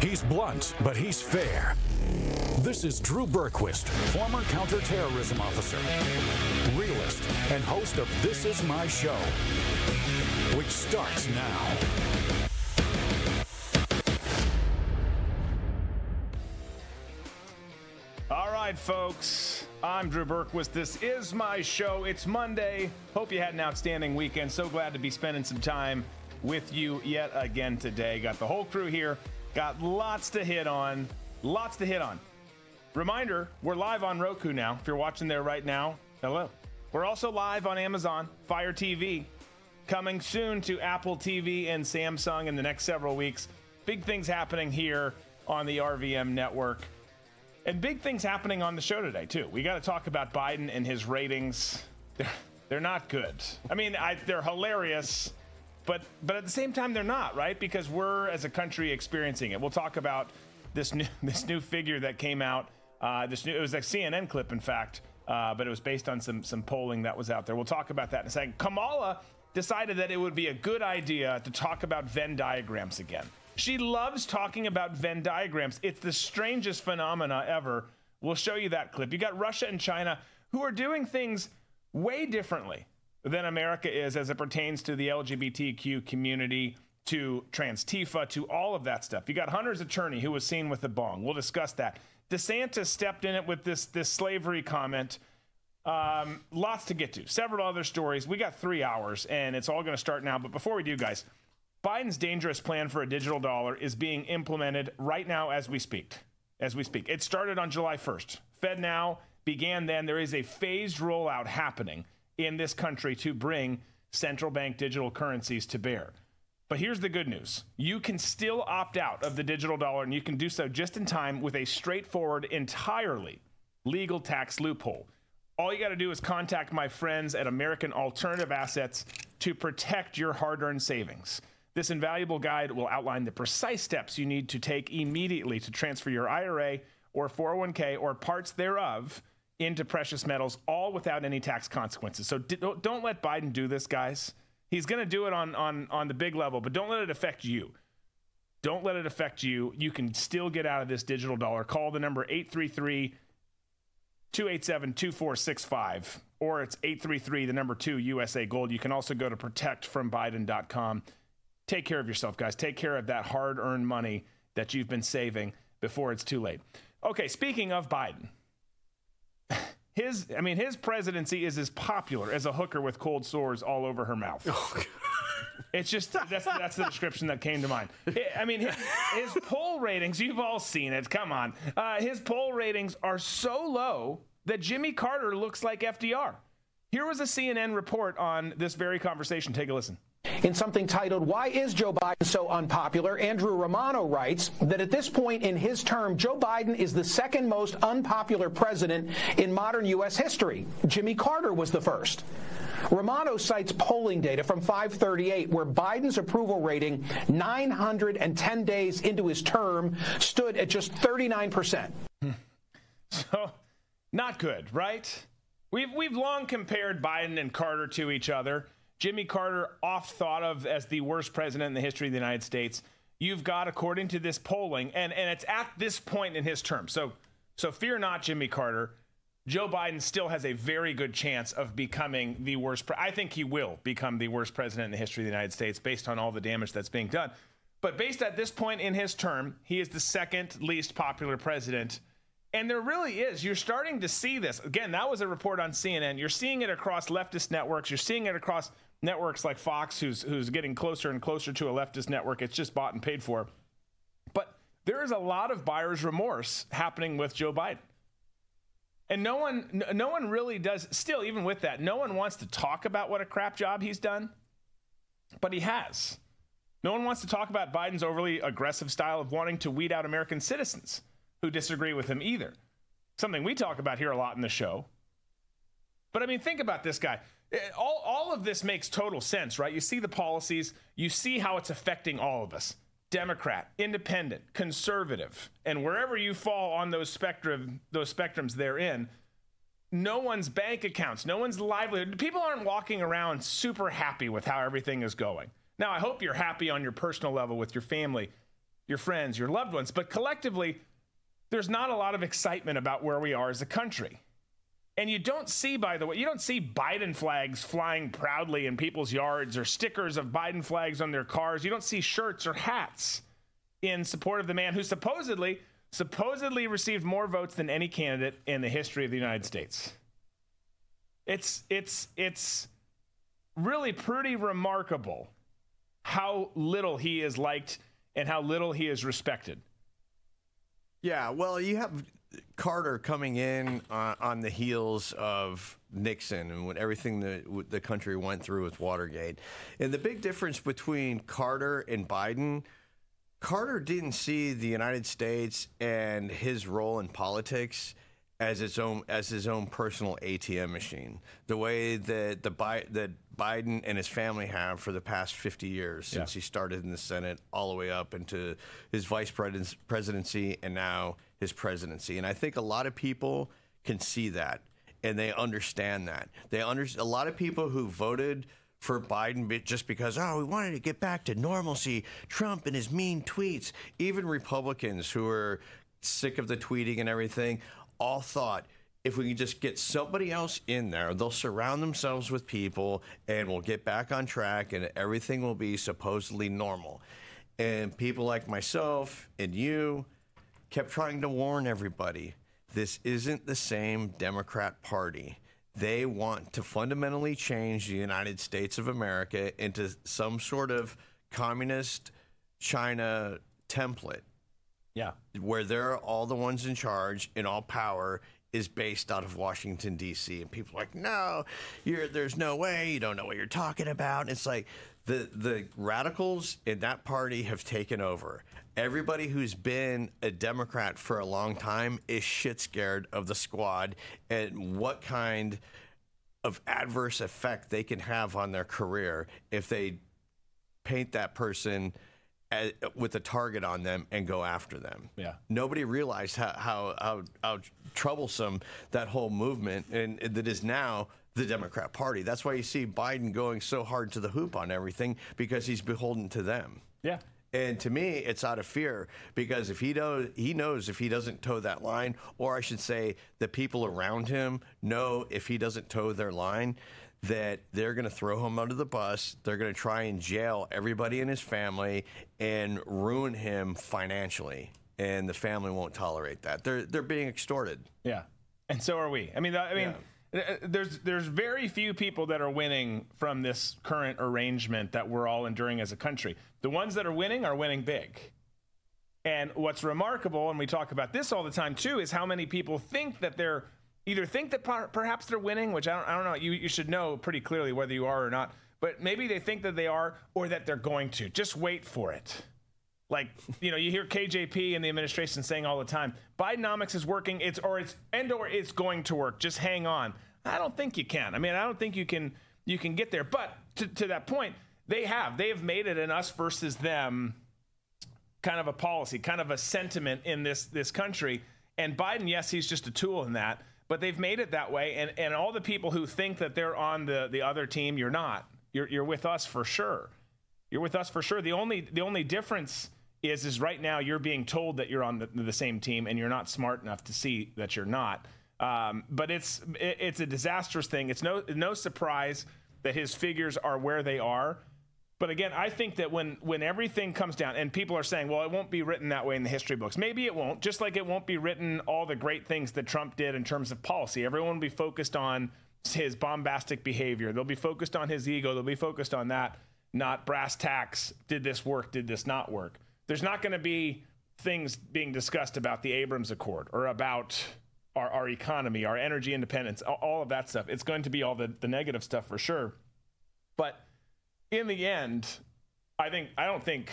He's blunt, but he's fair. This is Drew Berquist, former counterterrorism officer, realist, and host of This Is My Show, which starts now. All right, folks. I'm Drew Berquist. This is my show. It's Monday. Hope you had an outstanding weekend. So glad to be spending some time with you yet again today. Got the whole crew here. Got lots to hit on. Lots to hit on. Reminder, we're live on Roku now. If you're watching there right now, hello. We're also live on Amazon, Fire TV, coming soon to Apple TV and Samsung in the next several weeks. Big things happening here on the RVM network. And big things happening on the show today, too. We got to talk about Biden and his ratings. They're, they're not good. I mean, I, they're hilarious, but but at the same time, they're not, right? Because we're, as a country, experiencing it. We'll talk about this new, this new figure that came out. Uh, this new, it was a CNN clip, in fact, uh, but it was based on some, some polling that was out there. We'll talk about that in a second. Kamala decided that it would be a good idea to talk about Venn diagrams again. She loves talking about Venn diagrams. It's the strangest phenomena ever. We'll show you that clip. You got Russia and China who are doing things way differently than America is as it pertains to the LGBTQ community, to trans Tifa, to all of that stuff. You got Hunter's attorney who was seen with a bong. We'll discuss that. DeSantis stepped in it with this this slavery comment. Um, lots to get to. Several other stories. We got three hours, and it's all going to start now. But before we do, guys, Biden's dangerous plan for a digital dollar is being implemented right now as we speak. As we speak, it started on July 1st. FedNow began then. There is a phased rollout happening in this country to bring central bank digital currencies to bear. But here's the good news you can still opt out of the digital dollar, and you can do so just in time with a straightforward, entirely legal tax loophole. All you got to do is contact my friends at American Alternative Assets to protect your hard earned savings. This invaluable guide will outline the precise steps you need to take immediately to transfer your IRA or 401k or parts thereof into precious metals, all without any tax consequences. So don't let Biden do this, guys. He's going to do it on, on, on the big level, but don't let it affect you. Don't let it affect you. You can still get out of this digital dollar. Call the number 833 287 2465, or it's 833, the number two, USA Gold. You can also go to protectfrombiden.com take care of yourself, guys. Take care of that hard earned money that you've been saving before it's too late. Okay, speaking of Biden, his I mean his presidency is as popular as a hooker with cold sores all over her mouth. Oh, it's just that's that's the description that came to mind. I mean, his, his poll ratings, you've all seen it. Come on, uh, his poll ratings are so low that Jimmy Carter looks like FDR. Here was a CNN report on this very conversation. Take a listen. In something titled, Why is Joe Biden so unpopular? Andrew Romano writes that at this point in his term, Joe Biden is the second most unpopular president in modern U.S. history. Jimmy Carter was the first. Romano cites polling data from 538 where Biden's approval rating 910 days into his term stood at just 39%. Hmm. So, not good, right? We've, we've long compared Biden and Carter to each other. Jimmy Carter, oft thought of as the worst president in the history of the United States. You've got, according to this polling, and, and it's at this point in his term. So, so fear not, Jimmy Carter. Joe Biden still has a very good chance of becoming the worst. Pre- I think he will become the worst president in the history of the United States based on all the damage that's being done. But based at this point in his term, he is the second least popular president. And there really is. You're starting to see this. Again, that was a report on CNN. You're seeing it across leftist networks. You're seeing it across networks like Fox, who's who's getting closer and closer to a leftist network. It's just bought and paid for. But there is a lot of buyer's remorse happening with Joe Biden. And no one no one really does still even with that. No one wants to talk about what a crap job he's done. But he has. No one wants to talk about Biden's overly aggressive style of wanting to weed out American citizens who disagree with him either. Something we talk about here a lot in the show. But I mean, think about this guy. Eh, all, all of this makes total sense, right? You see the policies, you see how it's affecting all of us Democrat, independent, conservative, and wherever you fall on those spectrum, those spectrums they're in, no one's bank accounts, no one's livelihood. People aren't walking around super happy with how everything is going. Now, I hope you're happy on your personal level with your family, your friends, your loved ones. But collectively, there's not a lot of excitement about where we are as a country. And you don't see, by the way, you don't see Biden flags flying proudly in people's yards or stickers of Biden flags on their cars. You don't see shirts or hats in support of the man who supposedly supposedly received more votes than any candidate in the history of the United States. It's it's it's really pretty remarkable how little he is liked and how little he is respected. Yeah, well, you have Carter coming in on, on the heels of Nixon and what everything the the country went through with Watergate, and the big difference between Carter and Biden. Carter didn't see the United States and his role in politics as its own as his own personal ATM machine. The way that the that Biden and his family have for the past 50 years since yeah. he started in the Senate all the way up into his vice presidency and now his presidency. And I think a lot of people can see that and they understand that. They under, a lot of people who voted for Biden just because, oh, we wanted to get back to normalcy, Trump and his mean tweets, even Republicans who are sick of the tweeting and everything, all thought if we can just get somebody else in there, they'll surround themselves with people and we'll get back on track and everything will be supposedly normal. And people like myself and you kept trying to warn everybody this isn't the same Democrat Party. They want to fundamentally change the United States of America into some sort of communist China template yeah. Where they're all the ones in charge and all power is based out of Washington D.C. and people are like, no, there's no way you don't know what you're talking about. And it's like the the radicals in that party have taken over. Everybody who's been a Democrat for a long time is shit scared of the squad and what kind of adverse effect they can have on their career if they paint that person as, with a target on them and go after them. Yeah. Nobody realized how, how, how, how troublesome that whole movement and, and that is now the Democrat Party. That's why you see Biden going so hard to the hoop on everything because he's beholden to them. Yeah. And to me, it's out of fear because if he knows, he knows if he doesn't toe that line, or I should say, the people around him know if he doesn't toe their line, that they're going to throw him under the bus. They're going to try and jail everybody in his family and ruin him financially. And the family won't tolerate that. They're they're being extorted. Yeah, and so are we. I mean, I mean. Yeah. Uh, there's there's very few people that are winning from this current arrangement that we're all enduring as a country. The ones that are winning are winning big. And what's remarkable, and we talk about this all the time too, is how many people think that they're either think that perhaps they're winning, which I don't, I don't know. You, you should know pretty clearly whether you are or not. But maybe they think that they are or that they're going to. Just wait for it. Like, you know, you hear KJP and the administration saying all the time, Bidenomics is working, it's or it's and or it's going to work. Just hang on. I don't think you can. I mean, I don't think you can you can get there. But to, to that point, they have. They have made it an us versus them kind of a policy, kind of a sentiment in this this country. And Biden, yes, he's just a tool in that but they've made it that way. And, and all the people who think that they're on the, the other team, you're not. You're, you're with us for sure. You're with us for sure. The only, the only difference is, is right now you're being told that you're on the, the same team and you're not smart enough to see that you're not. Um, but it's, it, it's a disastrous thing. It's no, no surprise that his figures are where they are. But again, I think that when when everything comes down, and people are saying, "Well, it won't be written that way in the history books." Maybe it won't. Just like it won't be written all the great things that Trump did in terms of policy. Everyone will be focused on his bombastic behavior. They'll be focused on his ego. They'll be focused on that, not brass tacks. Did this work? Did this not work? There's not going to be things being discussed about the Abraham Accord or about our, our economy, our energy independence, all of that stuff. It's going to be all the, the negative stuff for sure. But in the end, I think I don't think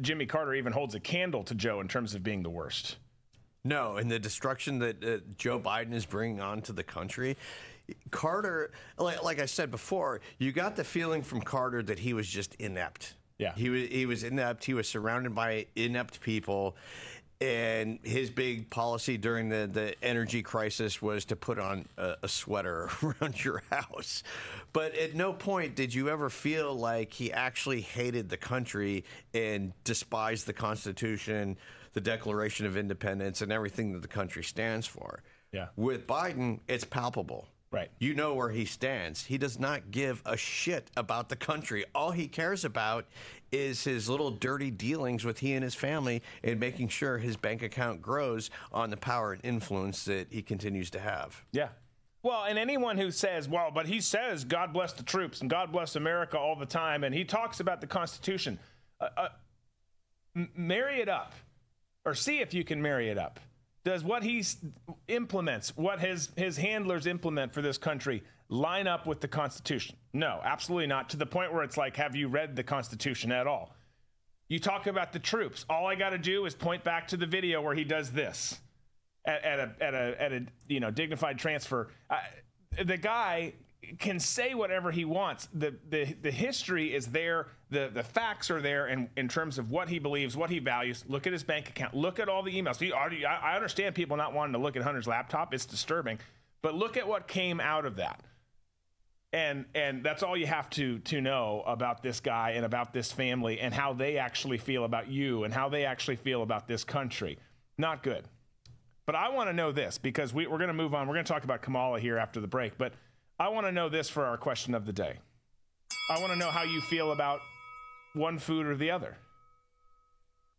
Jimmy Carter even holds a candle to Joe in terms of being the worst. No, and the destruction that uh, Joe Biden is bringing on to the country. Carter, like, like I said before, you got the feeling from Carter that he was just inept. Yeah, he was he was inept. He was surrounded by inept people, and his big policy during the, the energy crisis was to put on a, a, sweater around your house. But at no point did you ever feel like he actually hated the country and despised the Constitution, the Declaration of Independence, and everything that the country stands for. Yeah. With Biden, it's palpable. Right. You know where he stands. He does not give a shit about the country. All he cares about is his little dirty dealings with he and his family and making sure his bank account grows on the power and influence that he continues to have. Yeah. Well, and anyone who says, well, but he says, God bless the troops and God bless America all the time, and he talks about the Constitution, uh, uh, marry it up or see if you can marry it up. Does what he implements, what his, his handlers implement for this country, line up with the Constitution? No, absolutely not. To the point where it's like, have you read the Constitution at all? You talk about the troops. All I got to do is point back to the video where he does this at, at a at a at a you know dignified transfer. Uh, the guy can say whatever he wants. The, the the history is there. The the facts are there in, in terms of what he believes, what he values. Look at his bank account. Look at all the emails. I understand people not wanting to look at Hunter's laptop. It's disturbing. But look at what came out of that and and that's all you have to to know about this guy and about this family and how they actually feel about you and how they actually feel about this country not good but i want to know this because we, we're going to move on we're going to talk about kamala here after the break but i want to know this for our question of the day i want to know how you feel about one food or the other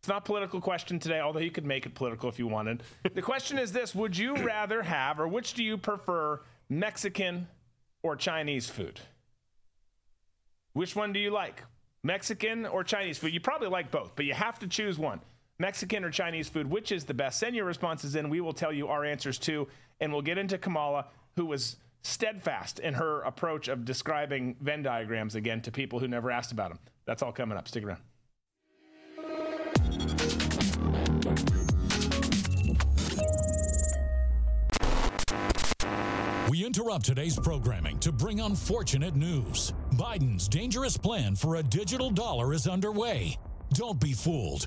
it's not a political question today although you could make it political if you wanted the question is this would you rather have or which do you prefer mexican or Chinese food? Which one do you like? Mexican or Chinese food? You probably like both, but you have to choose one. Mexican or Chinese food, which is the best? Send your responses in. We will tell you our answers too. And we'll get into Kamala, who was steadfast in her approach of describing Venn diagrams again to people who never asked about them. That's all coming up. Stick around. We interrupt today's programming to bring unfortunate news. Biden's dangerous plan for a digital dollar is underway. Don't be fooled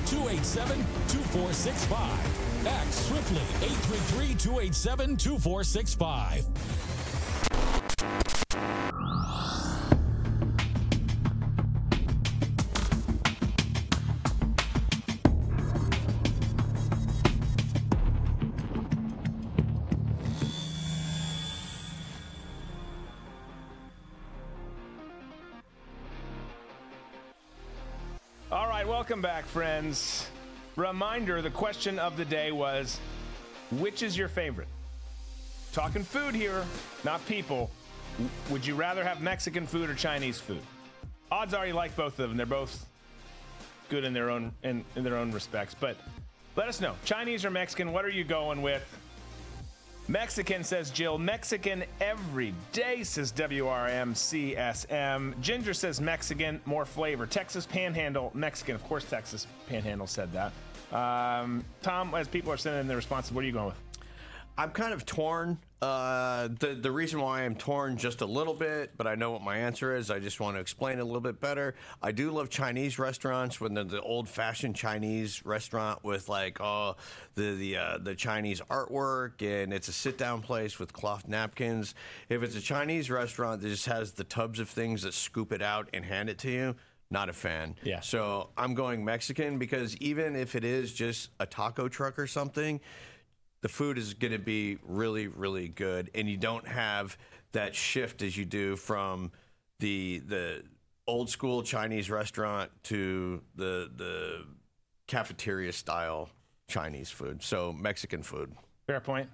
287 2465. Act swiftly 833 Welcome back, friends. Reminder the question of the day was which is your favorite? Talking food here, not people. Would you rather have Mexican food or Chinese food? Odds are you like both of them. They're both good in their own in, in their own respects. But let us know. Chinese or Mexican, what are you going with? Mexican, says Jill. Mexican every day, says WRMCSM. Ginger says Mexican, more flavor. Texas Panhandle, Mexican. Of course, Texas Panhandle said that. Um, Tom, as people are sending in their responses, what are you going with? I'm kind of torn. Uh, the the reason why I'm torn just a little bit, but I know what my answer is. I just want to explain it a little bit better. I do love Chinese restaurants when they're the old fashioned Chinese restaurant with like oh the the uh, the Chinese artwork and it's a sit down place with cloth napkins. If it's a Chinese restaurant that just has the tubs of things that scoop it out and hand it to you, not a fan. Yeah. So I'm going Mexican because even if it is just a taco truck or something, the food is going to be really, really good, and you don't have that shift as you do from the the old school Chinese restaurant to the the cafeteria style Chinese food. So Mexican food. Fair point.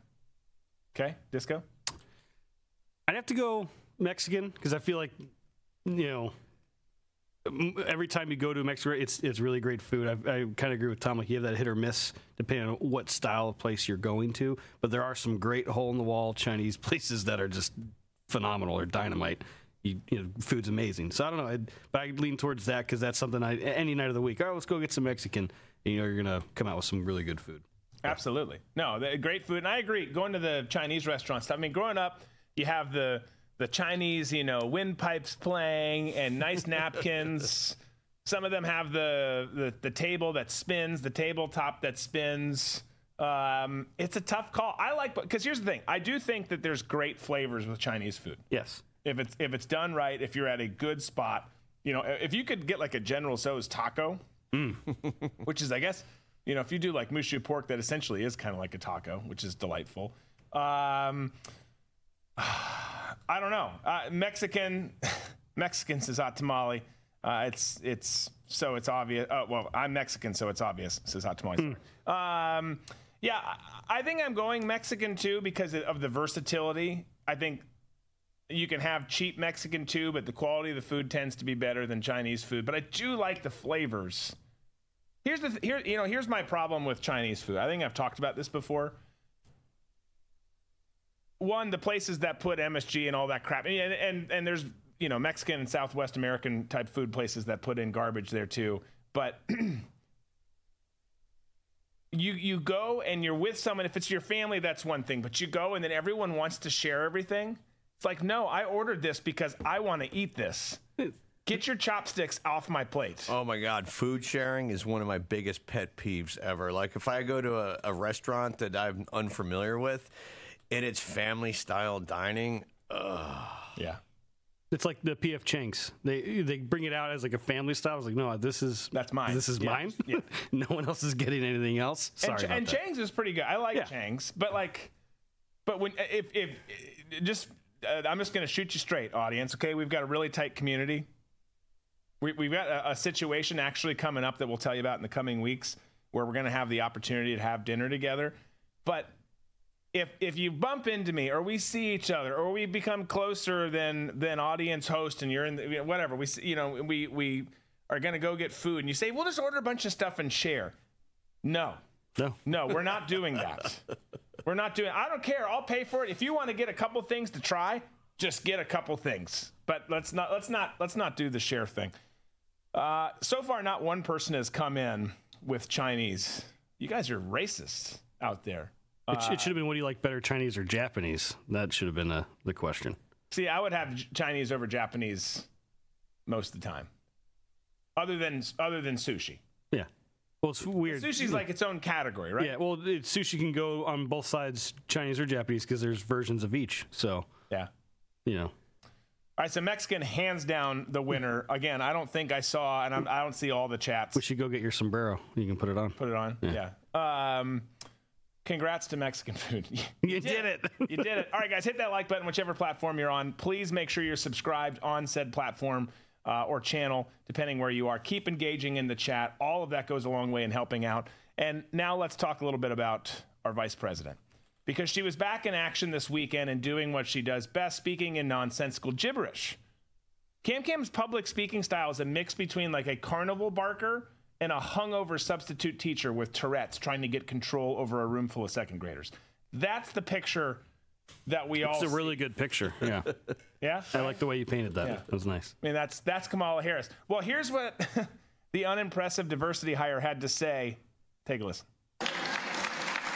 Okay, disco. I'd have to go Mexican because I feel like, you know, m- every time you go to Mexico, it's it's really great food. I, I kind of agree with Tom. Like you have that hit or miss depending on what style of place you're going to. But there are some great hole in the wall Chinese places that are just phenomenal or dynamite. You, you know, food's amazing. So I don't know, I'd, but I lean towards that because that's something I any night of the week. Oh, let's go get some Mexican. And, you know, you're gonna come out with some really good food. Absolutely. No, great food. And I agree. Going to the Chinese restaurants. I mean, growing up, you have the the Chinese, you know, windpipes playing and nice napkins. Some of them have the, the the table that spins, the tabletop that spins. Um, it's a tough call. I like because here's the thing. I do think that there's great flavors with Chinese food. Yes. If it's if it's done right, if you're at a good spot, you know, if you could get like a General Tso's taco, which is I guess, you know, if you do like moo shu pork, that essentially is kind of like a taco, which is delightful. Um, I don't know. Uh, Mexican, Mexican says hot tamale. Uh, it's it's so it's obvious. Oh well, I'm Mexican, so it's obvious. Says hot tamale. Um, yeah, I I think I'm going Mexican too because of the versatility. I think you can have cheap Mexican too, but the quality of the food tends to be better than Chinese food. But I do like the flavors. Here's the th- here you know here's my problem with Chinese food. I think I've talked about this before. One, the places that put MSG and all that crap, and and, and there's you know Mexican and Southwest American type food places that put in garbage there too. But you you go and you're with someone. If it's your family, that's one thing. But you go and then everyone wants to share everything. It's like, no, I ordered this because I want to eat this. Get your chopsticks off my plate. Oh my God, food sharing is one of my biggest pet peeves ever. Like if I go to a, a restaurant that I'm unfamiliar with, and it's family style dining, Ugh. Yeah. It's like the PF Chang's. They they bring it out as like a family style. I was like, no, this is That's mine. This is Yeah. mine. Yeah. no one else is getting anything else. Sorry and, Ch- about and that. Chang's is pretty good. I like Yeah. Chang's, but like, but when if if just uh, I'm just gonna shoot you straight, audience. Okay, we've got a really tight community. We, we've got a, a situation actually coming up that we'll tell you about in the coming weeks, where we're gonna have the opportunity to have dinner together. But if if you bump into me or we see each other or we become closer than than audience host and you're in the, whatever we you know we we are going to go get food and you say we'll just order a bunch of stuff and share. No. No. no we're not doing that. We're not doing i don't care. I'll pay for it. If you want to get a couple things to try just get a couple things. But let's not let's not let's not do the share thing. Uh, so far not one person has come in with chinese. You guys are racist out there It, it should have been what do you like better, Chinese or Japanese? That should have been uh, the question. See, I would have Chinese over Japanese most of the time. Other than other than sushi. Yeah. Well, it's weird. Sushi's like its own category, right? Yeah. Well, it, sushi can go on both sides, Chinese or Japanese, because there's versions of each. So Yeah. you know. All right, so Mexican hands down the winner. Again, I don't think I saw, and I'm, I don't see all the chats. We should go get your sombrero. You can put it on. Put it on. Yeah. Um, congrats to Mexican food. You did it. you did it. All right, guys, hit that like button, whichever platform you're on. Please make sure you're subscribed on said platform uh, or channel, depending where you are. Keep engaging in the chat. All of that goes a long way in helping out. And now let's talk a little bit about our vice president. Because she was back in action this weekend and doing what she does best, speaking in nonsensical gibberish. Cam Cam's public speaking style is a mix between like a carnival barker and a hungover substitute teacher with Tourette's trying to get control over a room full of second graders. That's the picture that we all It's a see. really good picture. Yeah. yeah. I like the way you painted that. Yeah. That was nice. I mean, that's that's Kamala Harris. Well, here's what the unimpressive diversity hire had to say. Take a listen.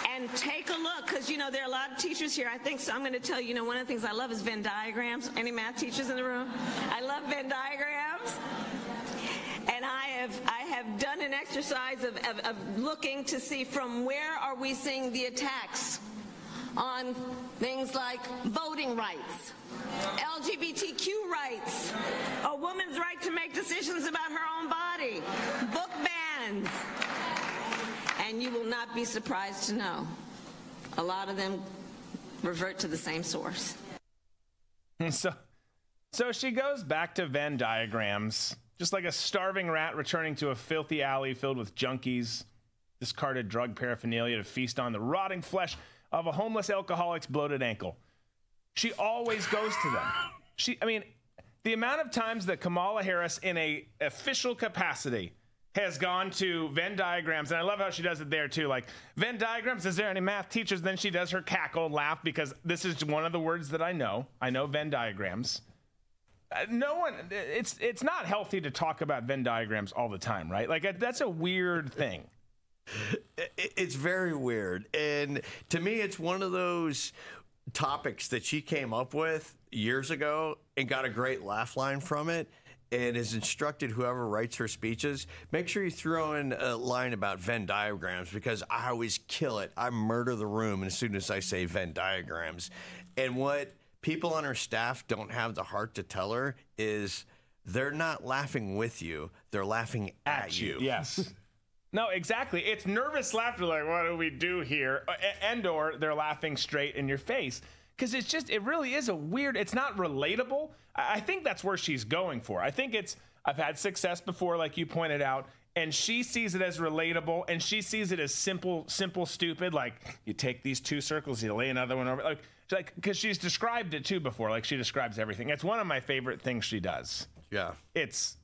and take a look because you know there are a lot of teachers here i think so i'm going to tell you you know one of the things i love is venn diagrams any math teachers in the room i love venn diagrams and i have i have done an exercise of, of, of looking to see from where are we seeing the attacks on things like voting rights, LGBTQ rights, a woman's right to make decisions about her own body, book bans. And you will not be surprised to know a lot of them revert to the same source. So, so she goes back to Venn diagrams, just like a starving rat returning to a filthy alley filled with junkies, discarded drug paraphernalia to feast on the rotting flesh of a homeless alcoholic's bloated ankle. She always goes to them. She, I mean, the amount of times that Kamala Harris, in a official capacity, has gone to Venn diagrams, and I love how she does it there too. Like Venn diagrams. Is there any math teachers? Then she does her cackle laugh because this is one of the words that I know. I know Venn diagrams. Uh, no one. It's it's not healthy to talk about Venn diagrams all the time, right? Like that's a weird thing. It's very weird, and to me, it's one of those topics that she came up with years ago and got a great laugh line from it and has instructed whoever writes her speeches make sure you throw in a line about Venn diagrams because I always kill it. I murder the room as soon as I say Venn diagrams. And what people on her staff don't have the heart to tell her is they're not laughing with you, they're laughing at, At you. you, yes. No, exactly. It's nervous laughter, like what do we do here? And or they're laughing straight in your face because it's just it really is a weird. It's not relatable. I think that's where she's going for. I think it's I've had success before, like you pointed out, and she sees it as relatable, and she sees it as simple, simple, stupid. Like you take these two circles, you lay another one over, like like because she's described it too before. Like she describes everything. It's one of my favorite things she does Yeah. it's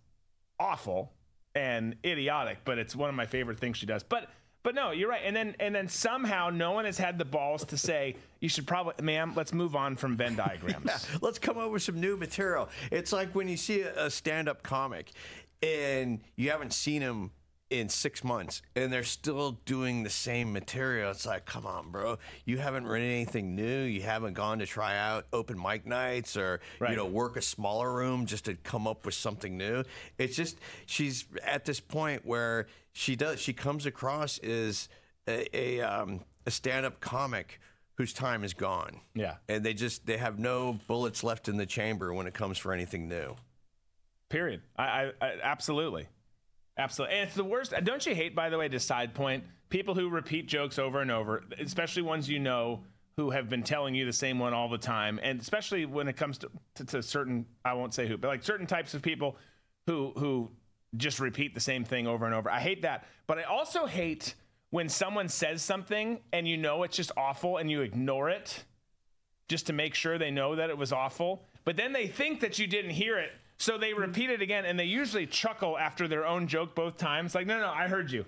awful and idiotic, but it's one of my favorite things she does. But but no, you're right. And then and then somehow no one has had the balls to say you should probably, ma'am, let's move on from Venn diagrams. Let's come up with some new material. It's like when you see a stand up comic and you haven't seen him in six months and they're still doing the same material. It's like, come on, bro. You haven't written anything new. You haven't gone to try out open mic nights or, Right. you know, work a smaller room just to come up with something new. It's just, she's at this point where she does, she comes across as a, a, um, a stand up comic whose time is gone Yeah. and they just they have no bullets left in the chamber when it comes for anything new. Period. I, I, I absolutely, absolutely. And it's the worst. Don't you hate, by the way, to side point people who repeat jokes over and over, especially ones you know who have been telling you the same one all the time, and especially when it comes to, to, to certain I won't say who, but like certain types of people who who just repeat the same thing over and over. I hate that, but I also hate when someone says something and you know it's just awful and you ignore it just to make sure they know that it was awful. But then they think that you didn't hear it. So they mm. repeat it again and they usually chuckle after their own joke both times. Like, no, no, I heard you.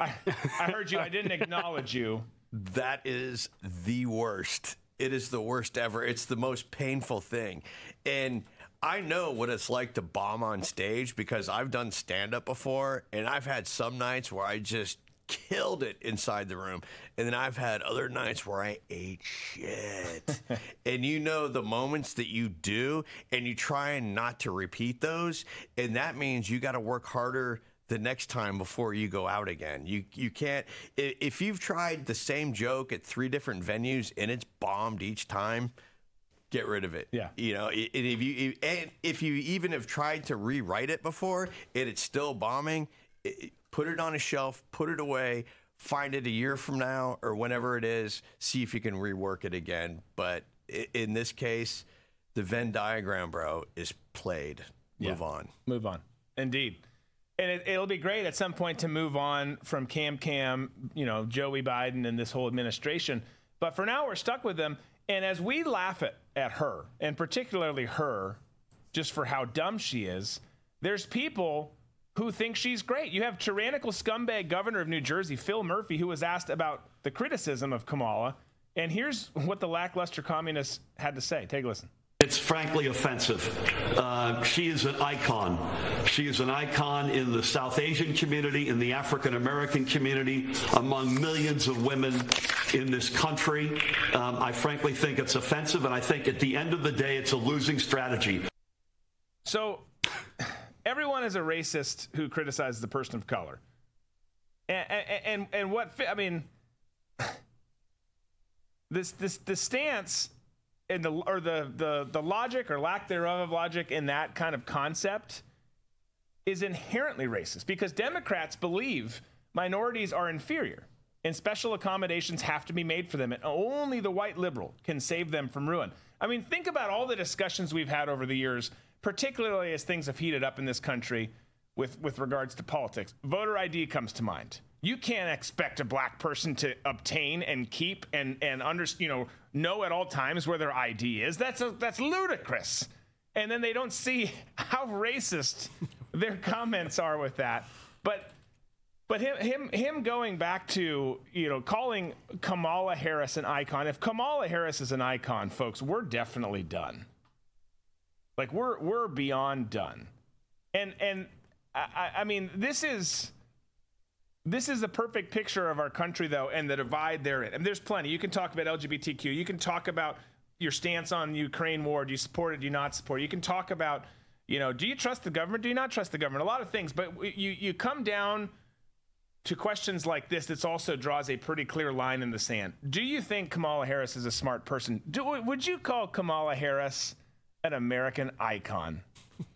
I, I heard you. I didn't acknowledge you. That is the worst. It is the worst ever. It's the most painful thing. And I know what it's like to bomb on stage because I've done stand up before and I've had some nights where I just killed it inside the room. And then I've had other nights where I ate shit. and you know the moments that you do and you try not to repeat those. And that means you got to work harder the next time before you go out again. You you can't if you've tried the same joke at three different venues and it's bombed each time. Get rid of it. Yeah. You know, and if you and if you even have tried to rewrite it before and it's still bombing, i- put it on a shelf, put it away, find it a year from now or whenever it is, see if you can rework it again. But in this case, the Venn diagram, bro, is played. Move Yeah. on. Move on. Indeed. And it, it'll be great at some point to move on from Cam Cam, you know, Joey Biden and this whole administration. But for now, we're stuck with them. And as we laugh at, at her, and particularly her, just for how dumb she is, there's people who think she's great. You have tyrannical scumbag governor of New Jersey, Phil Murphy, who was asked about the criticism of Kamala. And here's what the lackluster communists had to say. Take a listen. It's frankly offensive. Uh, she is an icon. She is an icon in the South Asian community, in the African American community, among millions of women in this country. Um, I frankly think it's offensive, and I think at the end of the day, it's a losing strategy. So everyone is a racist who criticizes the person of color. And and and, and what I mean this this the stance in the or the the the logic or lack thereof of logic in that kind of concept is inherently racist because Democrats believe minorities are inferior and special accommodations have to be made for them and only the white liberal can save them from ruin. I mean, think about all the discussions we've had over the years, particularly as things have heated up in this country with with regards to politics. Voter ID comes to mind. You can't expect a black person to obtain and keep and and under, you know know at all times where their ID is. That's a, that's ludicrous. And then they don't see how racist their comments are with that. But but him him him going back to you know calling Kamala Harris an icon. If Kamala Harris is an icon, folks, we're definitely done. Like we're we're beyond done. And and I, I mean this is this is a perfect picture of our country, though, and the divide therein. And there's plenty. You can talk about LGBTQ. You can talk about your stance on the Ukraine war. Do you support it? Do you not support it? You can talk about, you know, do you trust the government? Do you not trust the government? A lot of things. But you, you come down to questions like this that also draws a pretty clear line in the sand. Do you think Kamala Harris is a smart person? Do, would you call Kamala Harris an American icon?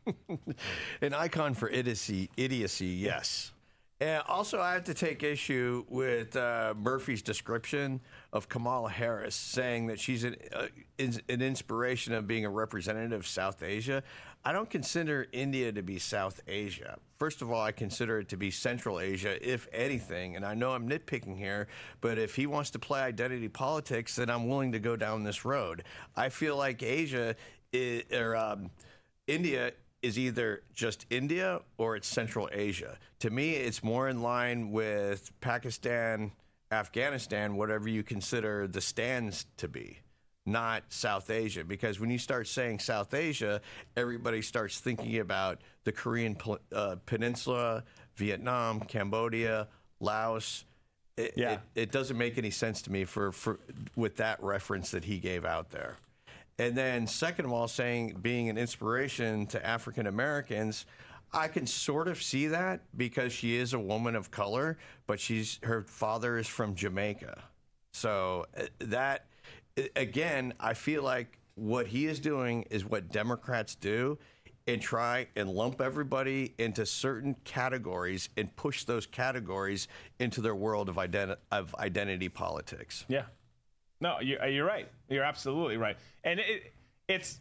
An icon for idiocy, idiocy yes. And also, I have to take issue with uh, Murphy's description of Kamala Harris, saying that she's an, uh, an inspiration of being a representative of South Asia. I don't consider India to be South Asia. First of all, I consider it to be Central Asia, if anything. And I know I'm nitpicking here, but if he wants to play identity politics, then I'm willing to go down this road. I feel like Asia is, or um, India is either just India or it's Central Asia. To me, it's more in line with Pakistan, Afghanistan, whatever you consider the stands to be, not South Asia. Because when you start saying South Asia, everybody starts thinking about the Korean uh, Peninsula, Vietnam, Cambodia, Laos. It, yeah. it, it doesn't make any sense to me for, for with that reference that he gave out there. And then, second of all, saying being an inspiration to African Americans, I can sort of see that because she is a woman of color, but she's her father is from Jamaica. So uh, that again, I feel like what he is doing is what Democrats do and try and lump everybody into certain categories and push those categories into their world of, of identity politics. Yeah. No, you're, uh, you're right. You're absolutely right. And it, it's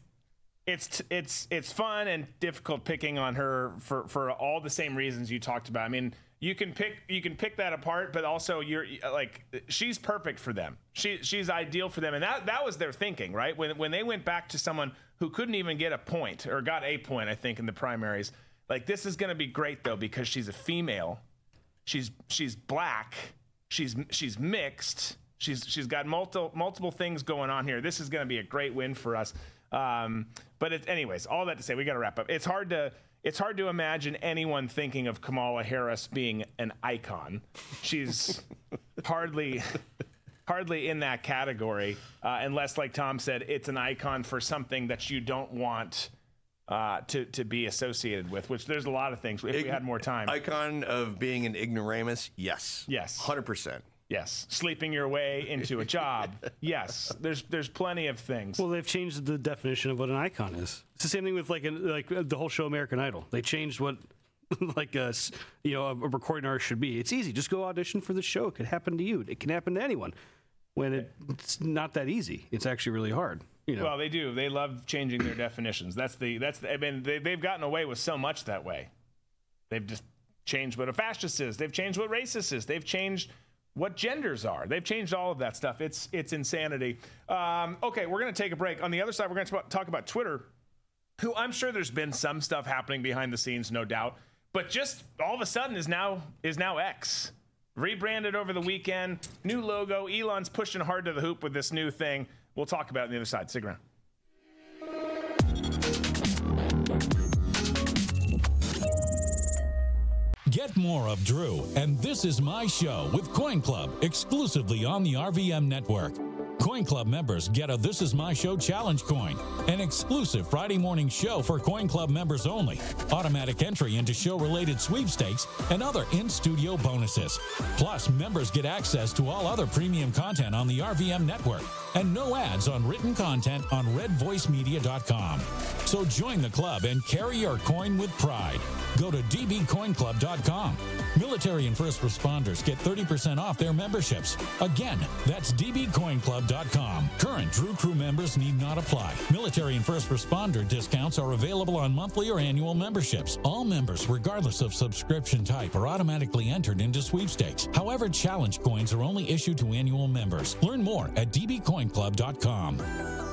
it's it's it's fun and difficult picking on her for for all the same reasons you talked about. I mean, you can pick you can pick that apart, but also you're like she's perfect for them. She she's ideal for them, and that that was their thinking, right? When when they went back to someone who couldn't even get a point or got a point, I think in the primaries. Like this is going to be great though because she's a female, she's she's black, she's she's mixed She's she's got multiple multiple things going on here. This is going to be a great win for us. Um, but it, anyways, all that to say, we got to wrap up. It's hard to it's hard to imagine anyone thinking of Kamala Harris being an icon. She's hardly hardly in that category, uh, unless, like Tom said, it's an icon for something that you don't want. Uh, to to be associated with, which there's a lot of things. If we had more time, icon of being an ignoramus, yes, yes, hundred percent. Yes, sleeping your way into a job. yes, there's there's plenty of things. Well, they've changed the definition of what an icon is. It's the same thing with like like uh, the whole show American Idol. They changed what like a you know a recording artist should be. It's easy. Just go audition for the show. It could happen to you. It can happen to anyone. When it, it's not that easy. It's actually really hard. You know. Well, they do. They love changing their definitions. That's the that's the, I mean they, they've gotten away with so much that way. They've just changed what a fascist is. They've changed what racist is. They've changed what genders are. They've changed all of that stuff. It's it's insanity. Um, okay, we're to take a break. On the other side, we're to talk about Twitter, who I'm sure there's been some stuff happening behind the scenes, no doubt, but just all of a sudden is now is now X. Rebranded over the weekend, new logo. Elon's pushing hard to the hoop with this new thing. We'll talk about it on the other side. Stick around. Get more of Drew and This Is My Show with Coin Club exclusively on the RVM network. Coin Club members get a This Is My Show challenge coin, an exclusive Friday morning show for Coin Club members only, automatic entry into show related sweepstakes, and other in studio bonuses. Plus, members get access to all other premium content on the RVM network and no ads on written content on redvoicemedia.com. So join the club and carry your coin with pride. Go to dbcoinclub.com. Military and first responders get 30% off their memberships. Again, that's dbcoinclub.com. Current Drew Crew members need not apply. Military and first responder discounts are available on monthly or annual memberships. All members, regardless of subscription type, are automatically entered into sweepstakes. However, challenge coins are only issued to annual members. Learn more at dbcoinclub.com.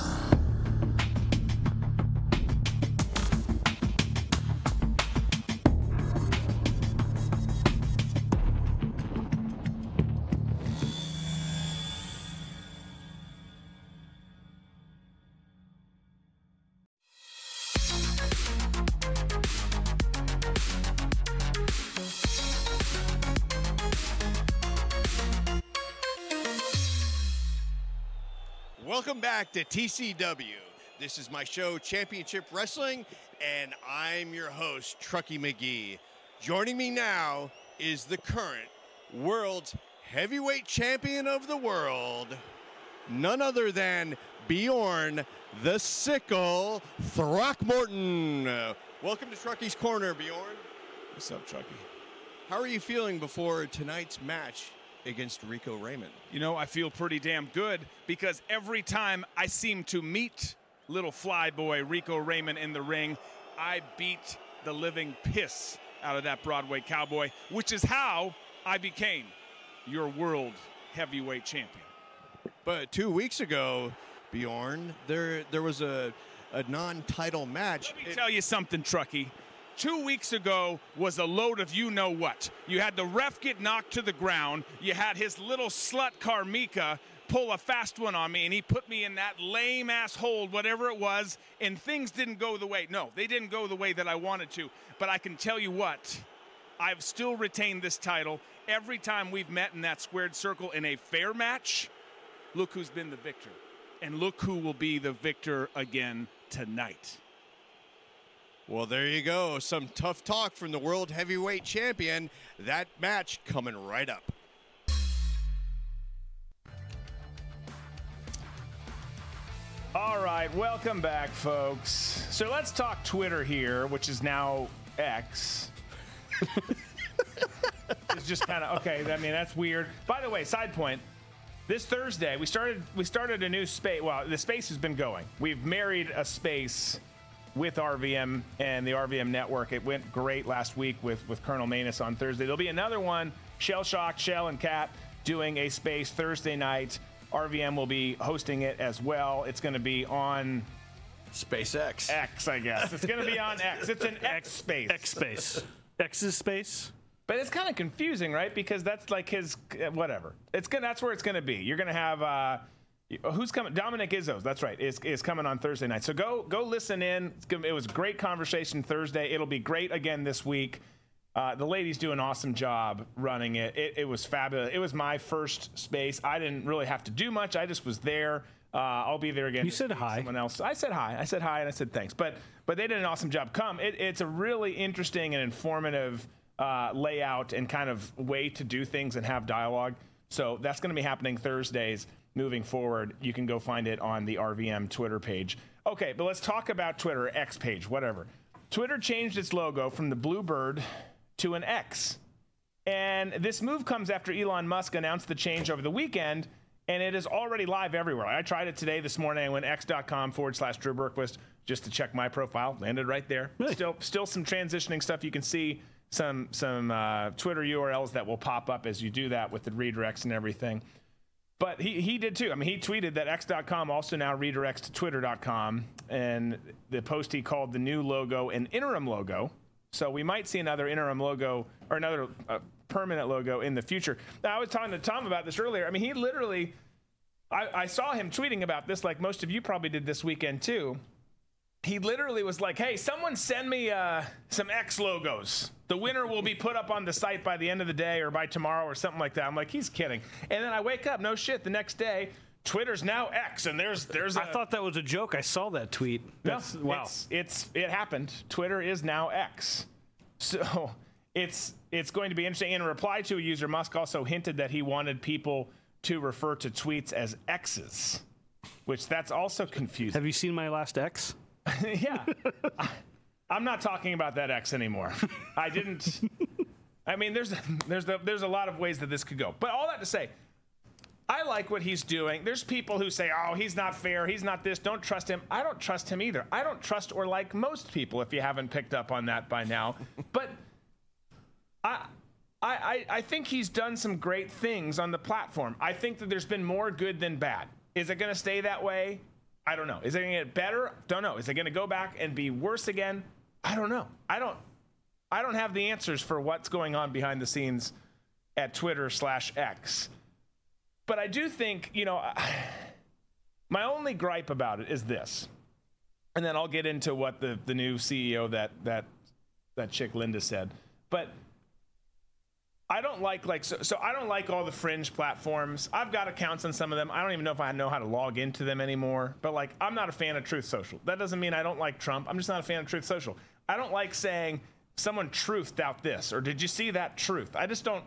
back to TCW. This is my show, Championship Wrestling, and I'm your host, Truckee McGee. Joining me now is the current world's heavyweight champion of the world, none other than Bjorn the Sickle Throckmorton. Welcome to Truckee's Corner, Bjorn. What's up, Chucky? How are you feeling before tonight's match against Rico Raymond? You know, I feel pretty damn good because every time I seem to meet little flyboy Rico Raymond in the ring, I beat the living piss out of that Broadway cowboy, which is how I became your world heavyweight champion. But two weeks ago, Bjorn, there there was a a non-title match. Let me tell you something, Truckee. Two weeks ago was a load of you know what. You had the ref get knocked to the ground. You had his little slut Carmika pull a fast one on me, and he put me in that lame ass hold, whatever it was, and things didn't go the way. No, they didn't go the way that I wanted to. But I can tell you what, I've still retained this title every time we've met in that squared circle in a fair match. Look who's been the victor, and look who will be the victor again tonight. Well, there you go. Some tough talk from the world heavyweight champion. That match coming right up. All right, welcome back, folks. So let's talk Twitter here, which is now X. it's just kind of okay. I mean, that's weird. By the way, side point. This Thursday, we started we started a new space. Well, the space has been going. We've married a space with RVM and the RVM network. It went great last week with with Colonel Manus on Thursday. There'll be another one. Shell Shock, Shell and Cat doing a space Thursday night. RVM will be hosting it as well. It's going to be on SpaceX. X, I guess. It's going to be on X. It's an X space. X space. X is space. But it's kind of confusing, right? Because that's like his uh, whatever. It's gonna. That's where it's gonna be. You're gonna have uh, who's coming? Dominic Izzo's. That's right. Is is coming on Thursday night. So go go listen in. Gonna, it was a great conversation Thursday. It'll be great again this week. Uh, the ladies do an awesome job running it. it. It was fabulous. It was my first space. I didn't really have to do much. I just was there. Uh, I'll be there again. You said hi. Someone else. I said hi. I said hi and I said thanks. But but they did an awesome job. Come. It, it's a really interesting and informative uh, layout and kind of way to do things and have dialogue. So that's going to be happening Thursdays moving forward. You can go find it on the RVM Twitter page. Okay, but let's talk about Twitter, X page, whatever. Twitter changed its logo from the blue bird to an X. And this move comes after Elon Musk announced the change over the weekend, and it is already live everywhere. I tried it today, this morning. I went x.com forward slash Drew Berquist just to check my profile. Landed right there. Still, still some transitioning stuff. You can see some some uh, Twitter URLs that will pop up as you do that with the redirects and everything. But he, he did too. I mean, he tweeted that x.com also now redirects to twitter.com, and the post he called the new logo an interim logo. So we might see another interim logo or another uh, permanent logo in the future. Now, I was talking to Tom about this earlier. I mean, he literally, I, I saw him tweeting about this, like most of you probably did this weekend too. He literally was like, "Hey, someone send me uh, some X logos. The winner will be put up on the site by the end of the day or by tomorrow or something like that." I'm like, "He's kidding." And then I wake up, no shit. The next day, Twitter's now X, and there's there's. I thought that was a joke. I saw that tweet. No, wow. It's, it's it happened. Twitter is now X. So it's it's going to be interesting. In reply to a user, Musk also hinted that he wanted people to refer to tweets as X's, which that's also confusing. Have you seen my last X? yeah. I, I'm not talking about that X anymore. I didn't. I mean, there's there's the, there's a lot of ways that this could go. But all that to say, I like what he's doing. There's people who say, "Oh, he's not fair. He's not this. Don't trust him." I don't trust him either. I don't trust or like most people. If you haven't picked up on that by now, but I. I, I think he's done some great things on the platform. I think that there's been more good than bad. Is it going to stay that way? I don't know. Is it going to get better? Don't know. Is it going to go back and be worse again? I don't know. I don't. I don't have the answers for what's going on behind the scenes at Twitter slash X. But I do think, you know, my only gripe about it is this, and then I'll get into what the the new CEO that that that chick Linda said. But I don't like like so, so I don't like all the fringe platforms. I've got accounts on some of them. I don't even know if I know how to log into them anymore. But like I'm not a fan of Truth Social. That doesn't mean I don't like Trump. I'm just not a fan of Truth Social. I don't like saying someone truthed out this or did you see that truth? I just don't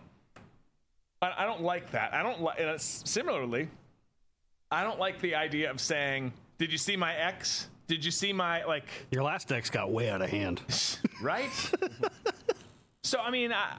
I, I don't like that. I don't like similarly I don't like the idea of saying did you see my ex? Did you see my like Your last ex got way out of hand. right? so I mean I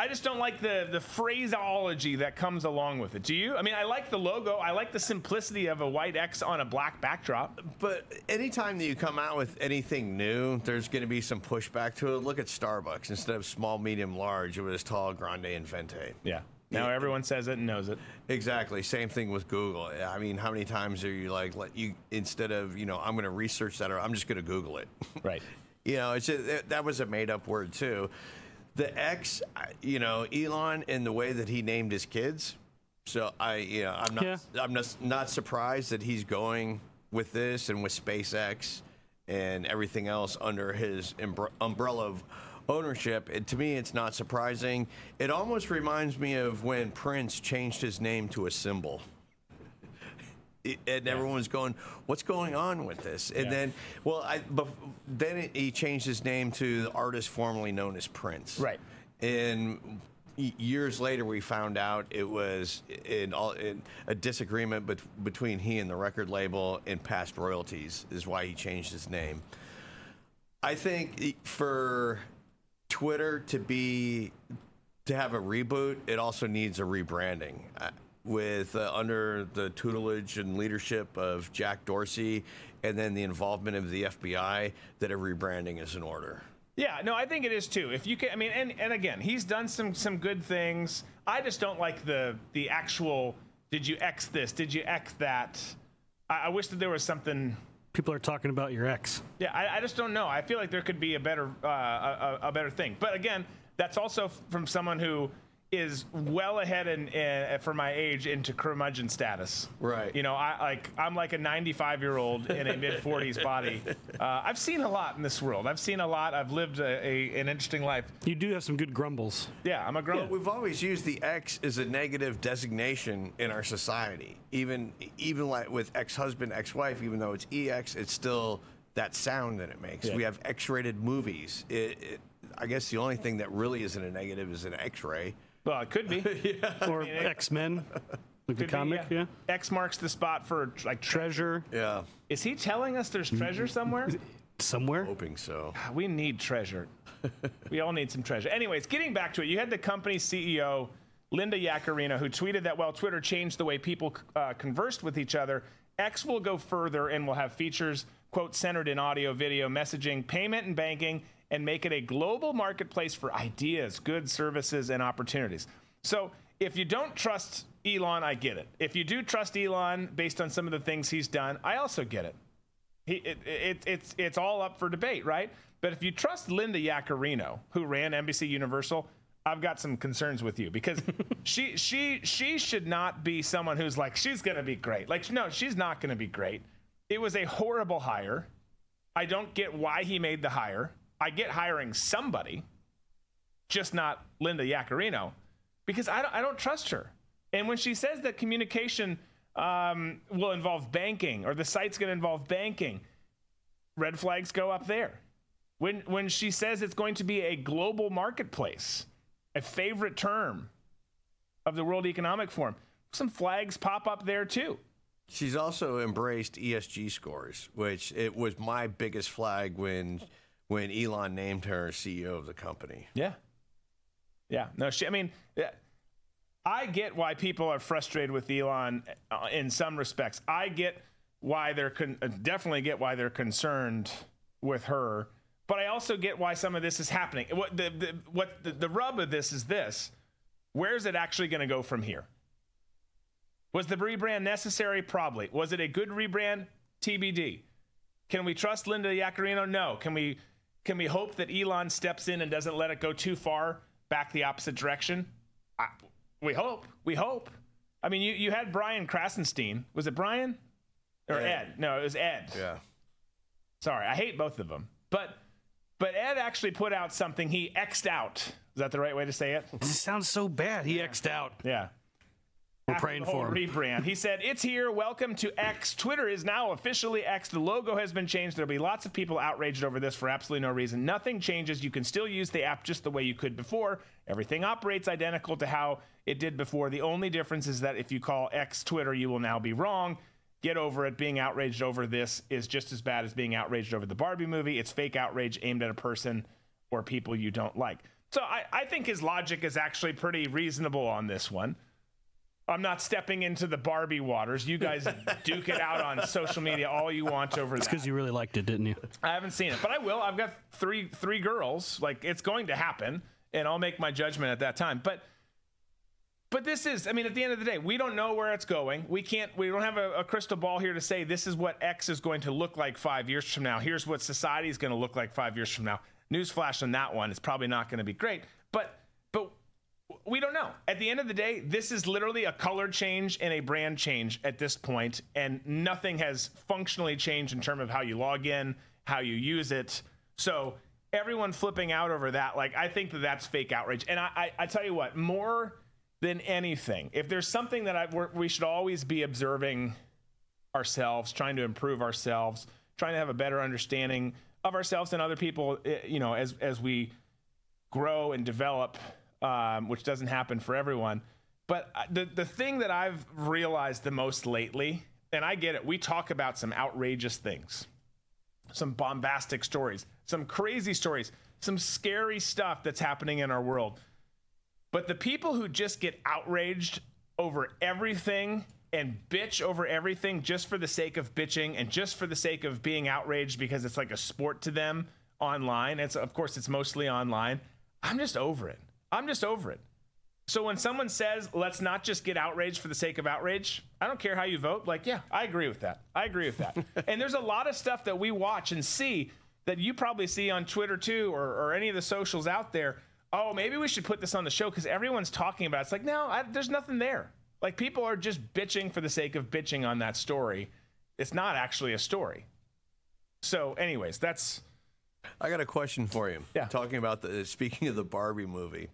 I just don't like the the phraseology that comes along with it. Do you? I mean, I like the logo. I like the simplicity of a white X on a black backdrop. But anytime that you come out with anything new, there's going to be some pushback to it. Look at Starbucks. Instead of small, medium, large, it was tall, grande, and venti. Yeah. Now everyone says it and knows it. Exactly. Same thing with Google. I mean, how many times are you like, let you instead of you know, I'm going to research that or I'm just going to Google it. Right. you know, it's just, that was a made up word too the X, you know, Elon and the way that he named his kids. So I, you know, I'm not, yeah. I'm not, not surprised that he's going with this and with SpaceX and everything else under his umbrella of ownership. And to me, it's not surprising. It almost reminds me of when Prince changed his name to a symbol and yeah. everyone's going, "What's going on with this?" And yeah. then, well, I, but then it, he changed his name to the artist formerly known as Prince. Right. And years later, we found out it was in, all, in a disagreement bet, between he and the record label and past royalties is why he changed his name. I think for Twitter to be to have a reboot, it also needs a rebranding with uh, under the tutelage and leadership of Jack Dorsey, and then the involvement of the FBI, that a rebranding is in order. Yeah, no, I think it is too. If you can, I mean, and, and again, he's done some some good things. I just don't like the the actual. Did you X this? Did you X that? I, I wish that there was something. People are talking about your ex. Yeah, I, I just don't know. I feel like there could be a better uh, a, a better thing. But again, that's also from someone who is well ahead in, in, for my age into curmudgeon status. Right. You know, I like I'm like a 95 year old in a mid 40s body. Uh, I've seen a lot in this world. I've seen a lot. I've lived a, a, an interesting life. You do have some good grumbles. Yeah, I'm a grumble. Yeah, we've always used the X as a negative designation in our society. Even even like with ex-husband, ex-wife, even though it's EX, it's still that sound that it makes. Yeah. We have X-rated movies. It, it, I guess the only thing that really isn't a negative is an X-ray. Well, it could be. yeah. Or X Men. Like the comic, be, yeah. yeah. X marks the spot for like treasure. Yeah. Is he telling us there's treasure somewhere? Somewhere. Hoping so. We need treasure. we all need some treasure. Anyways, getting back to it, you had the company CEO, Linda Yaccarino, who tweeted that while Twitter changed the way people uh, conversed with each other, X will go further and will have features, quote, centered in audio, video, messaging, payment, and banking, and make it a global marketplace for ideas, goods, services, and opportunities. So if you don't trust Elon, I get it. If you do trust Elon based on some of the things he's done, I also get it. He, it, it, it's, it's all up for debate, right? But if you trust Linda Yaccarino, who ran NBC Universal, I've got some concerns with you because she she she should not be someone who's like she's going to be great. Like no, she's not going to be great. It was a horrible hire. I don't get why he made the hire. I get hiring somebody, just not Linda Yaccarino, because I don't, I don't trust her. And when she says that communication um, will involve banking or the site's going to involve banking, red flags go up there. when when she says it's going to be a global marketplace, a favorite term of the World Economic Forum. Some flags pop up there too. She's also embraced ESG scores, which it was my biggest flag when when Elon named her CEO of the company. Yeah. Yeah. No, she, I mean, I get why people are frustrated with Elon uh, in some respects. I get why they're con- uh, definitely get why they're concerned with her, but I also get why some of this is happening. What the, the what the, the rub of this is this: where is it actually going to go from here? Was the rebrand necessary? Probably. Was it a good rebrand? TBD. Can we trust Linda Yaccarino? No. Can we can we hope that Elon steps in and doesn't let it go too far back the opposite direction? I, we hope. We hope. I mean, you, you had Brian Krassenstein. Was it Brian? Or Ed. Ed. No, it was Ed. Yeah. Sorry, I hate both of them. But but Ed actually put out something he X'd out. Is that the right way to say it? This sounds so bad. He X'd out. Yeah. We're praying for him. Rebrand. He said, "It's here. Welcome to X. Twitter is now officially X. The logo has been changed. There'll be lots of people outraged over this for absolutely no reason. Nothing changes. You can still use the app just the way you could before. Everything operates identical to how it did before. The only difference is that if you call X Twitter, you will now be wrong." Get over it. Being outraged over this is just as bad as being outraged over the Barbie movie. It's fake outrage aimed at a person or people you don't like. So I, I think his logic is actually pretty reasonable on this one. I'm not stepping into the Barbie waters. You guys duke it out on social media all you want over It's that. because you really liked it, didn't you? I haven't seen it, but I will. I've got three three girls. Like it's going to happen, and I'll make my judgment at that time. But but this is, I mean, at the end of the day, we don't know where it's going. We can't, we don't have a, a, crystal ball here to say this is what X is going to look like five years from now. Here's what society is going to look like five years from now. Newsflash on that one. It's probably not going to be great, but but we don't know. At the end of the day, this is literally a color change and a brand change at this point, and nothing has functionally changed in terms of how you log in, how you use it. So everyone flipping out over that, like I think that that's fake outrage. And I, I, I tell you what, more than anything, if there's something that I, we should always be observing ourselves, trying to improve ourselves, trying to have a better understanding of ourselves and other people, eh, you know, as as we grow and develop, um, which doesn't happen for everyone. But uh, the the thing that I've realized the most lately, and I get it, we talk about some outrageous things, some bombastic stories, some crazy stories, some scary stuff that's happening in our world. But the people who just get outraged over everything and bitch over everything just for the sake of bitching and just for the sake of being outraged because it's like a sport to them online. It's of course it's mostly online. I'm just over it. I'm just over it. So when someone says, "Let's not just get outraged for the sake of outrage," I don't care how you vote. Like, yeah, I agree with that. I agree with that. and there's a lot of stuff that we watch and see that you probably see on Twitter too, or, or any of the socials out there oh, maybe we should put this on the show because everyone's talking about it. It's like, no, I, there's nothing there. Like people are just bitching for the sake of bitching on that story. It's not actually a story. So, anyways, that's. I got a question for you. Yeah. Talking about the speaking of the Barbie movie,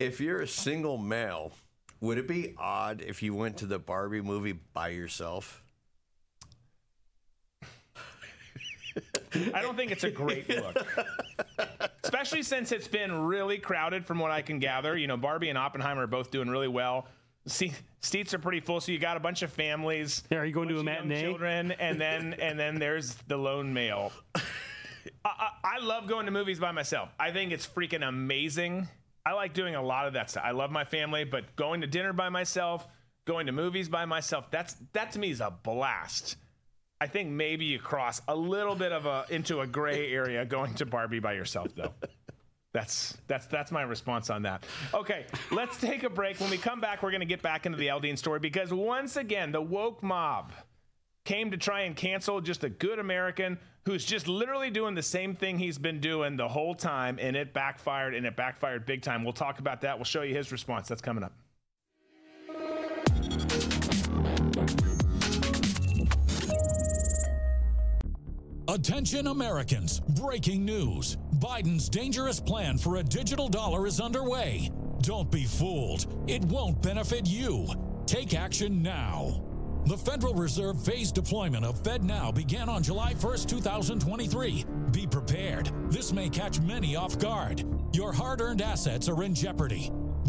if you're a single male, would it be odd if you went to the Barbie movie by yourself? I don't think it's a great look. Especially since it's been really crowded from what I can gather. You know, Barbie and Oppenheimer are both doing really well. See, seats are pretty full, so you got a bunch of families. Yeah, are you going to a matinee? Children, and then and then there's the lone male. I, I, I love going to movies by myself. I think it's freaking amazing. I like doing a lot of that stuff. I love my family, but going to dinner by myself, going to movies by myself, that's that to me is a blast. I think maybe you cross a little bit of a into a gray area going to Barbie by yourself though. That's that's that's my response on that. Okay, let's take a break. When we come back, we're going to get back into the Aldean story because once again, the woke mob came to try and cancel just a good American who's just literally doing the same thing he's been doing the whole time, and it backfired, and it backfired big time. We'll talk about that. We'll show you his response. That's coming up. Attention Americans, breaking news. Biden's dangerous plan for a digital dollar is underway. Don't be fooled. It won't benefit you. Take action now. The Federal Reserve phased deployment of FedNow began on July 1st, 2023. Be prepared. This may catch many off guard. Your hard earned assets are in jeopardy.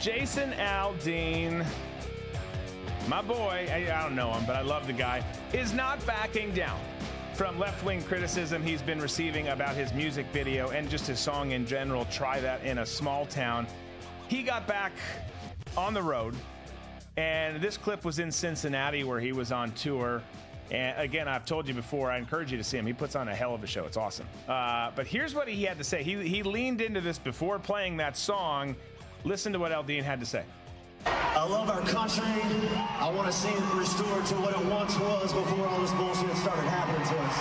Jason Aldean, my boy, I, I don't know him, but I love the guy, is not backing down from left-wing criticism he's been receiving about his music video and just his song in general. Try that in a small town. He got back on the road, and this clip was in Cincinnati where he was on tour. And again, I've told you before, I encourage you to see him. He puts on a hell of a show. It's awesome. Uh, but here's what he had to say. He, he leaned into this before playing that song. Listen to what Aldean had to say. I love our country. I want to see it restored to what it once was before all this bullshit started happening to us.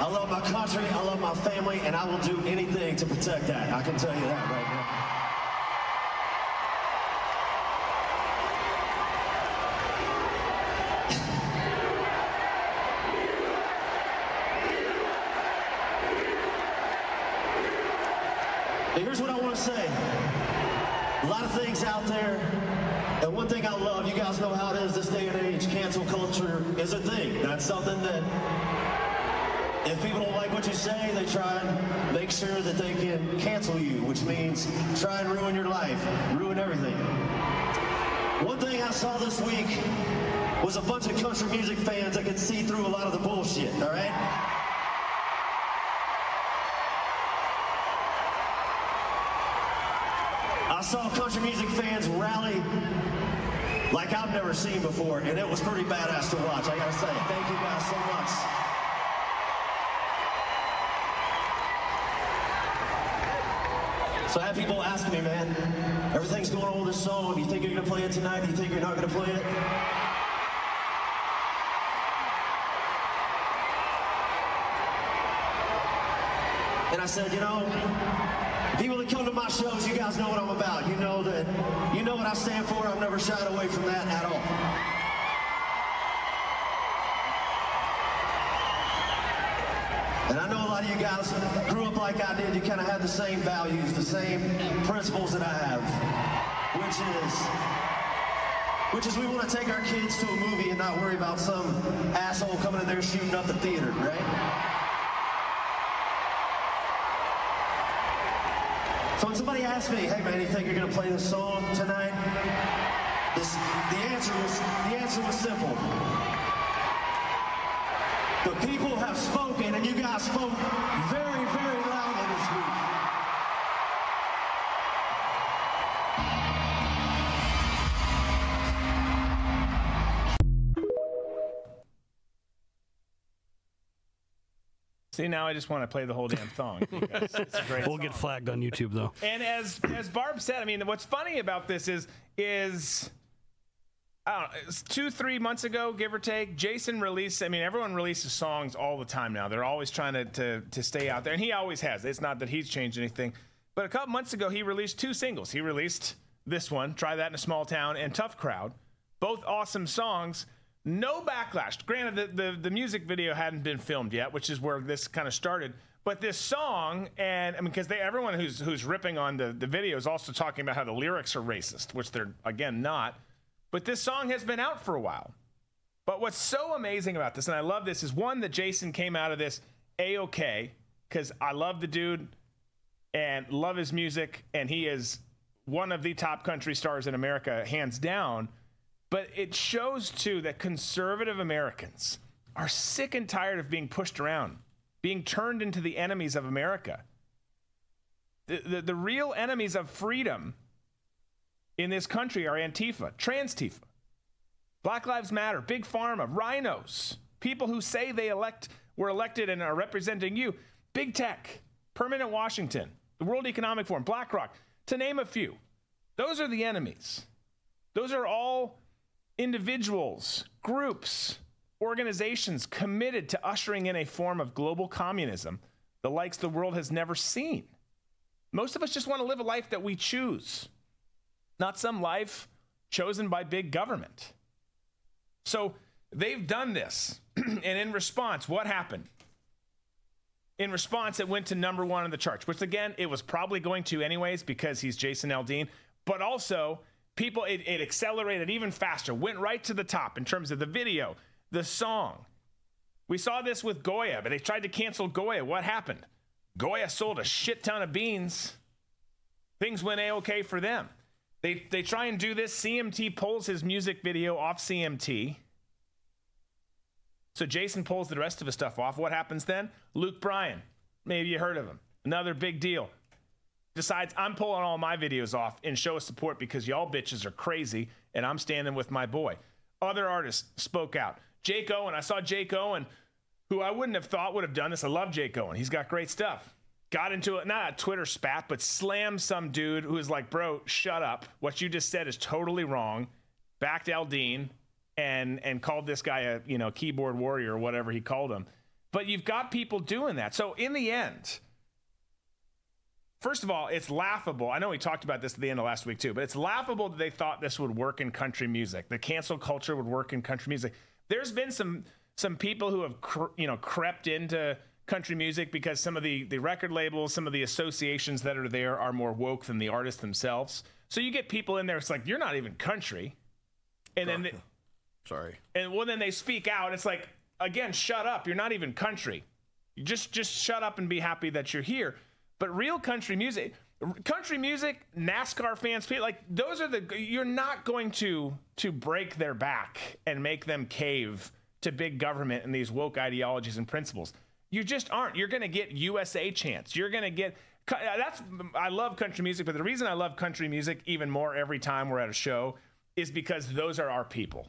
I love my country, I love my family, and I will do anything to protect that. I can tell you that right now. Is a thing. That's something that if people don't like what you say, they try and make sure that they can cancel you, which means try and ruin your life, ruin everything. One thing I saw this week was a bunch of country music fans that could see through a lot of the bullshit, all right? I saw country music fans rally like I've never seen before, and it was pretty badass to watch, I gotta say. Thank you guys so much. So I have people asking me, man, everything's going on with this song. Do you think you're gonna play it tonight? Do you think you're not gonna play it? And I said, you know, people that come to my shows, you guys know what I'm about. You know that, you know what I stand for. I've never shied away from that at all. And I know a lot of you guys grew up like I did. You kind of have the same values, the same principles that I have, which is, which is we want to take our kids to a movie and not worry about some asshole coming in there shooting up the theater, right? So when somebody asked me, "Hey man, you think you're gonna play this song tonight?" This, the answer was the answer was simple. The people have spoken, and you guys spoke very, very See, now I just want to play the whole damn song. It's a great We'll get flagged on YouTube though. And as as Barb said, I mean, what's funny about this is is I don't know, it's two three months ago, give or take. Jason released. I mean, everyone releases songs all the time now. They're always trying to to, to stay out there, and he always has. It's not that he's changed anything. But a couple months ago, he released two singles. He released this one, "Try That in a Small Town," and "Tough Crowd," both awesome songs. No backlash. Granted, the, the, the music video hadn't been filmed yet, which is where this kind of started. But this song, and I mean, because they everyone who's who's ripping on the, the video is also talking about how the lyrics are racist, which they're again not. But this song has been out for a while. But what's so amazing about this, and I love this, is one that Jason came out of this a okay because I love the dude. and love his music, and he is one of the top country stars in America, hands down. But it shows too that conservative Americans are sick and tired of being pushed around, being turned into the enemies of America. The, the, the real enemies of freedom in this country are Antifa, Trans Tifa, Black Lives Matter, Big Pharma, RINOs, people who say they elect were elected and are representing you, Big Tech, Permanent Washington, the World Economic Forum, BlackRock, to name a few. Those are the enemies. Those are all individuals, groups, organizations committed to ushering in a form of global communism, the likes the world has never seen. Most of us just want to live a life that we choose, not some life chosen by big government. So they've done this. and in response, what happened? In response, it went to number one on the charts, which again, it was probably going to anyways because he's Jason Aldean. But also, people, it, it accelerated even faster, went right to the top in terms of the video, the song. We saw this with Goya, but they tried to cancel Goya. What happened? Goya sold a shit ton of beans. Things went a okay for them. They, they try and do this. CMT pulls his music video off CMT. So Jason pulls the rest of his stuff off. What happens then? Luke Bryan, maybe you heard of him. Another big deal. Decides I'm pulling all my videos off in show of support because y'all bitches are crazy and I'm standing with my boy. Other artists spoke out. Jake Owen, I saw Jake Owen, who I wouldn't have thought would have done this. I love Jake Owen. He's got great stuff. Got into it, not a Twitter spat, but slammed some dude who was like, bro, shut up. What you just said is totally wrong. Backed Aldean, and and called this guy a you know keyboard warrior or whatever he called him. But you've got people doing that. So in the end, first of all, it's laughable. I know we talked about this at the end of last week too, but it's laughable that they thought this would work in country music. The cancel culture would work in country music. There's been some some people who have cre- you know crept into country music because some of the the record labels, some of the associations that are there are more woke than the artists themselves. So you get people in there. It's like you're not even country, and then. They, Sorry. And well, then they speak out. It's like, again, shut up. You're not even country. You just just shut up and be happy that you're here. But real country music, country music, NASCAR fans, people like those are the you're not going to to break their back and make them cave to big government and these woke ideologies and principles. You just aren't. You're going to get USA chants. You're going to get uh, that's I love country music, but the reason I love country music even more every time we're at a show is because those are our people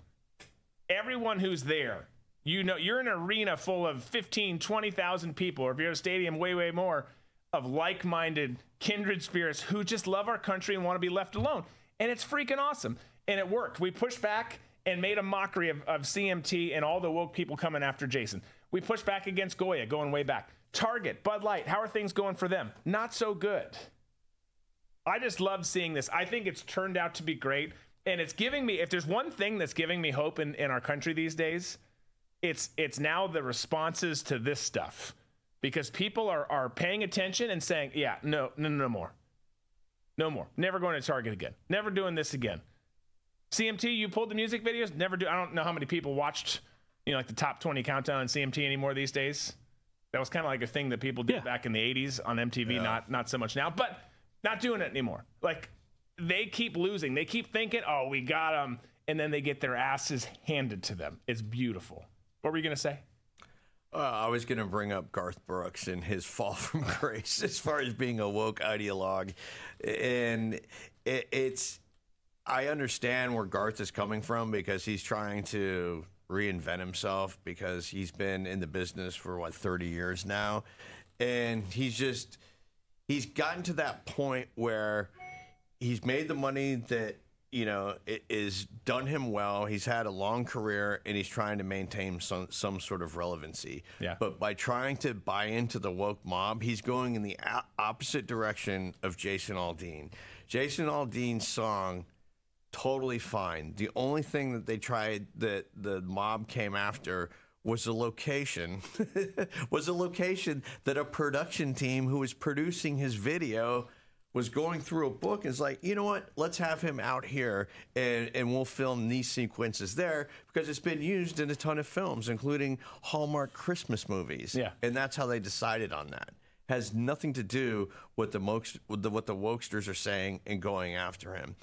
everyone who's there, you know, you're in an arena full of 15, 20,000 people, or if you're at a stadium, way, way more of like minded, kindred spirits who just love our country and want to be left alone. And it's freaking awesome. And it worked. We pushed back and made a mockery of, of CMT and all the woke people coming after Jason. We pushed back against Goya, going way back. Target, Bud Light, how are things going for them? Not so good. I just love seeing this. I think it's turned out to be great and it's giving me if there's one thing that's giving me hope in, in our country these days it's it's now the responses to this stuff because people are are paying attention and saying yeah no no no more no more never going to target again never doing this again cmt you pulled the music videos never do i don't know how many people watched you know like the top 20 countdown on cmt anymore these days that was kind of like a thing that people did yeah. back in the 80s on mtv yeah. not not so much now but not doing it anymore like they keep losing. They keep thinking, "Oh, we got them," and then they get their asses handed to them. It's beautiful. What were you gonna say? Uh, I was going to bring up Garth Brooks and his fall from grace as far as being a woke ideologue. And it, it's, I understand where Garth is coming from because he's trying to reinvent himself because he's been in the business for what, 30 years now. And he's just, he's gotten to that point where he's made the money that you know it is done him well. He's had a long career and he's trying to maintain some some sort of relevancy. Yeah. But by trying to buy into the woke mob, he's going in the a- opposite direction of Jason Aldean. Jason Aldean's song totally fine. The only thing that they tried that the mob came after was a location was a location that a production team who was producing his video was going through a book and is like, you know what? Let's have him out here and, and we'll film these sequences there because it's been used in a ton of films, including Hallmark Christmas movies. Yeah. And that's how they decided on that. has nothing to do with the, mokes, with the what the wokesters are saying and going after him.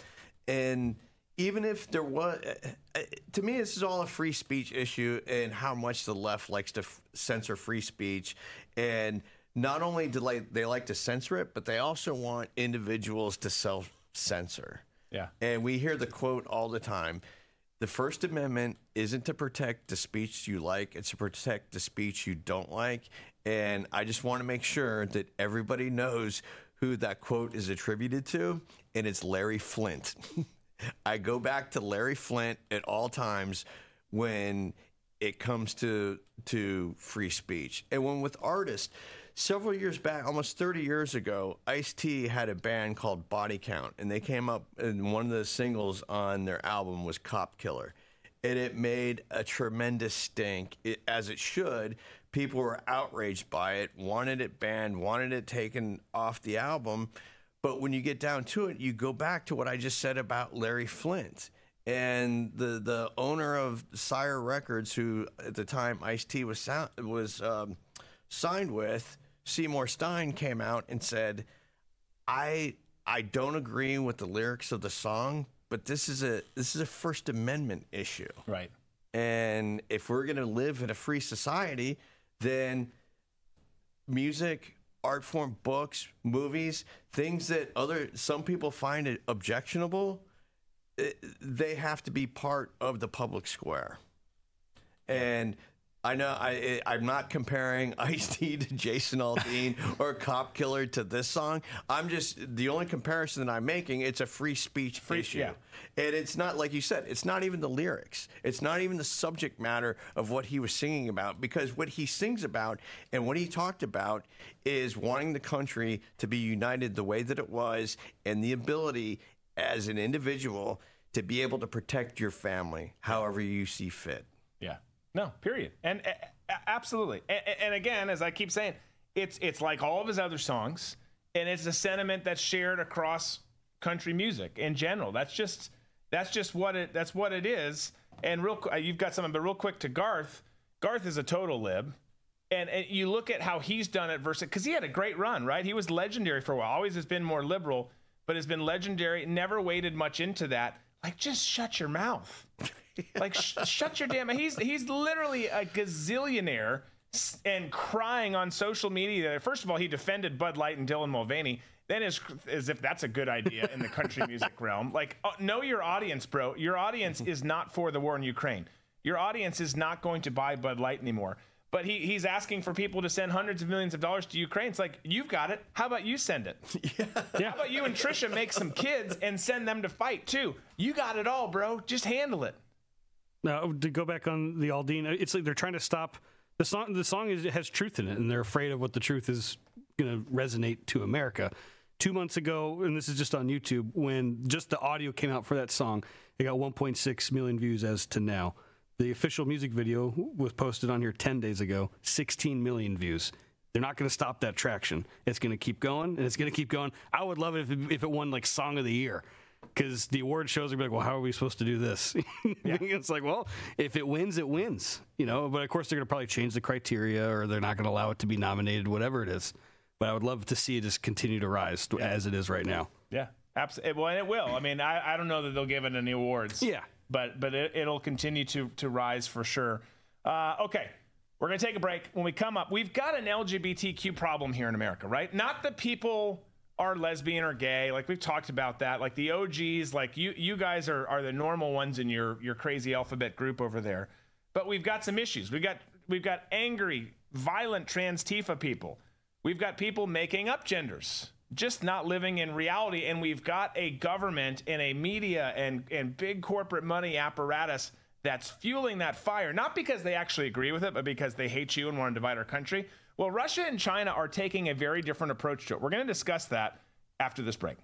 And even if there was, uh, to me, this is all a free speech issue and how much the left likes to f- censor free speech. And not only do they, they like to censor it, but they also want individuals to self censor. Yeah. And we hear the quote all the time the First Amendment isn't to protect the speech you like, it's to protect the speech you don't like. And I just want to make sure that everybody knows who that quote is attributed to, and it's Larry Flynt. I go back to Larry Flynt at all times when it comes to to free speech. And when with artists, several years back, almost 30 years ago, Ice-T had a band called Body Count and they came up and one of the singles on their album was Cop Killer. And it made a tremendous stink, it, as it should. People were outraged by it, wanted it banned, wanted it taken off the album. But when you get down to it, you go back to what I just said about Larry Flynt and the the owner of Sire Records, who at the time Ice T was sound, was um, signed with, Seymour Stein came out and said, "I I don't agree with the lyrics of the song, but this is a this is a First Amendment issue, Right. and if we're going to live in a free society, then music, art form, books, movies, things that other some people find it objectionable, eh, they have to be part of the public square. And I know I I'm not comparing Ice T to Jason Aldean or Cop Killer to this song. I'm just the only comparison that I'm making. It's a free speech issue, yeah. and it's not like you said. It's not even the lyrics. It's not even the subject matter of what he was singing about. Because what he sings about and what he talked about is wanting the country to be united the way that it was, and the ability as an individual to be able to protect your family however you see fit. Yeah. No, period. And uh, absolutely. And, and again, as I keep saying, it's it's like all of his other songs, and it's a sentiment that's shared across country music in general. That's just that's just what it that's what it is. And real, you've got something, but real quick to Garth. Garth is a total lib. And, and you look at how he's done it versus because he had a great run, right? He was legendary for a while. Always has been more liberal, but has been legendary. Never waded much into that. Like, just shut your mouth. like, sh- shut your damn. He's he's literally a gazillionaire and crying on social media. that, First of all, he defended Bud Light and Dylan Mulvaney. Then, as, as if that's a good idea in the country music realm, like uh, know your audience, bro. Your audience is not for the war in Ukraine. Your audience is not going to buy Bud Light anymore. But he, he's asking for people to send hundreds of millions of dollars to Ukraine. It's like, you've got it. How about you send it? Yeah. How about you and Trisha make some kids and send them to fight too? You got it all, bro. Just handle it. Now to go back on the Aldean, it's like they're trying to stop the song. The song is, has truth in it, and they're afraid of what the truth is going to resonate to America. Two months ago, and this is just on YouTube, when just the audio came out for that song, it got 1.6 million views as to now. The official music video was posted on here 10 days ago, 16 million views. They're not going to stop that traction. It's going to keep going, and it's going to keep going. I would love it if it, if it won like Song of the Year because the award shows are like, well, how are we supposed to do this? it's like, well, if it wins, it wins, you know. But of course, they're going to probably change the criteria, or they're not going to allow it to be nominated, whatever it is. But I would love to see it just continue to rise to- as it is right now. Yeah, absolutely. Well, and it will. I mean, I, I don't know that they'll give it any awards. Yeah. But but it, it'll continue to to rise for sure. Uh, okay, we're gonna take a break. When we come up, we've got an LGBTQ problem here in America, right? Not that people are lesbian or gay, like we've talked about that. Like the OGs, like you you guys are are the normal ones in your your crazy alphabet group over there. But we've got some issues. We've got we've got angry, violent trans Tifa people. We've got people making up genders, just not living in reality. And we've got a government and a media and, and big corporate money apparatus that's fueling that fire, not because they actually agree with it, but because they hate you and want to divide our country. Well, Russia and China are taking a very different approach to it. We're going to discuss that after this break.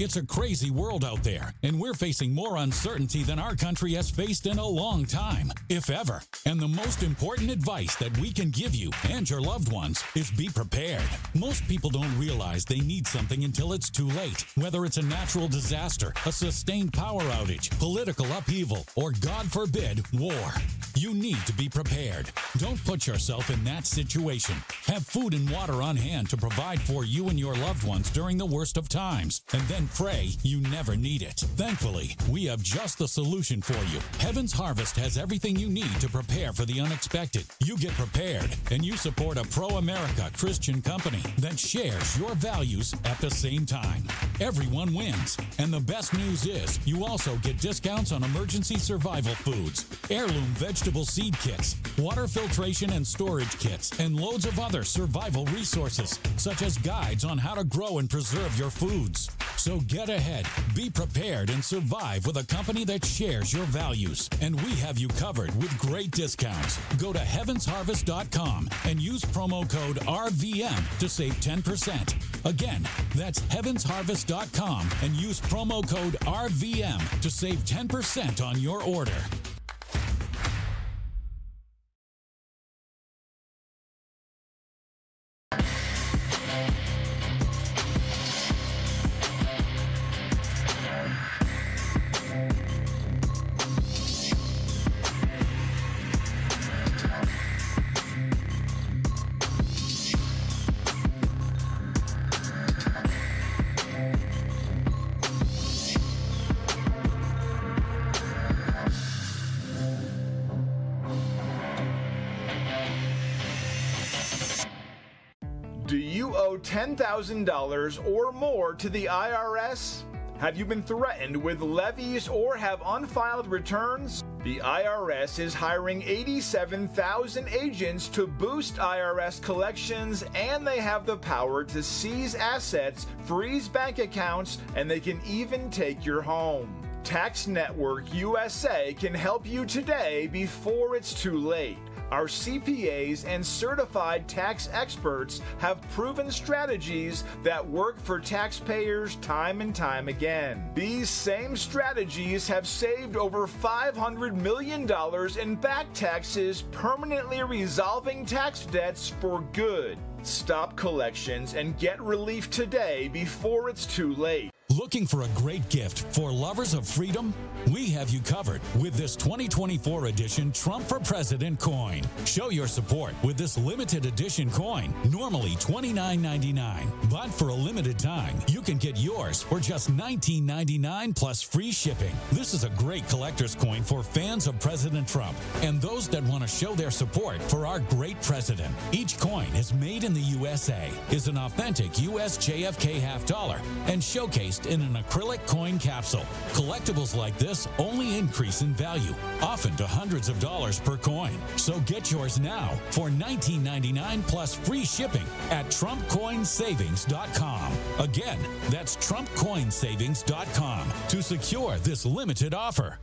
It's a crazy world out there, and we're facing more uncertainty than our country has faced in a long time, if ever. And the most important advice that we can give you and your loved ones is be prepared. Most people don't realize they need something until it's too late, whether it's a natural disaster, a sustained power outage, political upheaval, or God forbid, war. You need to be prepared. Don't put yourself in that situation. Have food and water on hand to provide for you and your loved ones during the worst of times, and then pray you never need it. Thankfully, we have just the solution for you. Heaven's Harvest has everything you need to prepare for the unexpected. You get prepared, and you support a pro America Christian company that shares your values at the same time. Everyone wins. And the best news is you also get discounts on emergency survival foods, heirloom vegetable seed kits, water filtration and storage kits, and loads of other survival resources, such as guides on how to grow and preserve your foods. So get ahead, be prepared, and survive with a company that shares your values. And we have you covered with great discounts. Go to heavensharvest.com and use promo code RVM to save 10%. Again, that's heavensharvest.com and use promo code RVM to save 10% on your order. $10,000 or more to the IRS? Have you been threatened with levies or have unfiled returns? The IRS is hiring 87,000 agents to boost IRS collections, and they have the power to seize assets, freeze bank accounts, and they can even take your home. Tax Network USA can help you today before it's too late. Our CPAs and certified tax experts have proven strategies that work for taxpayers time and time again. These same strategies have saved over $500 million in back taxes, permanently resolving tax debts for good. Stop collections and get relief today before it's too late. Looking for a great gift for lovers of freedom? We have you covered with this 2024 edition Trump for President coin. Show your support with this limited edition coin, normally $29.99. But for a limited time, you can get yours for just $19.99 plus free shipping. This is a great collector's coin for fans of President Trump and those that want to show their support for our great president. Each coin is made in the USA, is an authentic US JFK half dollar, and showcased in an acrylic coin capsule. Collectibles like this only increase in value, often to hundreds of dollars per coin. So get yours now for $19.99 plus free shipping at TrumpCoinSavings.com. Again, that's TrumpCoinSavings.com to secure this limited offer.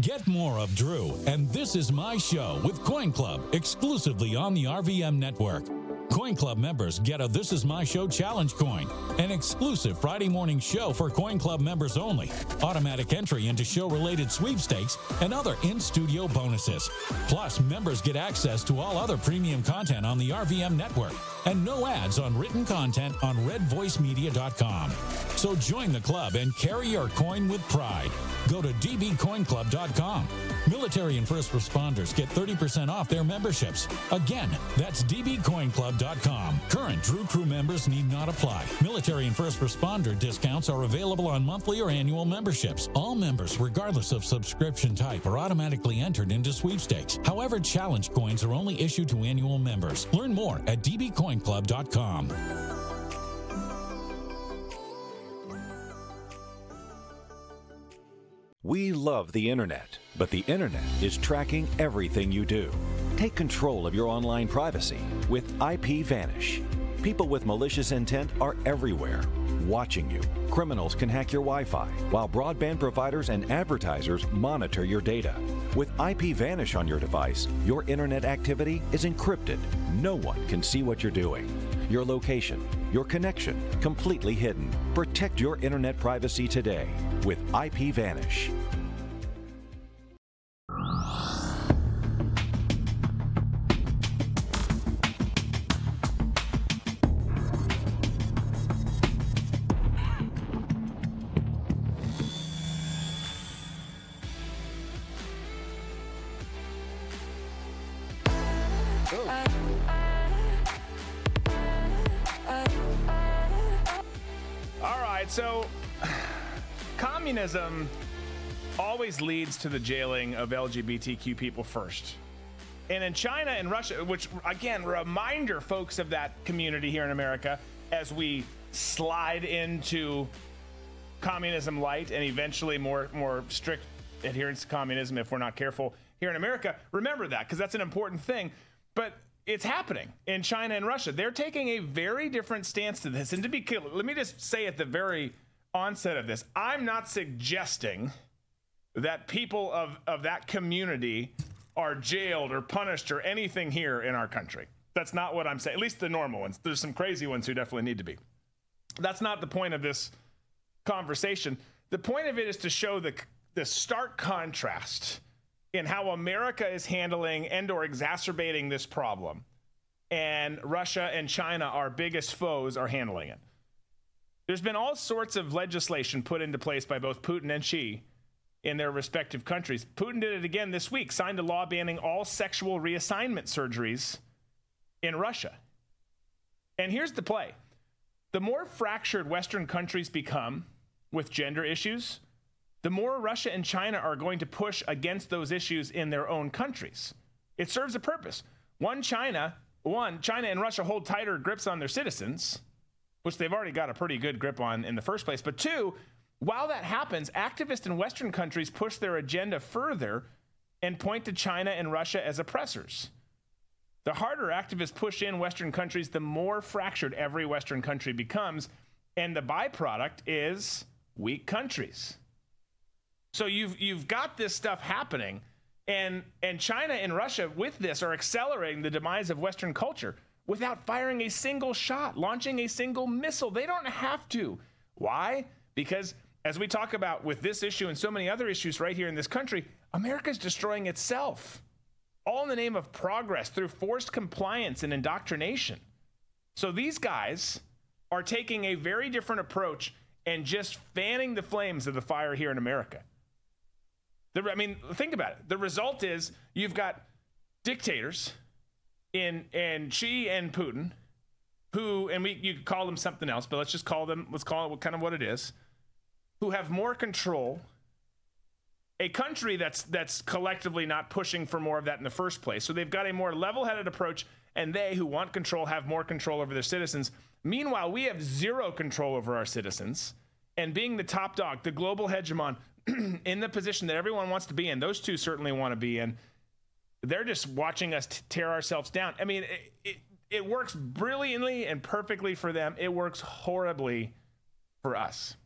Get more of Drew, and this is my show with Coin Club exclusively on the RVM network. Coin Club members get a This Is My Show challenge coin, an exclusive Friday morning show for Coin Club members only, automatic entry into show related sweepstakes, and other in studio bonuses. Plus, members get access to all other premium content on the RVM network and no ads on written content on redvoicemedia.com. So join the club and carry your coin with pride. Go to dbcoinclub.com. Military and first responders get 30% off their memberships. Again, that's dbcoinclub.com. Current Drew Crew members need not apply. Military and first responder discounts are available on monthly or annual memberships. All members, regardless of subscription type, are automatically entered into sweepstakes. However, challenge coins are only issued to annual members. Learn more at dbcoinclub.com. We love the internet, but the internet is tracking everything you do. Take control of your online privacy with IP Vanish. People with malicious intent are everywhere, watching you. Criminals can hack your Wi Fi, while broadband providers and advertisers monitor your data. With IP Vanish on your device, your internet activity is encrypted. No one can see what you're doing. Your location, your connection completely hidden. Protect your internet privacy today with IPVanish. Communism always leads to the jailing of LGBTQ people first. And in China and Russia, which again, reminder folks of that community here in America as we slide into communism light and eventually more more strict adherence to communism if we're not careful here in America. Remember that because that's an important thing. But it's happening in China and Russia. They're taking a very different stance to this. And to be clear, let me just say at the very onset of this, I'm not suggesting that people of, of that community are jailed or punished or anything here in our country. That's not what I'm saying. At least the normal ones. There's some crazy ones who definitely need to be. That's not the point of this conversation. The point of it is to show the the stark contrast in how America is handling and or exacerbating this problem and Russia and China, our biggest foes, are handling it. There's been all sorts of legislation put into place by both Putin and Xi in their respective countries. Putin did it again this week, signed a law banning all sexual reassignment surgeries in Russia. And here's the play the more fractured Western countries become with gender issues, the more Russia and China are going to push against those issues in their own countries. It serves a purpose. One, China, one, China and Russia hold tighter grips on their citizens, which they've already got a pretty good grip on in the first place. But two, while that happens, activists in Western countries push their agenda further and point to China and Russia as oppressors. The harder activists push in Western countries, the more fractured every Western country becomes. And the byproduct is weak countries. So you've you've got this stuff happening, and and China and Russia with this are accelerating the demise of Western culture without firing a single shot, launching a single missile. They don't have to. Why? Because as we talk about with this issue and so many other issues right here in this country, America's destroying itself. All in the name of progress through forced compliance and indoctrination. So these guys are taking a very different approach and just fanning the flames of the fire here in America. The, I mean, think about it. The result is you've got dictators in and Xi and Putin, who and we you could call them something else, but let's just call them let's call it what kind of what it is, who have more control. A country that's that's collectively not pushing for more of that in the first place. So they've got a more level-headed approach, and they who want control have more control over their citizens. Meanwhile, we have zero control over our citizens. And being the top dog, the global hegemon, in the position that everyone wants to be in, those two certainly want to be in. They're just watching us t- tear ourselves down. I mean, it, it, it works brilliantly and perfectly for them. It works horribly for us.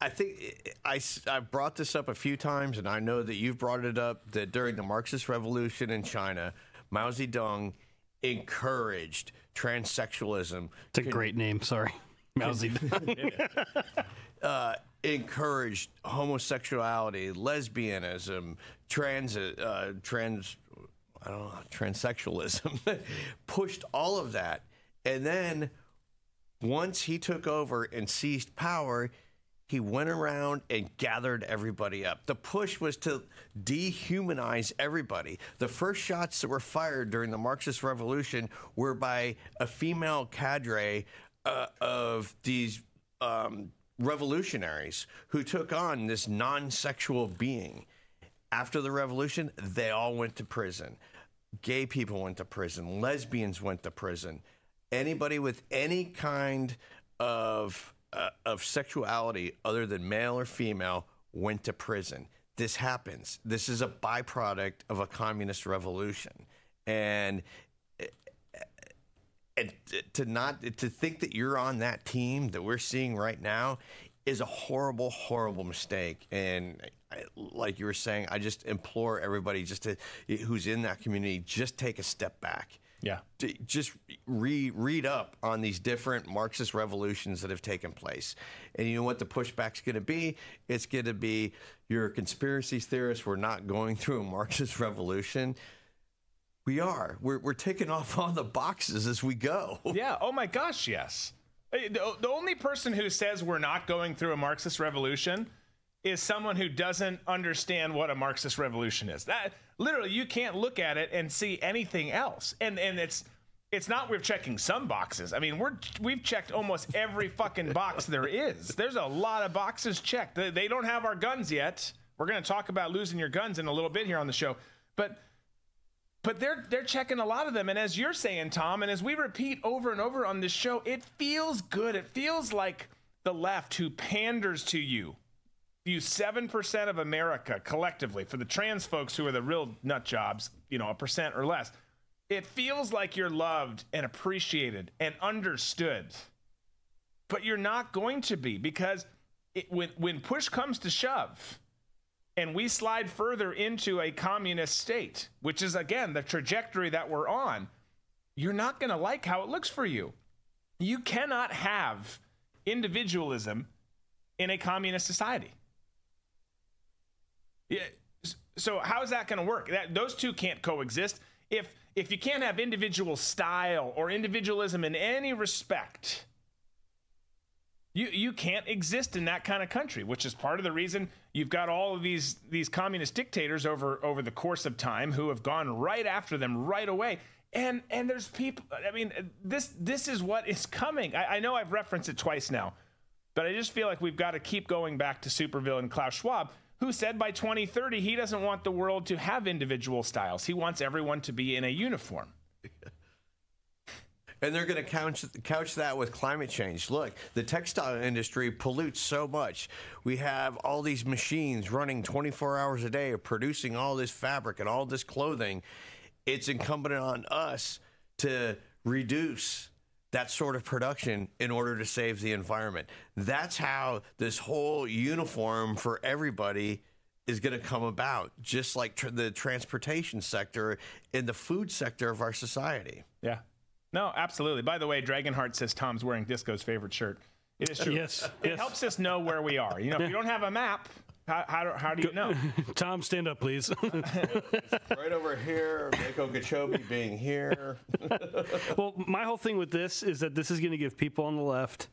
I think I, I've brought this up a few times, and I know that you've brought it up that during the Marxist Revolution in China, Mao Zedong encouraged transsexualism. It's a great name. Sorry, Mao Zedong. uh, encouraged homosexuality, lesbianism, trans, uh, trans, I don't know, transsexualism, pushed all of that. And then once he took over and seized power, he went around and gathered everybody up. The push was to dehumanize everybody. The first shots that were fired during the Marxist Revolution were by a female cadre uh, of these um, revolutionaries who took on this non sexual being. After the revolution, they all went to prison. Gay people went to prison. Lesbians went to prison. Anybody with any kind of uh, of sexuality other than male or female went to prison. This happens. This is a byproduct of a communist revolution, and and to not to think that you're on that team that we're seeing right now is a horrible, horrible mistake. And I, like you were saying, I just implore everybody just to who's in that community just take a step back Yeah. to just read read up on these different Marxist revolutions that have taken place. And you know what the pushback's going to be? It's going to be you're a conspiracy theorist. We're not going through a Marxist revolution. We are. We're we're ticking off all the boxes as we go. Yeah. Oh my gosh, yes. The, the only person who says we're not going through a Marxist revolution is someone who doesn't understand what a Marxist revolution is. That literally you can't look at it and see anything else. And and it's it's not we're checking some boxes. I mean, we're we've checked almost every fucking box there is. There's a lot of boxes checked. They don't have our guns yet. We're going to talk about losing your guns in a little bit here on the show. But but they're they're checking a lot of them. And as you're saying tom and as we repeat over and over on this show it feels good. It feels like the left who panders to you you 7% of america collectively for the trans folks who are the real nut jobs you know a percent or less it feels like you're loved and appreciated and understood. But you're not going to be because it, when when push comes to shove and we slide further into a communist state, which is again the trajectory that we're on, you're not going to like how it looks for you. You cannot have individualism in a communist society. Yeah, so how is that going to work? That those two can't coexist. If if you can't have individual style or individualism in any respect, you you can't exist in that kind of country, which is part of the reason you've got all of these these communist dictators over over the course of time who have gone right after them right away. And and there's people. I mean, this this is what is coming. I, I know I've referenced it twice now, but I just feel like we've got to keep going back to supervillain Klaus Schwab, who said by 2030 he doesn't want the world to have individual styles. He wants everyone to be in a uniform. And they're going to couch, couch that with climate change. Look, the textile industry pollutes so much. We have all these machines running 24 hours a day, producing all this fabric and all this clothing. It's incumbent on us to reduce that sort of production in order to save the environment. That's how this whole uniform for everybody is going to come about, just like tr- the transportation sector in the food sector of our society. Yeah. No, absolutely. By the way, Dragonheart says Tom's wearing Disco's favorite shirt. It is true. Yes, It yes. helps us know where we are. You know, if you don't have a map, how, how, do, how do you know? Tom, stand up, please. right over here, Mako Gachobi being here. well, my whole thing with this is that this is going to give people on the left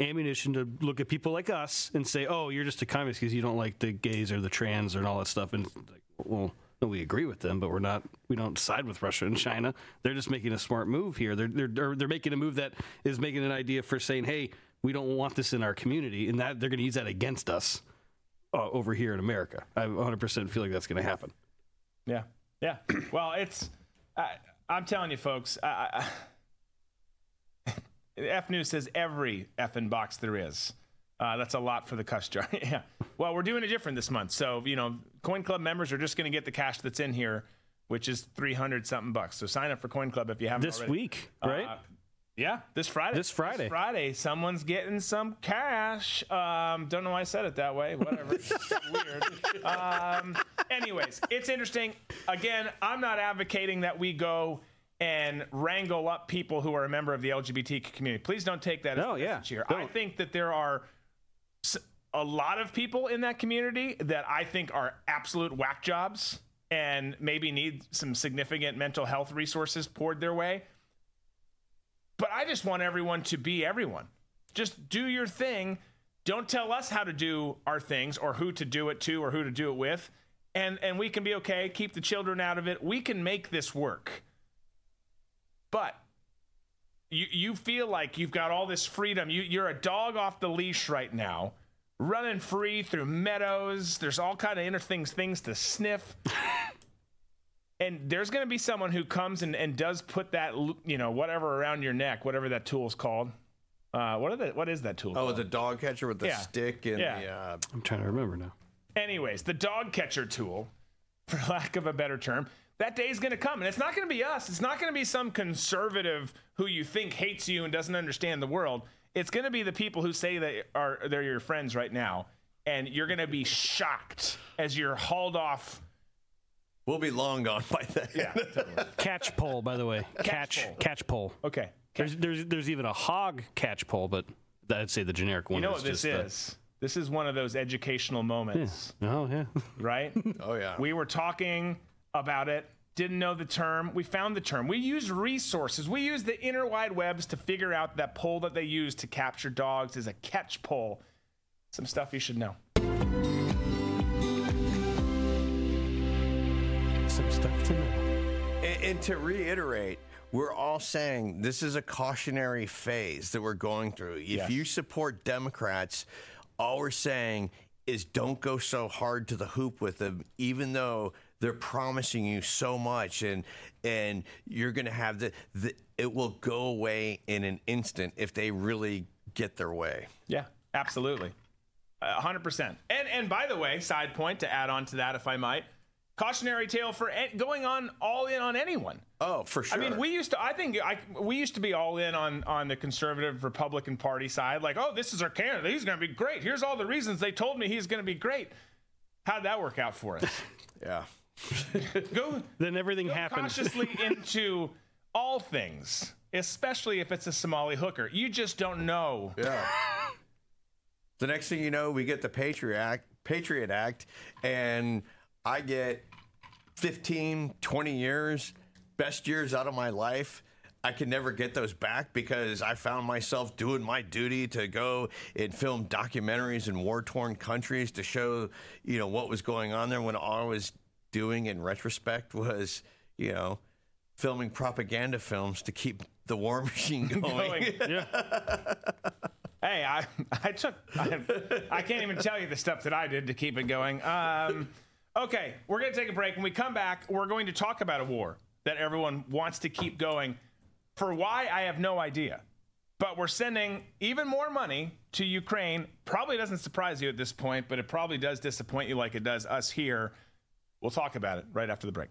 ammunition to look at people like us and say, "Oh, you're just a communist because you don't like the gays or the trans or all that stuff." And like, well, no, we agree with them, but we're not. We don't side with Russia and China. They're just making a smart move here. They're they're they're, making a move that is making an idea for saying, "Hey, we don't want this in our community," and that they're going to use that against us uh, over here in America. I 100% feel like that's going to happen. Yeah. Yeah. Well, it's, I, I'm telling you, folks, I, I, F News says every effing box there is. Uh, that's a lot for the cuss jar. yeah. Well, we're doing it different this month. So, you know, Coin Club members are just going to get the cash that's in here, which is 300 something bucks. So sign up for Coin Club if you haven't This already. week, right? Uh, yeah, this Friday. This Friday. Friday, someone's getting some cash. Um, don't know why I said it that way. Whatever. Weird. Um, anyways, it's interesting. Again, I'm not advocating that we go and wrangle up people who are a member of the LGBT community. Please don't take that as No, a yeah, message here. I think that there are a lot of people in that community that I think are absolute whack jobs and maybe need some significant mental health resources poured their way. But I just want everyone to be everyone. Just do your thing. Don't tell us how to do our things or who to do it to or who to do it with. And and we can be okay, keep the children out of it. We can make this work. But you you feel like you've got all this freedom. You you're a dog off the leash right now, running free through meadows. There's all kind of inner things things to sniff. and there's going to be someone who comes and, and does put that you know whatever around your neck, whatever that tool's called. Uh, what are the, what is that tool? Oh, called? the dog catcher with the Yeah. stick and Yeah. the. Uh, I'm trying to remember now. Anyways, the dog catcher tool, for lack of a better term, that day's going to come. And it's not going to be us. It's not going to be some conservative who you think hates you and doesn't understand the world. It's going to be the people who say they are they're your friends right now. And you're going to be shocked as you're hauled off We'll be long gone by then. Yeah, totally. Catch pole, by the way. Catch pole. catch pole. Okay. There's there's there's even a hog catch pole, but I'd say the generic one. You know is what this just the- is? This is one of those educational moments, Oh yeah. right? Oh yeah. We were talking about it, didn't know the term. We found the term. We used resources. We used the interwide webs to figure out that pole that they use to capture dogs is a catch pole. Some stuff you should know. Some stuff to know. And, and to reiterate, we're all saying this is a cautionary phase that we're going through. If Yes. you support Democrats, all we're saying is don't go so hard to the hoop with them, even though they're promising you so much, and and you're going to have the, the it will go away in an instant if they really get their way. Yeah, absolutely. A hundred percent. And and by the way, side point to add on to that, if I might, cautionary tale for going on all in on anyone. Oh, for sure. I mean, we used to. I think I, we used to be all in on on the conservative Republican Party side. Like, oh, this is our candidate. He's going to be great. Here's all the reasons they told me he's going to be great. How'd that work out for us? yeah. Go Then everything go happened. cautiously into all things, especially if it's a Somali hooker. You just don't know. Yeah. the next thing you know, we get the Patriot Act, Patriot Act, and I get 15, 20 years, best years out of my life. I can never get those back because I found myself doing my duty to go and film documentaries in war torn countries to show, you know, what was going on there when all I was doing in retrospect was, you know, filming propaganda films to keep the war machine going. Going. Hey, I I took I, I can't even tell you the stuff that I did to keep it going. Um, okay, we're gonna take a break. When we come back, we're going to talk about a war that everyone wants to keep going. For why, I have no idea. But we're sending even more money to Ukraine. Probably doesn't surprise you at this point, but it probably does disappoint you like it does us here. We'll talk about it right after the break.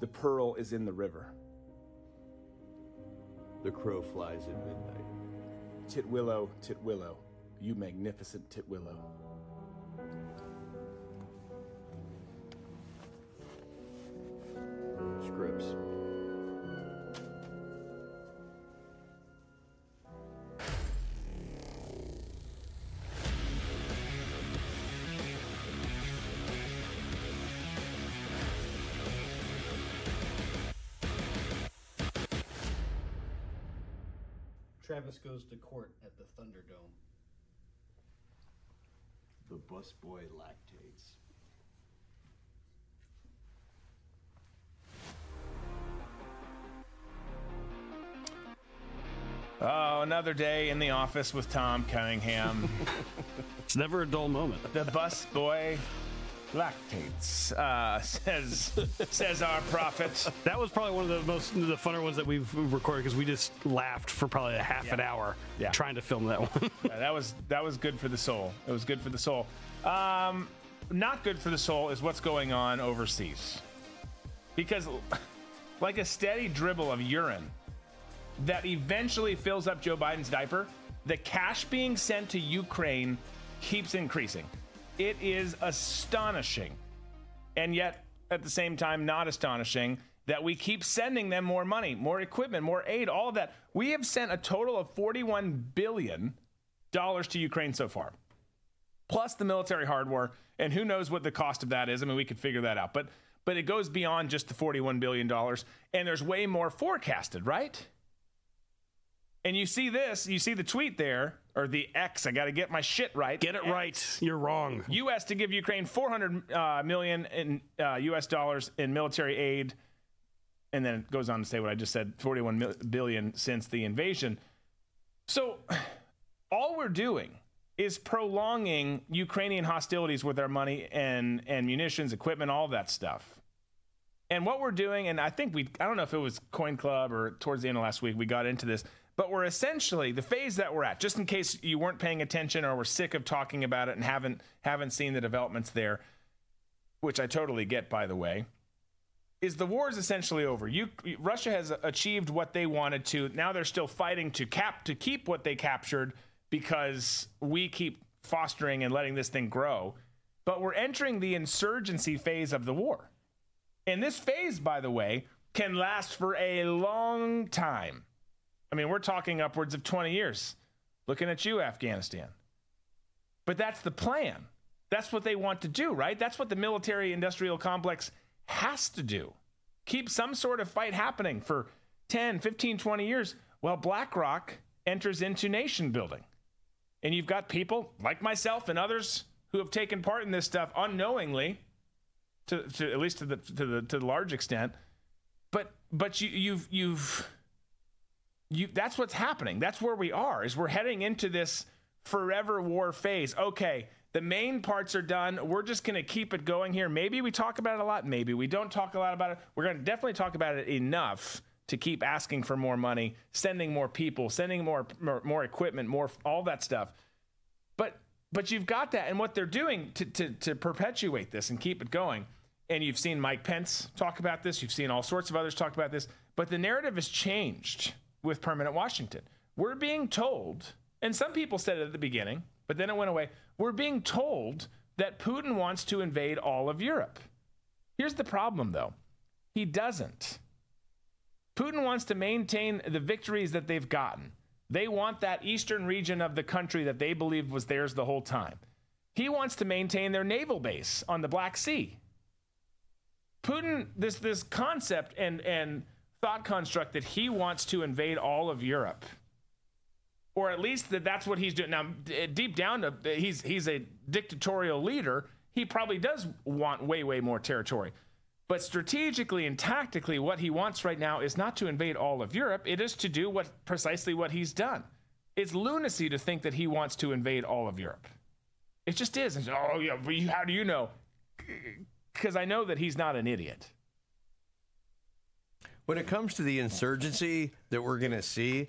The pearl is in the river. The crow flies at midnight. Titwillow, Titwillow, you magnificent Titwillow. Goes to court at the Thunderdome. The busboy lactates. Oh, another day in the office with Tom Cunningham. It's never a dull moment. the bus boy lactates, uh, says says our prophet. That was probably one of the most the funner ones that we've recorded because we just laughed for probably a half an hour Yeah. trying to film that one. Yeah, that was that was good for the soul. It was good for the soul. Um, not good for the soul is what's going on overseas, because like a steady dribble of urine that eventually fills up Joe Biden's diaper, the cash being sent to Ukraine keeps increasing. It is astonishing, and yet at the same time not astonishing that we keep sending them more money, more equipment, more aid, all of that. We have sent a total of 41 billion dollars to Ukraine so far, plus the military hardware, and who knows what the cost of that is. I mean, we could figure that out, but but it goes beyond just the 41 billion dollars, and there's way more forecasted, right? And you see this, you see the tweet there, or the X. I got to get my shit right. Get it right. You're wrong. U.S. to give Ukraine 400 uh, million in uh, U.S. dollars in military aid, and then it goes on to say what I just said: 41 mil- billion since the invasion. So, all we're doing is prolonging Ukrainian hostilities with our money and and munitions, equipment, all that stuff. And what we're doing, and I think we, I don't know if it was Coin Club or towards the end of last week, we got into this, but we're essentially the phase that we're at, just in case you weren't paying attention or were sick of talking about it and haven't haven't seen the developments there, which I totally get, by the way, is the war is essentially over. You, Russia has achieved what they wanted to. Now they're still fighting to cap to keep what they captured because we keep fostering and letting this thing grow. But we're entering the insurgency phase of the war. And this phase, by the way, can last for a long time. I mean, we're talking upwards of 20 years. Looking at you, Afghanistan. But that's the plan. That's what they want to do, right? That's what the military industrial complex has to do. Keep some sort of fight happening for 10, 15, 20 years while BlackRock enters into nation building. And you've got people like myself and others who have taken part in this stuff unknowingly, to, to at least to the to the to the large extent. But but you you've you've you that's what's happening. That's where we are. Is we're heading into this forever war phase. Okay, the main parts are done. We're just going to keep it going here. Maybe we talk about it a lot. Maybe we don't talk a lot about it. We're going to definitely talk about it enough to keep asking for more money, sending more people, sending more more, more equipment, more all that stuff. But but you've got that, and what they're doing to, to to perpetuate this and keep it going. And you've seen Mike Pence talk about this. You've seen all sorts of others talk about this. But the narrative has changed with permanent Washington. We're being told, and some people said it at the beginning, but then it went away. We're being told that Putin wants to invade all of Europe. Here's the problem, though he doesn't. Putin wants to maintain the victories that they've gotten. They want that eastern region of the country that they believed was theirs the whole time. He wants to maintain their naval base on the Black Sea. Putin, this this concept and and thought construct that he wants to invade all of Europe, or at least that that's what he's doing. Now, d- deep down, uh, he's he's a dictatorial leader. He probably does want way way more territory. But strategically and tactically, what he wants right now is not to invade all of Europe. It is to do what precisely what he's done. It's lunacy to think that he wants to invade all of Europe. It just is. Oh yeah, how do you know? Because I know that he's not an idiot. When it comes to the insurgency that we're going to see,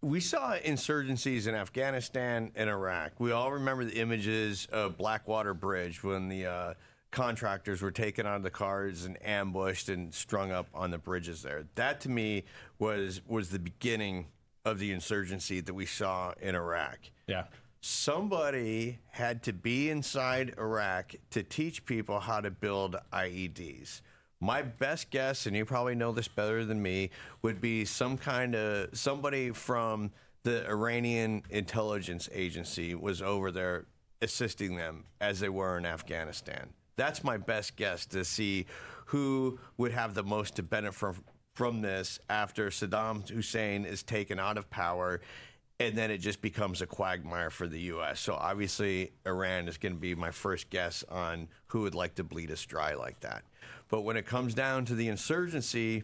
we saw insurgencies in Afghanistan and Iraq. We all remember the images of Blackwater Bridge when the uh, contractors were taken out of the cars and ambushed and strung up on the bridges there. That to me was was the beginning of the insurgency that we saw in Iraq. Yeah. Somebody had to be inside Iraq to teach people how to build IEDs. My best guess, and you probably know this better than me, would be some kind of somebody from the Iranian intelligence agency was over there assisting them as they were in Afghanistan. That's my best guess to see who would have the most to benefit from, from this after Saddam Hussein is taken out of power and then it just becomes a quagmire for the U.S. So obviously, Iran is going to be my first guess on who would like to bleed us dry like that. But when it comes down to the insurgency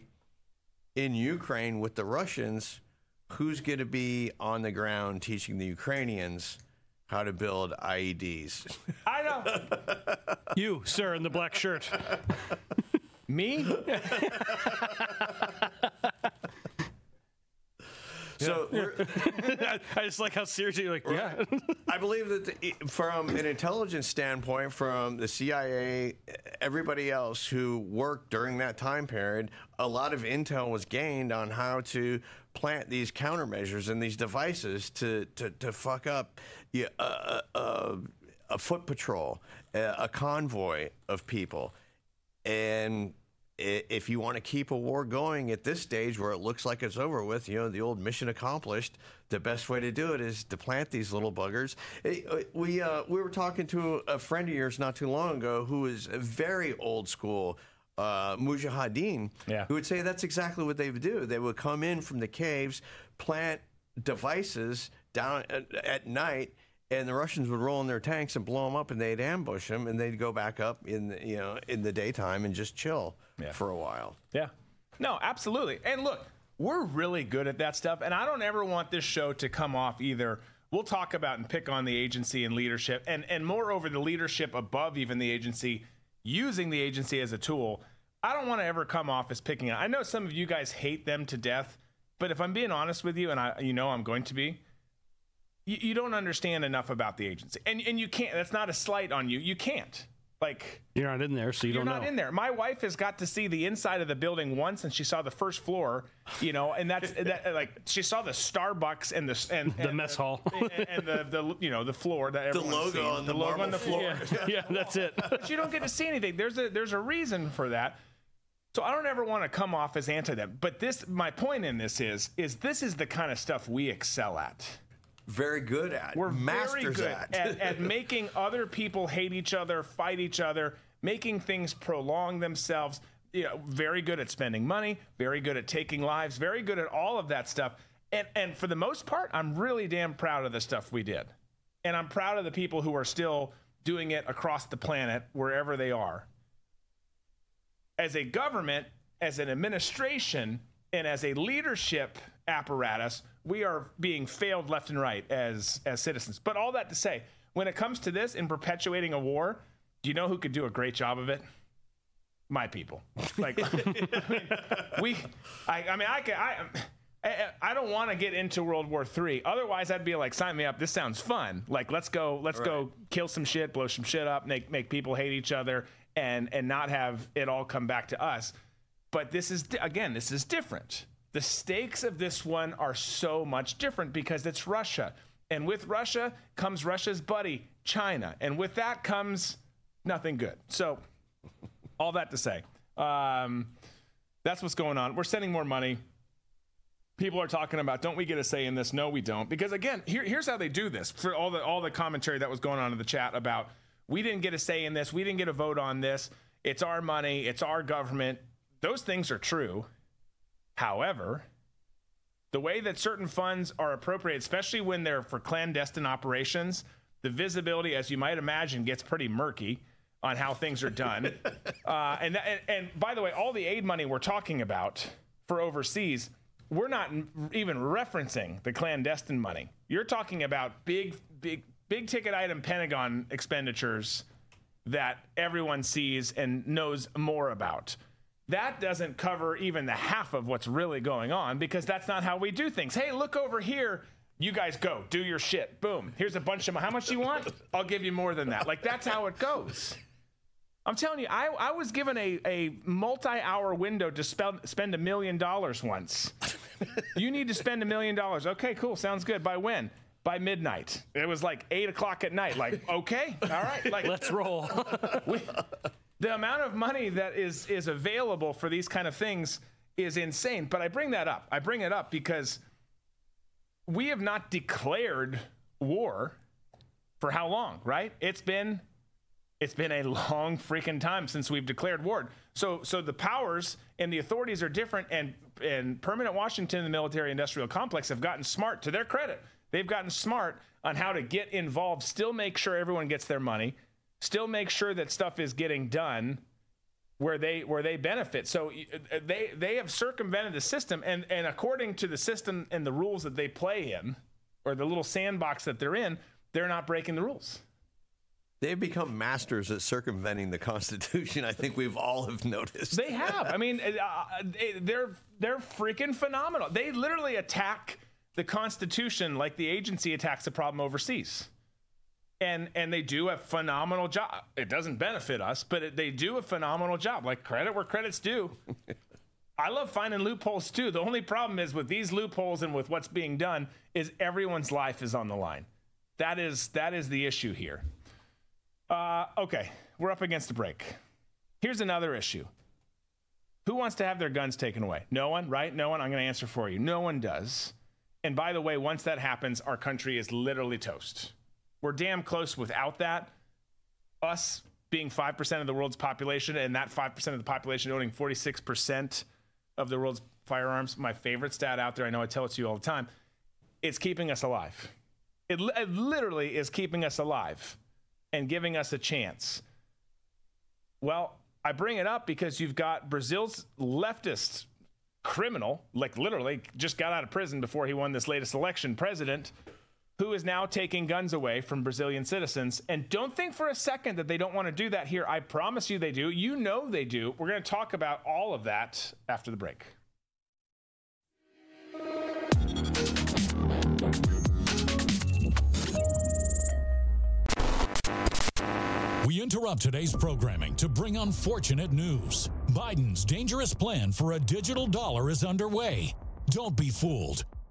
in Ukraine with the Russians, who's going to be on the ground teaching the Ukrainians how to build IEDs. I know. You, sir, in the black shirt. Me? So I just like how serious you're like, yeah. I believe that the, from an intelligence standpoint, from the CIA, everybody else who worked during that time period, a lot of intel was gained on how to plant these countermeasures and these devices to to, to fuck up yeah, a, a, a foot patrol, a, a convoy of people, and if you want to keep a war going at this stage where it looks like it's over with, you know, the old mission accomplished, the best way to do it is to plant these little buggers. We, uh, we were talking to a friend of yours not too long ago who is a very old school. Uh, Mujahideen, Yeah. who would say that's exactly what they would do. They would come in from the caves, plant devices down at, at night, and the Russians would roll in their tanks and blow them up, and they'd ambush them, and they'd go back up in the, you know in the daytime and just chill Yeah. for a while. Yeah. No, absolutely. And look, we're really good at that stuff. And I don't ever want this show to come off either. We'll talk about and pick on the agency and leadership, and, and moreover, the leadership above even the agency, using the agency as a tool. I don't want to ever come off as picking on. I know some of you guys hate them to death, but if I'm being honest with you, and I, you know I'm going to be, you, you don't understand enough about the agency. And, and you can't, that's not a slight on you. You can't. Like, You're not in there, so you you're don't not know. in there. My wife has got to see the inside of the building once, and she saw the first floor. You know, and that's that, like she saw the Starbucks and the and, The mess hall. and, and the, the you know the floor that everyone's logo seen. on the logo on the floor. Yeah, yeah, that's it. but you don't get to see anything. There's a there's a reason for that. So I don't ever want to come off as anti them. But this my point in this is is this is the kind of stuff we excel at. Very good at. We're masters very good at, at making other people hate each other, fight each other, making things prolong themselves. You know, very good at spending money, very good at taking lives, very good at all of that stuff. And and for the most part, I'm really damn proud of the stuff we did. And I'm proud of the people who are still doing it across the planet, wherever they are. As a government, as an administration, and as a leadership apparatus, we are being failed left and right as as citizens. But all that to say, when it comes to this in perpetuating a war, do you know who could do a great job of it? My people. Like I mean, we, I, I mean, I can, I. I- I don't want to get into World War III. Otherwise, I'd be like, sign me up. This sounds fun. Like, let's go, let's go kill some shit, blow some shit up, make make people hate each other, and and not have it all come back to us. But this is again, this is different. The stakes of this one are so much different because it's Russia, and with Russia comes Russia's buddy China, and with that comes nothing good. So, all that to say, um, that's what's going on. We're sending more money. People are talking about don't we get a say in this? No we don't. Because again here, here's how they do this. For all the all the commentary that was going on in the chat about we didn't get a say in this. We didn't get a vote on this. It's our money. It's our government. Those things are true however the way that certain funds are appropriated especially when they're for clandestine operations the visibility as you might imagine gets pretty murky on how things are done uh, and, and and by the way all the aid money we're talking about for overseas we're not even referencing the clandestine money. You're talking about big, big, big ticket item Pentagon expenditures that everyone sees and knows more about. That doesn't cover even the half of what's really going on because that's not how we do things. Hey, look over here. You guys go, do your shit. Boom. Here's a bunch of money. how much you want? I'll give you more than that. Like that's how it goes. I'm telling you, I, I was given a, a multi hour window to spend, spend a million dollars once. you need to spend a million dollars. Okay, cool. Sounds good. By when? By midnight. It was like eight o'clock at night. Like, okay, all right. Like, Let's roll. we, the amount of money that is is available for these kind of things is insane. But I bring that up. I bring it up because we have not declared war for how long, right? It's been it's been a long freaking time since we've declared war. So so the powers and the authorities are different and and permanent Washington and the military industrial complex have gotten smart to their credit. They've gotten smart on how to get involved, still make sure everyone gets their money, still make sure that stuff is getting done where they where they benefit. So uh, they they have circumvented the system and and according to the system and the rules that they play in or the little sandbox that they're in, they're not breaking the rules. They've become masters at circumventing the Constitution. I think we've all have noticed. They have. I mean, uh, they- they're they're freaking phenomenal. They literally attack the Constitution like the agency attacks a problem overseas, and and they do a phenomenal job. It doesn't benefit us, but it, they do a phenomenal job. Like credit where credit's due. I love finding loopholes too. The only problem is with these loopholes and with what's being done is everyone's life is on the line. That is that is the issue here. Uh, okay, we're up against a break. Here's another issue. Who wants to have their guns taken away? No one, right? No one. I'm going to answer for you. No one does. And by the way, once that happens, our country is literally toast. We're damn close without that. Us being 5% of the world's population and that 5% of the population owning 46% of the world's firearms, my favorite stat out there, I know I tell it to you all the time, it's keeping us alive. It, it literally is keeping us alive and giving us a chance. Well, I bring it up because you've got Brazil's leftist criminal, like literally just got out of prison before he won this latest election, president, who is now taking guns away from Brazilian citizens. And don't think for a second that they don't want to do that here. I promise you they do. You know they do. We're going to talk about all of that after the break. We interrupt today's programming to bring unfortunate news. Biden's dangerous plan for a digital dollar is underway. Don't be fooled.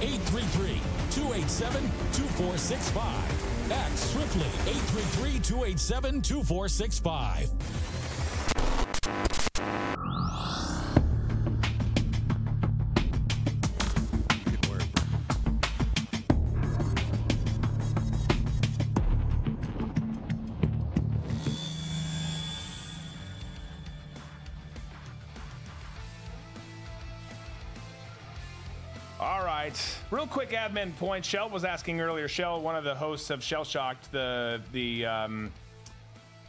833 287 2465. Act swiftly 833 287 2465. Right. Real quick admin point. Shell was asking earlier. Shell, one of the hosts of Shell Shocked, the the um,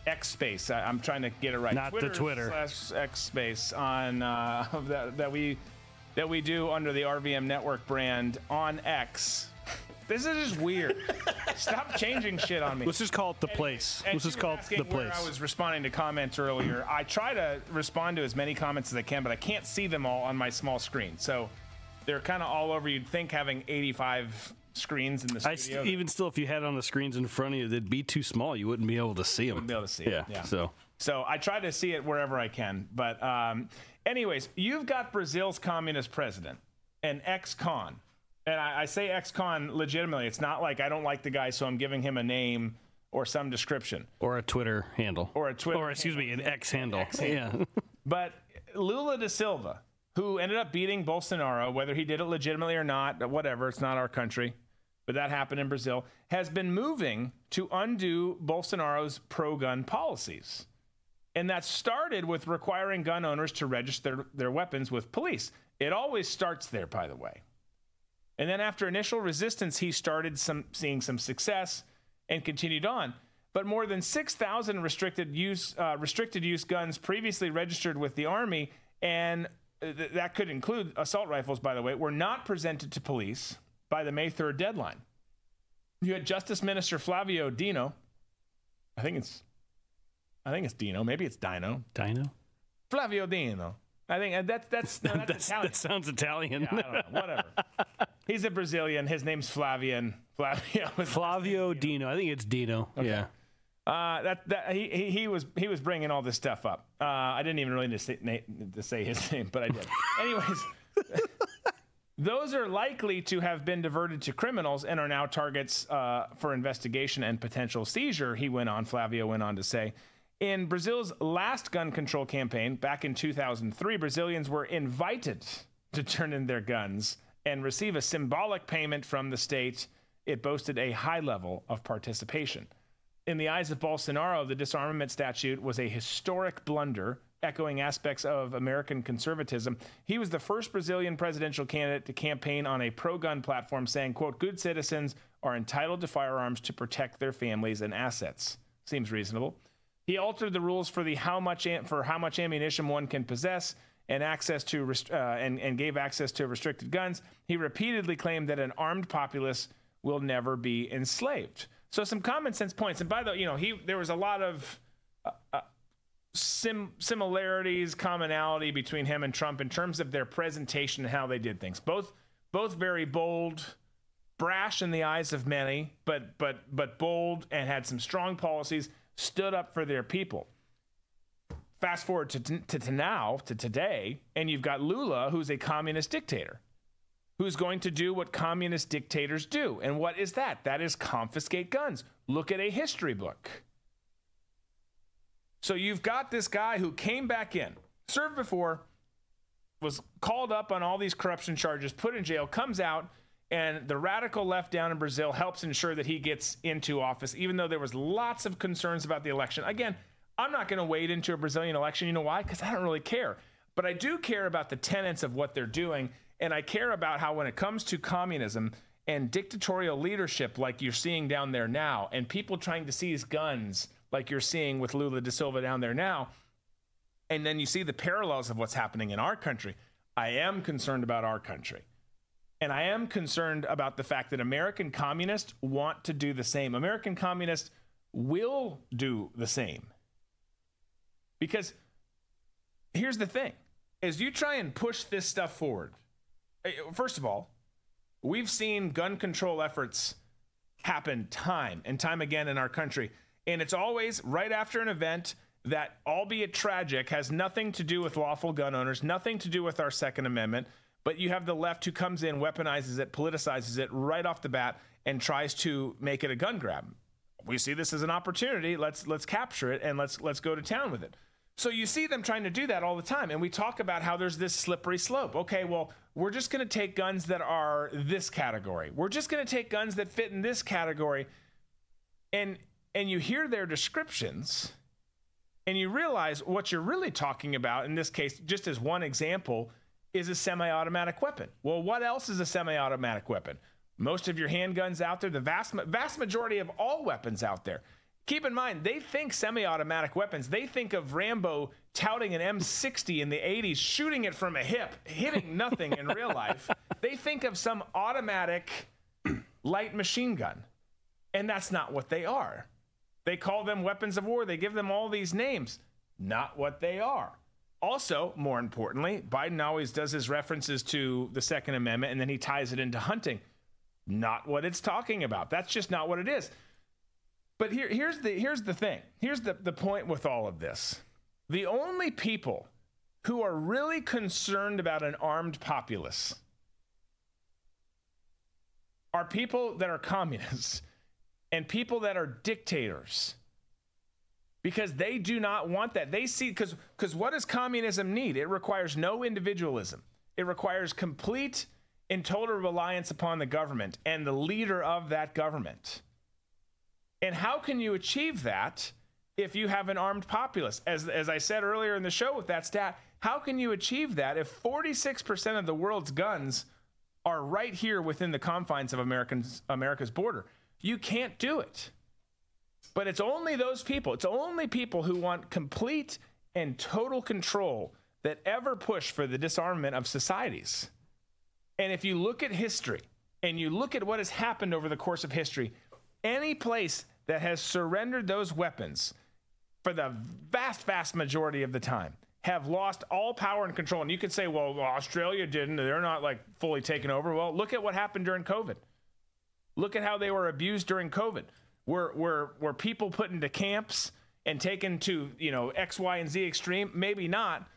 X Space. I, I'm trying to get it right. Not the Twitter. slash X Space on uh, that that we that we do under the RVM Network brand on X. This is just weird. Stop changing shit on me. Let's just call it the place. And Let's just call it the place. I was responding to comments earlier. I try to respond to as many comments as I can, but I can't see them all on my small screen. So they're kind of all over. You'd think having 85 screens in the I st- even still, if you had it on the screens in front of you, they'd be too small. You wouldn't be able to see them. Wouldn't be able to see yeah, it. Yeah. So So I try to see it wherever I can. But, um, anyways, you've got Brazil's communist president, an ex-con, and I, I say ex-con legitimately. It's not like I don't like the guy, so I'm giving him a name or some description. or a Twitter handle. Or a Twitter Or excuse me, an X handle. Yeah. But Lula da Silva, who ended up beating Bolsonaro, whether he did it legitimately or not, whatever, it's not our country, but that happened in Brazil, has been moving to undo Bolsonaro's pro gun policies. And that started with requiring gun owners to register their weapons with police. It always starts there, by the way. And then after initial resistance, he started some, seeing some success and continued on. But more than 6,000 restricted use uh, restricted use guns previously registered with the army, and th- that could include assault rifles, by the way, were not presented to police by the May 3rd deadline. You had Justice Minister Flavio Dino. I think it's, I think it's Dino. Maybe it's Dino. Dino. Flavio Dino. I think uh, that's that's no, that's, That's- Italian. that sounds Italian. Yeah, I don't know. Whatever. He's a Brazilian. His name's Flavian. Flavio. Flavio Dino. I think it's Dino. Yeah. Uh, that that he, he he was he was bringing all this stuff up. Uh, I didn't even really to say, to say his name, but I did. Anyways, those are likely to have been diverted to criminals and are now targets uh, for investigation and potential seizure. He went on. Flavio went on to say. In Brazil's last gun control campaign back in 2003, Brazilians were invited to turn in their guns and receive a symbolic payment from the state. It boasted a high level of participation in the eyes of Bolsonaro, the disarmament statute was a historic blunder, echoing aspects of American conservatism. He was the first Brazilian presidential candidate to campaign on a pro-gun platform saying, quote, good citizens are entitled to firearms to protect their families and assets. Seems reasonable. He altered the rules for the how much for how much ammunition one can possess and access to uh, and, and gave access to restricted guns. He repeatedly claimed that an armed populace will never be enslaved. So some common sense points. And by the way, you know, he there was a lot of uh, uh, sim, similarities, commonality between him and Trump in terms of their presentation and how they did things. Both both very bold, brash in the eyes of many, but but but bold and had some strong policies. Stood up for their people. Fast forward to, to, to now, to today, and you've got Lula, who's a communist dictator who's going to do what communist dictators do. And what is that? That is confiscate guns. Look at a history book. So you've got this guy who came back in, served before, was called up on all these corruption charges, put in jail, comes out, and the radical left down in Brazil helps ensure that he gets into office, even though there was lots of concerns about the election. Again, I'm not going to wade into a Brazilian election. You know why? Because I don't really care. But I do care about the tenets of what they're doing and I care about how, when it comes to communism and dictatorial leadership, like you're seeing down there now, and people trying to seize guns, like you're seeing with Lula da Silva down there now, and then you see the parallels of what's happening in our country, I am concerned about our country. And I am concerned about the fact that American communists want to do the same. American communists will do the same. Because here's the thing as you try and push this stuff forward, First of all, we've seen gun control efforts happen time and time again in our country. And it's always right after an event that, albeit tragic, has nothing to do with lawful gun owners, nothing to do with our Second Amendment. But you have the left who comes in, weaponizes it, politicizes it right off the bat, and tries to make it a gun grab. We see this as an opportunity. Let's let's capture it and let's let's go to town with it. So you see them trying to do that all the time. And we talk about how there's this slippery slope. Okay, well, we're just going to take guns that are this category. We're just going to take guns that fit in this category. And and you hear their descriptions and you realize what you're really talking about in this case just as one example is a semi-automatic weapon. Well, what else is a semi-automatic weapon? Most of your handguns out there, the vast vast majority of all weapons out there Keep in mind, they think semi automatic weapons. They think of Rambo touting an M60 in the 80s, shooting it from a hip, hitting nothing in real life. They think of some automatic light machine gun. And that's not what they are. They call them weapons of war, they give them all these names. Not what they are. Also, more importantly, Biden always does his references to the Second Amendment and then he ties it into hunting. Not what it's talking about. That's just not what it is. But here, here's the here's the thing. Here's the, the point with all of this. The only people who are really concerned about an armed populace are people that are communists and people that are dictators because they do not want that. They see because because what does communism need? It requires no individualism. It requires complete and total reliance upon the government and the leader of that government. And how can you achieve that if you have an armed populace? As, as I said earlier in the show with that stat, how can you achieve that if 46% of the world's guns are right here within the confines of Americans, America's border? You can't do it. But it's only those people, it's only people who want complete and total control that ever push for the disarmament of societies. And if you look at history and you look at what has happened over the course of history, any place that has surrendered those weapons for the vast, vast majority of the time have lost all power and control. And you could say, well, Australia didn't. They're not like fully taken over. Well, look at what happened during COVID. Look at how they were abused during COVID. Were were were people put into camps and taken to you know X, Y, and Z extreme? Maybe not,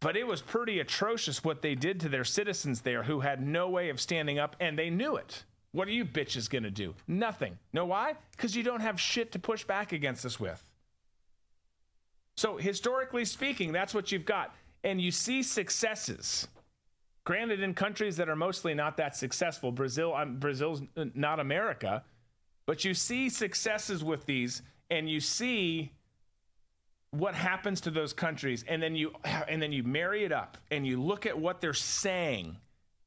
but it was pretty atrocious what they did to their citizens there who had no way of standing up, and they knew it. What are you bitches gonna do? Nothing. Know why? Because you don't have shit to push back against us with. So historically speaking, that's what you've got, and you see successes. Granted, in countries that are mostly not that successful, Brazil, um, Brazil's not America, but you see successes with these, and you see what happens to those countries, and then you and then you marry it up, and you look at what they're saying,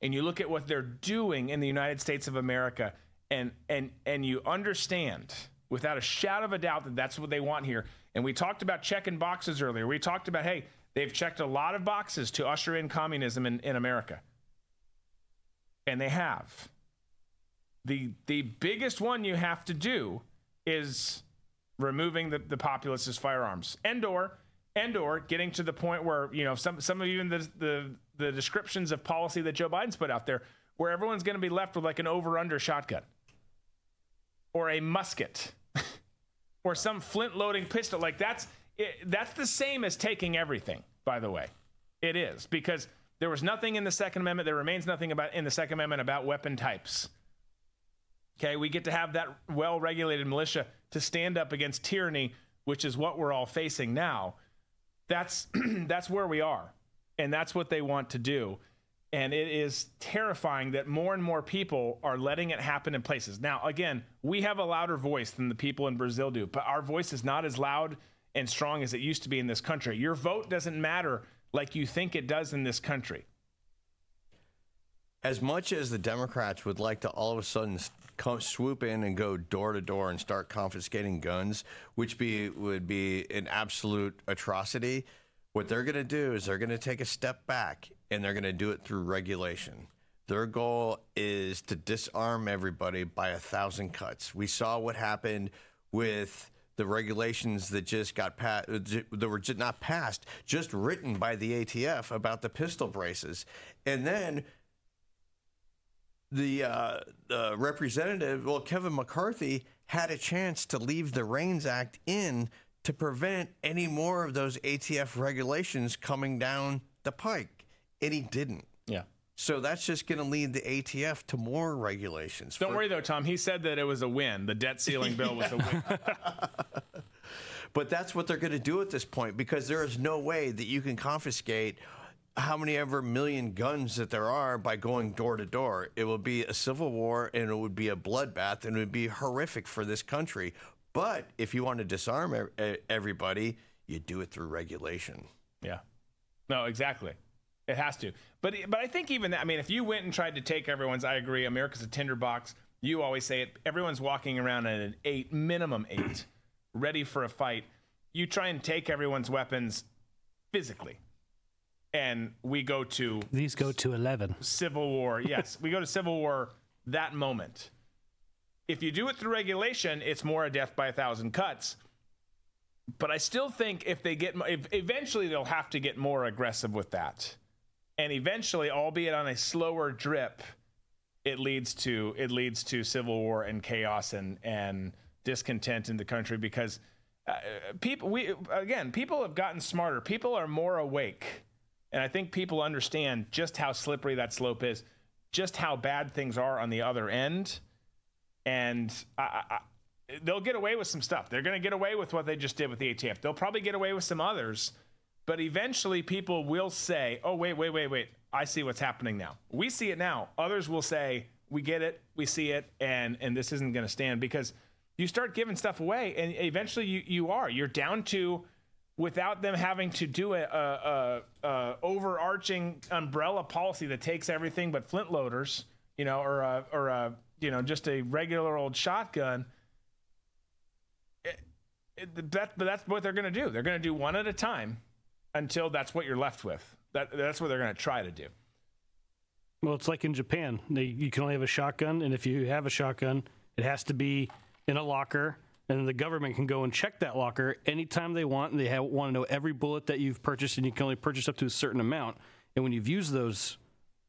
and you look at what they're doing in the United States of America, and and and you understand without a shadow of a doubt that that's what they want here. And we talked about checking boxes earlier. We talked about hey They've checked a lot of boxes to usher in communism in, in America. And they have. The, the biggest one you have to do is removing the, the populist's firearms. And or, and or getting to the point where, you know, some, some of even the, the, the descriptions of policy that Joe Biden's put out there, where everyone's going to be left with like an over under shotgun or a musket or some flint loading pistol. Like that's it, that's the same as taking everything, by the way. It is because there was nothing in the Second Amendment. There remains nothing about in the Second Amendment about weapon types. Okay, we get to have that well-regulated militia to stand up against tyranny, which is what we're all facing now. That's that's where we are, and that's what they want to do. And it is terrifying that more and more people are letting it happen in places. Now, again, we have a louder voice than the people in Brazil do, but our voice is not as loud and strong as it used to be in this country. Your vote doesn't matter like you think it does in this country. As much as the Democrats would like to all of a sudden come, swoop in and go door to door and start confiscating guns, which be would be an absolute atrocity, what they're going to do is they're going to take a step back and they're going to do it through regulation. Their goal is to disarm everybody by a thousand cuts. We saw what happened with the regulations that just got passed, that were not passed, just written by the ATF about the pistol braces. And then the, uh, the representative, well, Kevin McCarthy, had a chance to leave the REINS Act in to prevent any more of those ATF regulations coming down the pike. And he didn't. Yeah. So that's just going to lead the ATF to more regulations. Don't For- worry though, Tom. He said that it was a win. The debt ceiling bill was a win. but that's what they're going to do at this point because there is no way that you can confiscate how many ever million guns that there are by going door to door. It will be a civil war and it would be a bloodbath and it would be horrific for this country. But if you want to disarm everybody, you do it through regulation. Yeah. No, exactly. It has to. But but I think even that. I mean, if you went and tried to take everyone's, I agree. America's a tinderbox. You always say it. Everyone's walking around at an eight, minimum eight, ready for a fight. You try and take everyone's weapons physically, and we go to these go to eleven. Civil war. Yes, we go to civil war that moment. If you do it through regulation, it's more a death by a thousand cuts but I still think if they get, if eventually they'll have to get more aggressive with that and eventually, albeit on a slower drip, it leads to it leads to civil war and chaos and and discontent in the country because uh, people we again people have gotten smarter. People are more awake, and I think people understand just how slippery that slope is, just how bad things are on the other end, and I, I, they'll get away with some stuff. They're going to get away with what they just did with the ATF. They'll probably get away with some others but eventually, people will say, oh, wait, wait, wait, wait. I see what's happening now. We see it now. Others will say, we get it, we see it, and, and this isn't going to stand because you start giving stuff away, and eventually you, you are. You're down to, without them having to do a, a, a, a overarching umbrella policy that takes everything but flint loaders, you know, or a, or a, you know, just a regular old shotgun. It, it, that, but that's what they're going to do. They're going to do one at a time until that's what you're left with. That, that's what they're going to try to do. Well, it's like in Japan. They, you can only have a shotgun, and if you have a shotgun, it has to be in a locker, and the government can go and check that locker anytime they want, and they have, want to know every bullet that you've purchased, and you can only purchase up to a certain amount. And when you've used those,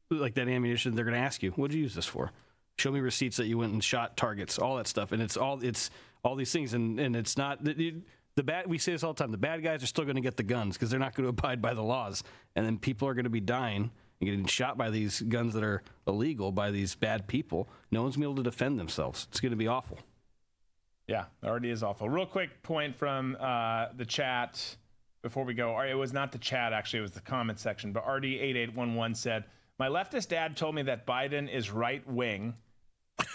like that ammunition, they're going to ask you, "What did you use this for?" Show me receipts that you went and shot targets, all that stuff, and it's all it's all these things, and and it's not the, the bad. We say this all the time. The bad guys are still going to get the guns because they're not going to abide by the laws, and then people are going to be dying and getting shot by these guns that are illegal by these bad people. No one's going to be able to defend themselves. It's going to be awful. Yeah, it already is awful. Real quick point from uh, the chat before we go. It was not the chat, actually, it was the comment section. But RD8811 said, My leftist dad told me that Biden is right wing.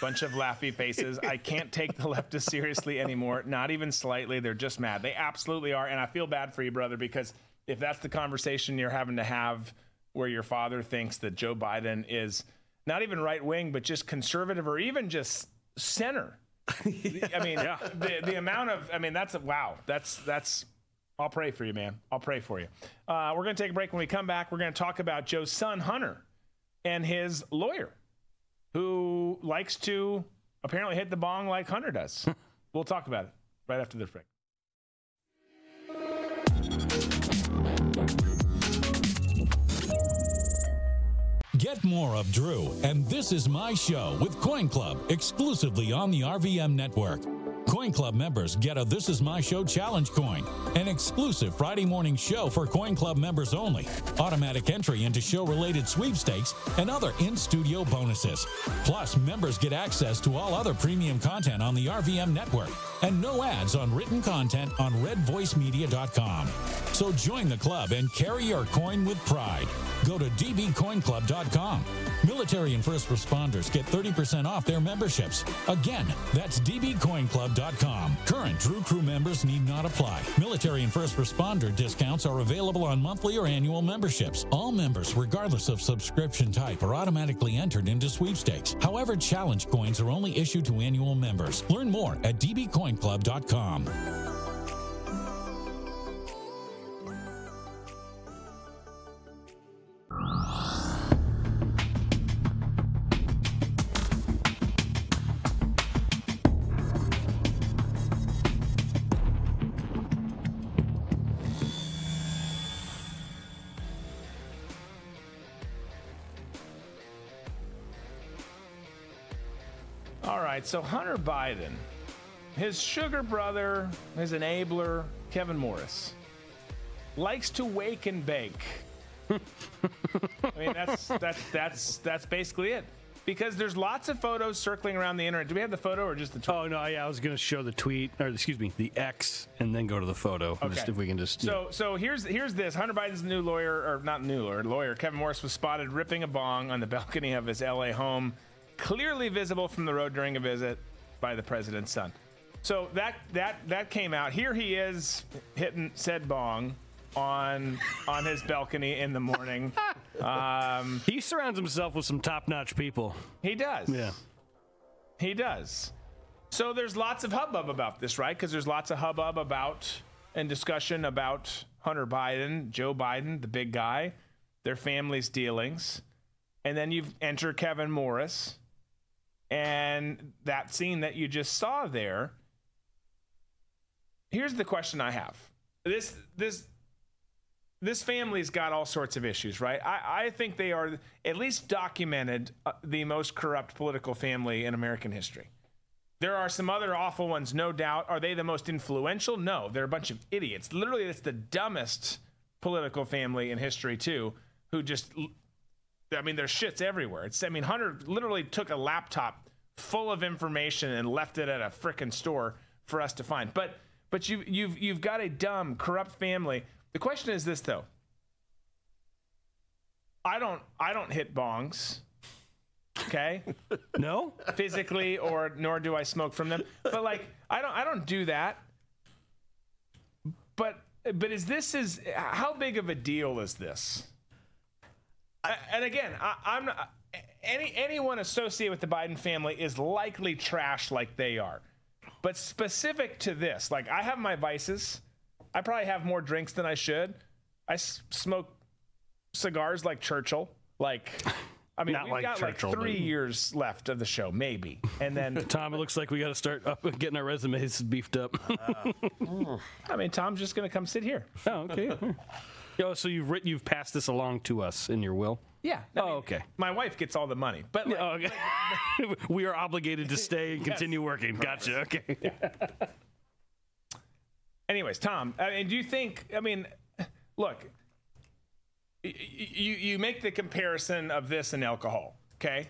Bunch of laughy faces. I can't take the leftists seriously anymore, not even slightly. They're just mad. They absolutely are. And I feel bad for you, brother, because if that's the conversation you're having to have where your father thinks that Joe Biden is not even right wing, but just conservative or even just center. I mean, the, the amount of, I mean, that's a, wow. That's, that's, I'll pray for you, man. I'll pray for you. Uh, we're going to take a break. When we come back, we're going to talk about Joe's son, Hunter, and his lawyer, who likes to apparently hit the bong like Hunter does. we'll talk about it right after this break. Get more of Drew, and this is my show with Coin Club exclusively on the RVM network. Coin Club members get a This Is My Show challenge coin, an exclusive Friday morning show for Coin Club members only, automatic entry into show related sweepstakes, and other in studio bonuses. Plus, members get access to all other premium content on the RVM network and no ads on written content on redvoicemedia.com. So join the club and carry your coin with pride. Go to dbcoinclub.com. Military and first responders get 30% off their memberships. Again, that's dbcoinclub.com. Current Drew Crew members need not apply. Military and first responder discounts are available on monthly or annual memberships. All members, regardless of subscription type, are automatically entered into sweepstakes. However, challenge coins are only issued to annual members. Learn more at dbcoinclub.com. All right, so Hunter Biden, his sugar brother, his enabler, Kevin Morris, likes to wake and bake. I mean, that's that's that's that's basically it. Because there's lots of photos circling around the internet. Do we have the photo or just the tweet? Oh no, yeah, I was going to show the tweet or excuse me, the X, and then go to the photo. Okay. Just if we can just. So so here's here's this. Hunter Biden's new lawyer, or not new lawyer, lawyer Kevin Morris was spotted ripping a bong on the balcony of his LA home, clearly visible from the road during a visit by the president's son. So that that that came out. Here he is hitting said bong on on his balcony in the morning. Um, he surrounds himself with some top-notch people. He does. Yeah. He does. So there's lots of hubbub about this, right? Because there's lots of hubbub about and discussion about Hunter Biden, Joe Biden, the big guy, their family's dealings. And then you've enter Kevin Morris. And that scene that you just saw there. Here's the question I have. This this this family's got all sorts of issues, right? I, I think they are at least documented uh, the most corrupt political family in American history. There are some other awful ones, no doubt. Are they the most influential? No, they're a bunch of idiots. Literally, it's the dumbest political family in history, too, who just, I mean, there's shits everywhere. It's, I mean, Hunter literally took a laptop full of information and left it at a frickin' store for us to find. But, but you, you've, you've got a dumb, corrupt family. The question is this, though. I don't, I don't hit bongs. Okay. no. Physically, or nor do I smoke from them. But like, I don't, I don't do that. But, but is this is how big of a deal is this? I, and again, I, I'm not. Any anyone associated with the Biden family is likely trash like they are. But specific to this, like I have my vices. I probably have more drinks than I should. I s- smoke cigars like Churchill. Like, I mean, Not we've like got Churchill, like three years left of the show, maybe. And then Tom, it looks like we got to start up getting our resumes beefed up. I mean, Tom's just going to come sit here. Oh, okay. Yo, so you've written, you've passed this along to us in your will. Yeah. oh, okay. My wife gets all the money, but like, Oh, okay. we are obligated to stay and continue working. Gotcha. Okay. Anyways, Tom, I mean, do you think? I mean, look, y- y- you you make the comparison of this and alcohol, okay?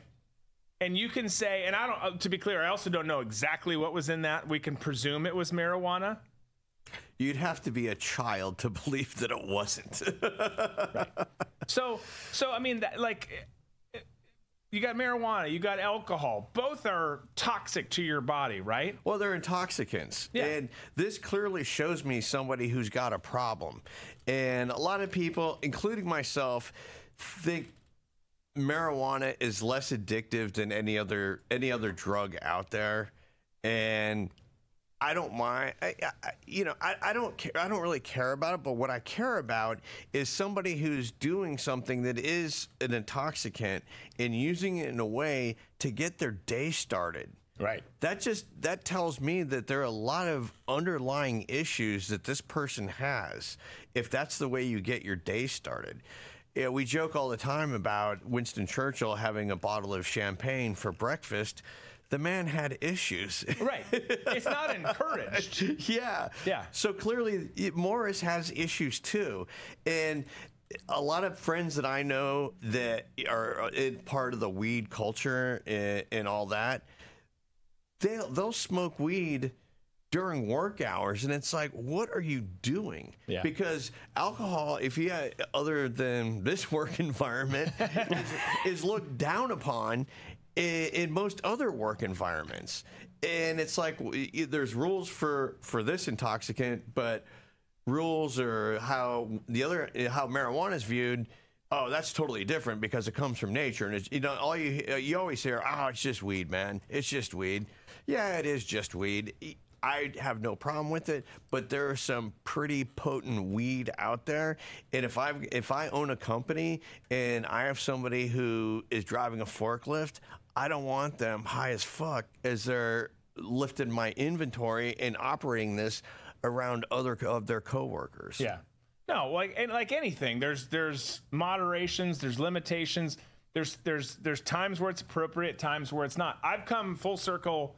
And you can say, and I don't. uh, To be clear, I also don't know exactly what was in that. We can presume it was marijuana. You'd have to be a child to believe that it wasn't. So, so I mean, that, like, you got marijuana, you got alcohol. Both are toxic to your body, right? Well, they're intoxicants. And this clearly shows me somebody who's got a problem. And a lot of people, including myself, think marijuana is less addictive than any other any other drug out there. And I don't mind. I, I, you know, I, I don't care. I don't really care about it. But what I care about is somebody who's doing something that is an intoxicant and using it in a way to get their day started. Right. That just that tells me that there are a lot of underlying issues that this person has. If that's the way you get your day started. Yeah, we joke all the time about Winston Churchill having a bottle of champagne for breakfast. The man had issues. Right. It's not encouraged. yeah. Yeah. So clearly, Morris has issues too. And a lot of friends that I know that are uh, in part of the weed culture and, and all that, they'll, they'll smoke weed during work hours. And it's like, what are you doing? Yeah. Because alcohol, if you had, other than this work environment, is, is looked down upon in, in most other work environments. And it's like there's rules for for this intoxicant, but rules or how the other how marijuana is viewed. Oh, that's totally different because it comes from nature, and it's you know all you uh, you always hear. Oh, it's just weed, man. It's just weed. Yeah, it is just weed. I have no problem with it, but there are some pretty potent weed out there. And if I if I own a company and I have somebody who is driving a forklift, I don't want them high as fuck as they're lifting my inventory and operating this around other of their coworkers. Yeah. No, like and like anything, there's there's moderations, there's limitations, there's there's there's times where it's appropriate, times where it's not. I've come full circle.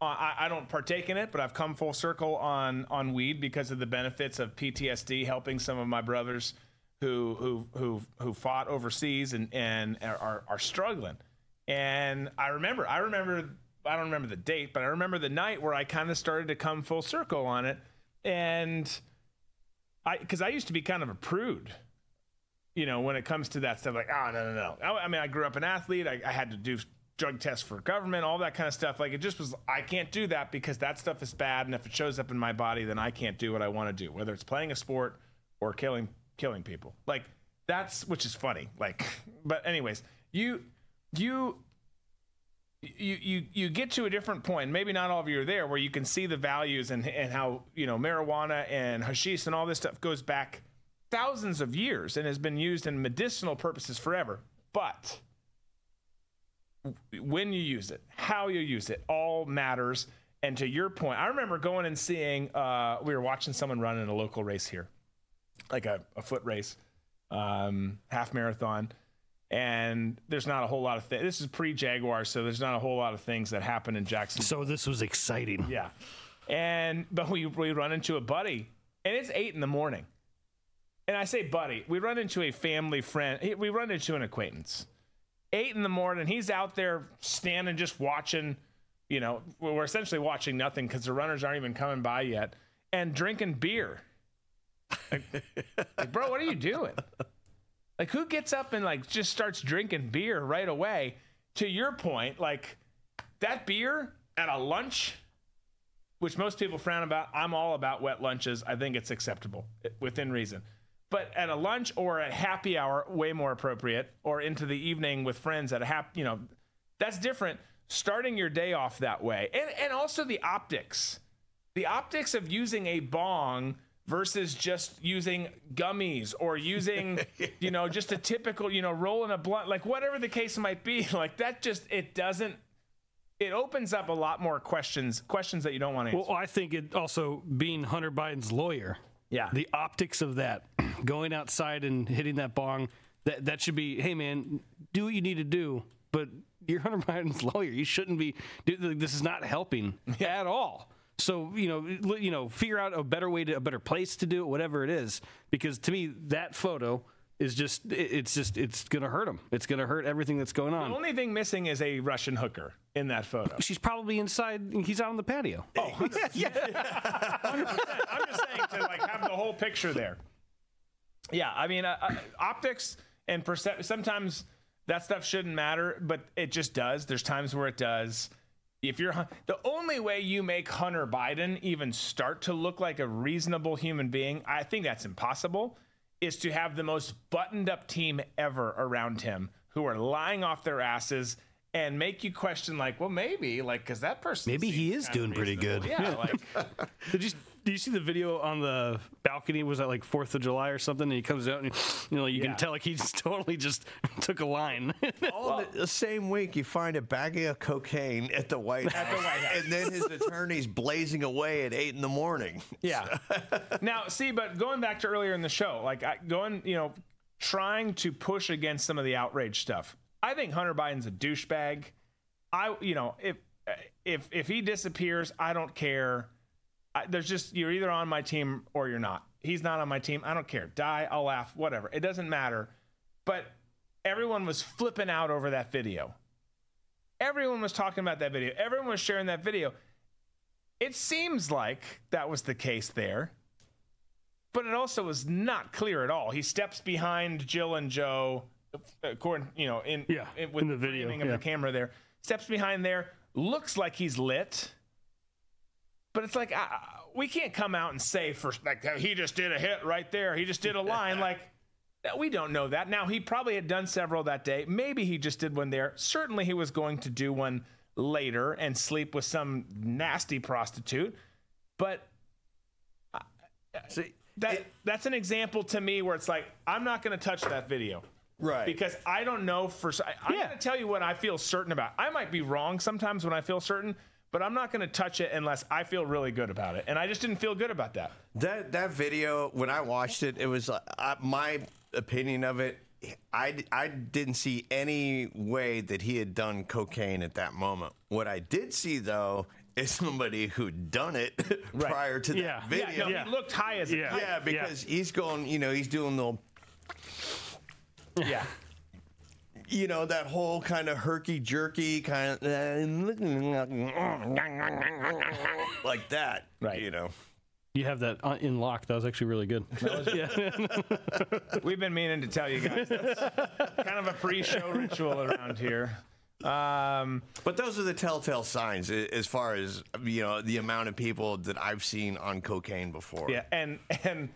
Uh, I, I don't partake in it, but I've come full circle on on weed because of the benefits of PTSD, helping some of my brothers who who who who fought overseas and and are are struggling. And I remember, I remember, I don't remember the date, but I remember the night where I kind of started to come full circle on it, and. I because I used to be kind of a prude, you know, when it comes to that stuff. Like, oh no no no. I, I mean, I grew up an athlete. I, I had to do drug tests for government, all that kind of stuff. Like, it just was. I can't do that because that stuff is bad, and if it shows up in my body, then I can't do what I want to do, whether it's playing a sport or killing killing people. Like that's which is funny. Like, but anyways, you you you you you get to a different point. Maybe not all of you are there where you can see the values and and how you know marijuana and hashish and all this stuff goes back thousands of years and has been used in medicinal purposes forever. But when you use it, how you use it, all matters. And to your point, I remember going and seeing. Uh, we were watching someone run in a local race here, like a, a foot race, um, half marathon and there's not a whole lot of things. This is pre Jaguar, so there's not a whole lot of things that happen in Jackson. So this was exciting. Yeah, and but we we run into a buddy, and it's eight in the morning, and I say buddy, we run into a family friend. We run into an acquaintance. Eight in the morning, he's out there standing, just watching. You know, we're essentially watching nothing because the runners aren't even coming by yet, and drinking beer. Like, like, bro, what are you doing? Like who gets up and like just starts drinking beer right away? To your point, like that beer at a lunch, which most people frown about. I'm all about wet lunches. I think it's acceptable within reason. But at a lunch or at happy hour, way more appropriate, or into the evening with friends at a happy, you know, that's different. Starting your day off that way, and and also the optics, the optics of using a bong versus just using gummies or using you know just a typical you know rolling a blunt like whatever the case might be like that just it doesn't it opens up a lot more questions questions that you don't want to answer. Well, I think it also being Hunter Biden's lawyer. Yeah. The optics of that, going outside and hitting that bong, That that should be, hey man, do what you need to do, but you're Hunter Biden's lawyer. You shouldn't be. dude, This is not helping at all. So you know, you know, figure out a better way to a better place to do it, whatever it is. Because to me, that photo is just it's just it's gonna hurt him. It's gonna hurt everything that's going on. The only thing missing is a Russian hooker in that photo. She's probably inside. He's out on the patio. Oh, 100%. 100%. I'm just saying to like have the whole picture there. Yeah, I mean, uh, optics and percep- sometimes that stuff shouldn't matter, but it just does. There's times where it does. If you're the only way you make Hunter Biden even start to look like a reasonable human being, I think that's impossible, is to have the most buttoned up team ever around him who are lying off their asses and make you question like, well, maybe like because that person Maybe he is kinda doing pretty good. Yeah, like Did you did you see the video on the balcony? Was that like Fourth of July or something? And he comes out and you know you Yeah. can tell like he just totally just took a line. All the, the same week, you find a bag of cocaine at the White House, the White House. and then his attorney's blazing away at eight in the morning. Yeah. now, see, but going back to earlier in the show, like I, going, you know, trying to push against some of the outrage stuff. I think Hunter Biden's a douchebag. I, you know, if if if he disappears, I don't care. I, there's just you're either on my team or you're not. He's not on my team. I don't care. Die, I'll laugh, whatever. It doesn't matter. But everyone was flipping out over that video. Everyone was talking about that video. Everyone was sharing that video. It seems like that was the case there, but it also was not clear at all. He steps behind Jill and Joe, according you know, in Yeah, in, with in the video, of yeah. the camera there. Steps behind there, looks like he's lit, but it's like we can't come out and say for like he just did a hit right there. He just did a line like. We don't know that. Now, he probably had done several that day. Maybe he just did one there. Certainly, he was going to do one later and sleep with some nasty prostitute. But See, that that's an example to me where it's like I'm not going to touch that video. Right. Because I don't know for I, I'm going to tell you what I feel certain about. I might be wrong sometimes when I feel certain, but I'm not going to touch it unless I feel really good about it. And I just didn't feel good about that. That that video, when I watched it, it was uh, uh, my opinion of it. I, I didn't see any way that he had done cocaine at that moment. What I did see though is somebody who'd done it prior to that Yeah. video. Yeah, no, he looked high as a Yeah. kite. Yeah, because he's going, you know, he's doing the, Yeah. You know, that whole kind of herky jerky kind of like that. Right. You know. you have that uh, in lock. That was actually really good. yeah. We've been meaning to tell you guys. That's kind of a pre-show ritual around here. Um, But those are the telltale signs as far as you know the amount of people that I've seen on cocaine before. yeah, and and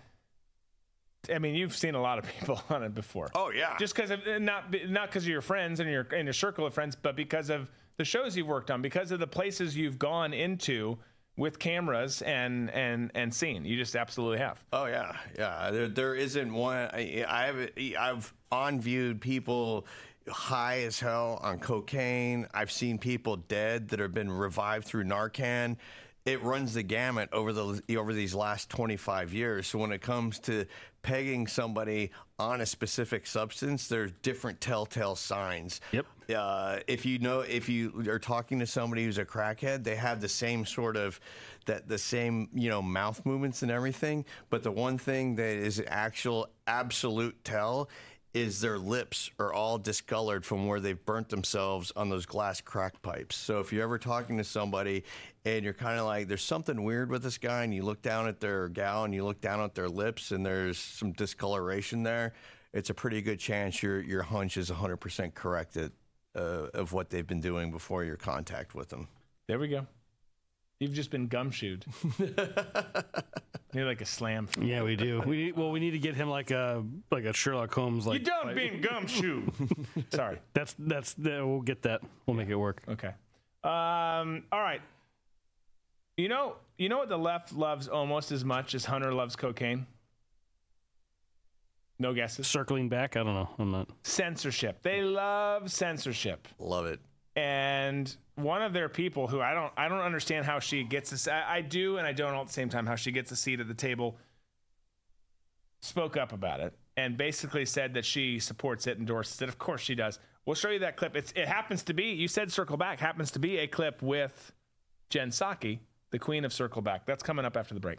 I mean, you've seen a lot of people on it before. Oh yeah. just because of not not because of your friends and your in your circle of friends, but because of the shows you've worked on, because of the places you've gone into with cameras and and and seen. You just absolutely have. Oh yeah, yeah. There, there isn't one. I, I've I've on viewed people high as hell on cocaine. I've seen people dead that have been revived through Narcan. It runs the gamut over the over these last 25 years. So when it comes to pegging somebody on a specific substance, there's different telltale signs. Yep. Uh, if you know, if you are talking to somebody who's a crackhead, they have the same sort of that the same you know mouth movements and everything. But the one thing that is actual absolute tell is their lips are all discolored from where they've burnt themselves on those glass crack pipes. So if you're ever talking to somebody and you're kind of like, there's something weird with this guy, and you look down at their gal and you look down at their lips and there's some discoloration there, it's a pretty good chance your your hunch is 100% correct that, uh, of what they've been doing before your contact with them. There we go. You've just been gumshoed. Need like a slam. From Yeah, we do. We need, well, we need to get him like a like a Sherlock Holmes. Like you done like- been gumshoed. Sorry. That's that's that, we'll get that. We'll make it work. Okay. Um, all right. You know, you know what the left loves almost as much as Hunter loves cocaine. No guesses. Circling back, I don't know. I'm not. Censorship. They love censorship. Love it. And one of their people who I don't I don't understand how she gets this I, I do and I don't all at the same time how she gets a seat at the table. spoke up about it and basically said that she supports it, endorses it. Of course she does. We'll show you that clip. It's, it happens to be, you said circle back, happens to be a clip with Jen Psaki the queen of circle back. That's coming up after the break.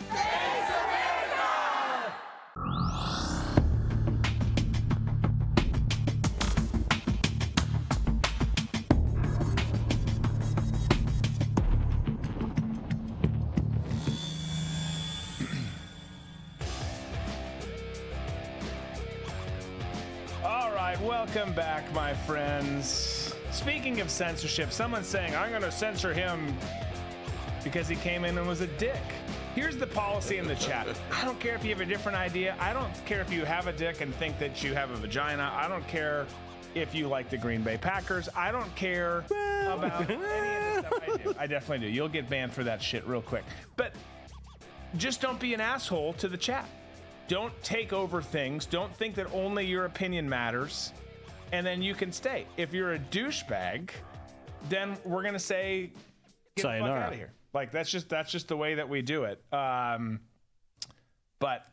All right, welcome back, my friends. Speaking of censorship, someone's saying, I'm going to censor him because he came in and was a dick. Here's the policy in the chat. I don't care if you have a different idea. I don't care if you have a dick and think that you have a vagina. I don't care if you like the Green Bay Packers. I don't care about any of this stuff. I do. I definitely do. You'll get banned for that shit real quick. But just don't be an asshole to the chat. Don't take over things. Don't think that only your opinion matters, and then you can stay. If you're a douchebag, then we're gonna say, get the fuck out of here. Like that's just that's just the way that we do it. Um, but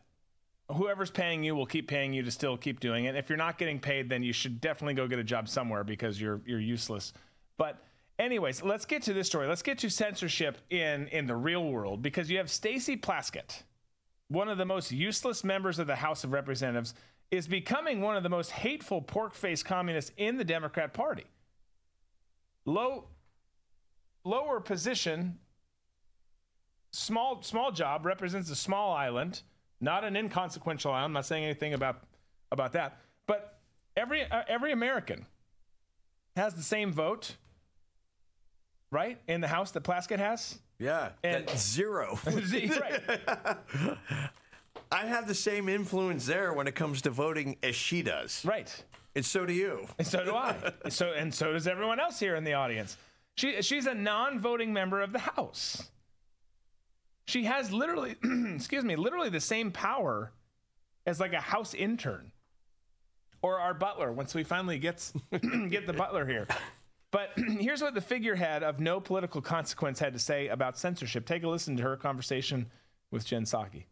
whoever's paying you will keep paying you to still keep doing it. If you're not getting paid, then you should definitely go get a job somewhere because you're you're useless. But anyways, let's get to this story. Let's get to censorship in in the real world because you have Stacy Plaskett, one of the most useless members of the House of Representatives, is becoming one of the most hateful pork-faced communists in the Democrat Party. Low lower position small small job represents a small island, not an inconsequential island. I'm not saying anything about about that, but every uh, every American has the same vote, right? In the House that Plaskett has. Yeah, And- zero. right. I have the same influence there when it comes to voting as she does. Right. And so do you. And so do I. so and so does everyone else here in the audience. She she's a non-voting member of the House. She has literally, excuse me, literally the same power as like a House intern. or our butler once we finally gets get the butler here. But here's what the figurehead of no political consequence had to say about censorship. Take a listen to her conversation with Jen Psaki.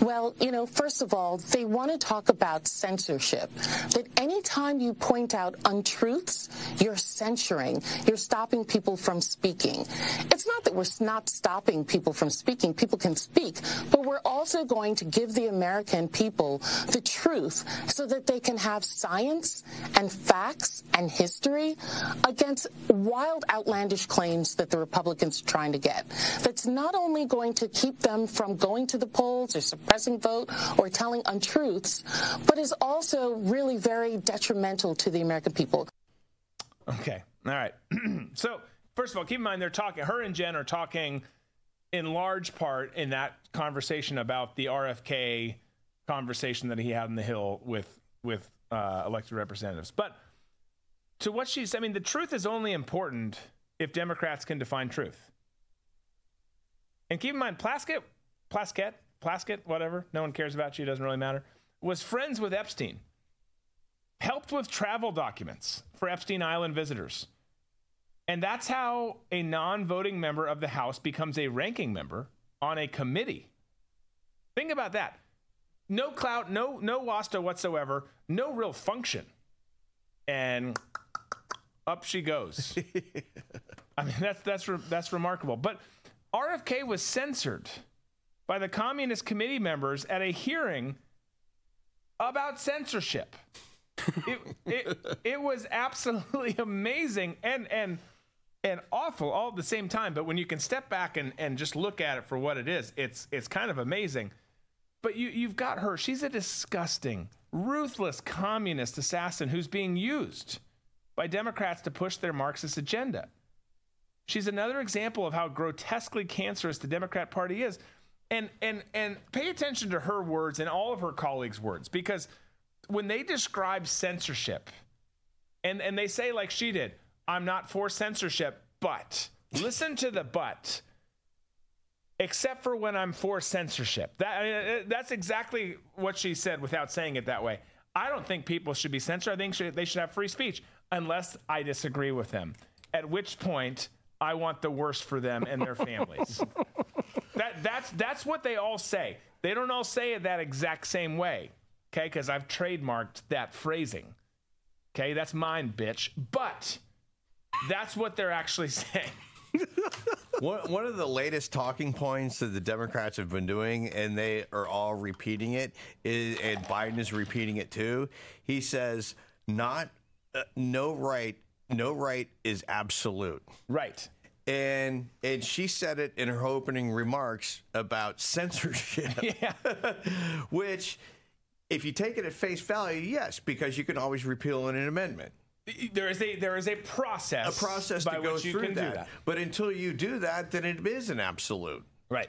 Well, you know, first of all, they want to talk about censorship. That anytime you point out untruths, you're censoring, you're stopping people from speaking. It's not that we're not stopping people from speaking, people can speak, but we're also going to give the American people the truth so that they can have science and facts and history against wild, outlandish claims that the Republicans are trying to get. That's not only going to keep them from going to the polls or suppressing vote or telling untruths, but is also really very detrimental to the American people. Okay. All right. so, first of all, keep in mind they're talking, her and Jen are talking in large part in that conversation about the RFK conversation that he had in the Hill with, with uh, elected representatives. But to what she's, I mean, the truth is only important if Democrats can define truth. And keep in mind, Plaskett, Plaskett, Plaskett, whatever, no one cares about you, doesn't really matter, was friends with Epstein, helped with travel documents for Epstein Island visitors. And that's how a non voting member of the House becomes a ranking member on a committee. Think about that. No clout, no, no WASTA whatsoever, no real function. And up she goes. I mean, that's, that's, re- that's remarkable. But RFK was censored by the Communist Committee members at a hearing about censorship. it, it, it was absolutely amazing and and and awful all at the same time. But when you can step back and, and just look at it for what it is, it's it's kind of amazing. But you you've got her. She's a disgusting, ruthless communist assassin who's being used by Democrats to push their Marxist agenda. She's another example of how grotesquely cancerous the Democrat Party is and and and pay attention to her words and all of her colleagues' words because when they describe censorship and and they say like she did, I'm not for censorship, but listen to the but. Except for when I'm for censorship. That I mean, uh, that's exactly what she said without saying it that way. I don't think people should be censored. I think they should have free speech unless I disagree with them. At which point, I want the worst for them and their families. that that's that's what they all say. They don't all say it that exact same way. Okay, because I've trademarked that phrasing. Okay, that's mine, bitch. But that's what they're actually saying. one, one of the latest talking points that the Democrats have been doing, and they are all repeating it, is, and Biden is repeating it too. He says, "Not uh, no right, no right is absolute." Right. And and she said it in her opening remarks about censorship. Yeah. Which, if you take it at face value, yes, because you can always repeal an amendment. There is a there is a process a process by to go which you through that. that. But until you do that, then it is an absolute. Right.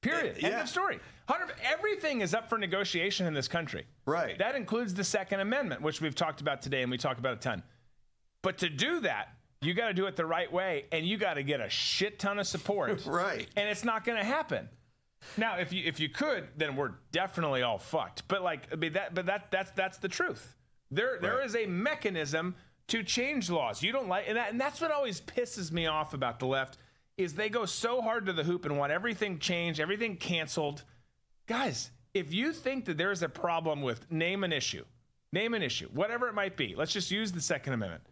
Period. Eh, End Yeah. of story. Everything is up for negotiation in this country. Right. That includes the Second Amendment, which we've talked about today, and we talk about a ton. But to do that, you got to do it the right way, and you got to get a shit ton of support. Right. And it's not going to happen. Now, if you if you could, then we're definitely all fucked. But like, I mean, that but that that's that's the truth. There there is a mechanism to change laws. You don't like, and, that, and that's what always pisses me off about the left is they go so hard to the hoop and want everything changed, everything canceled. Guys, if you think that there's a problem with name an issue, name an issue, whatever it might be, let's just use the Second Amendment.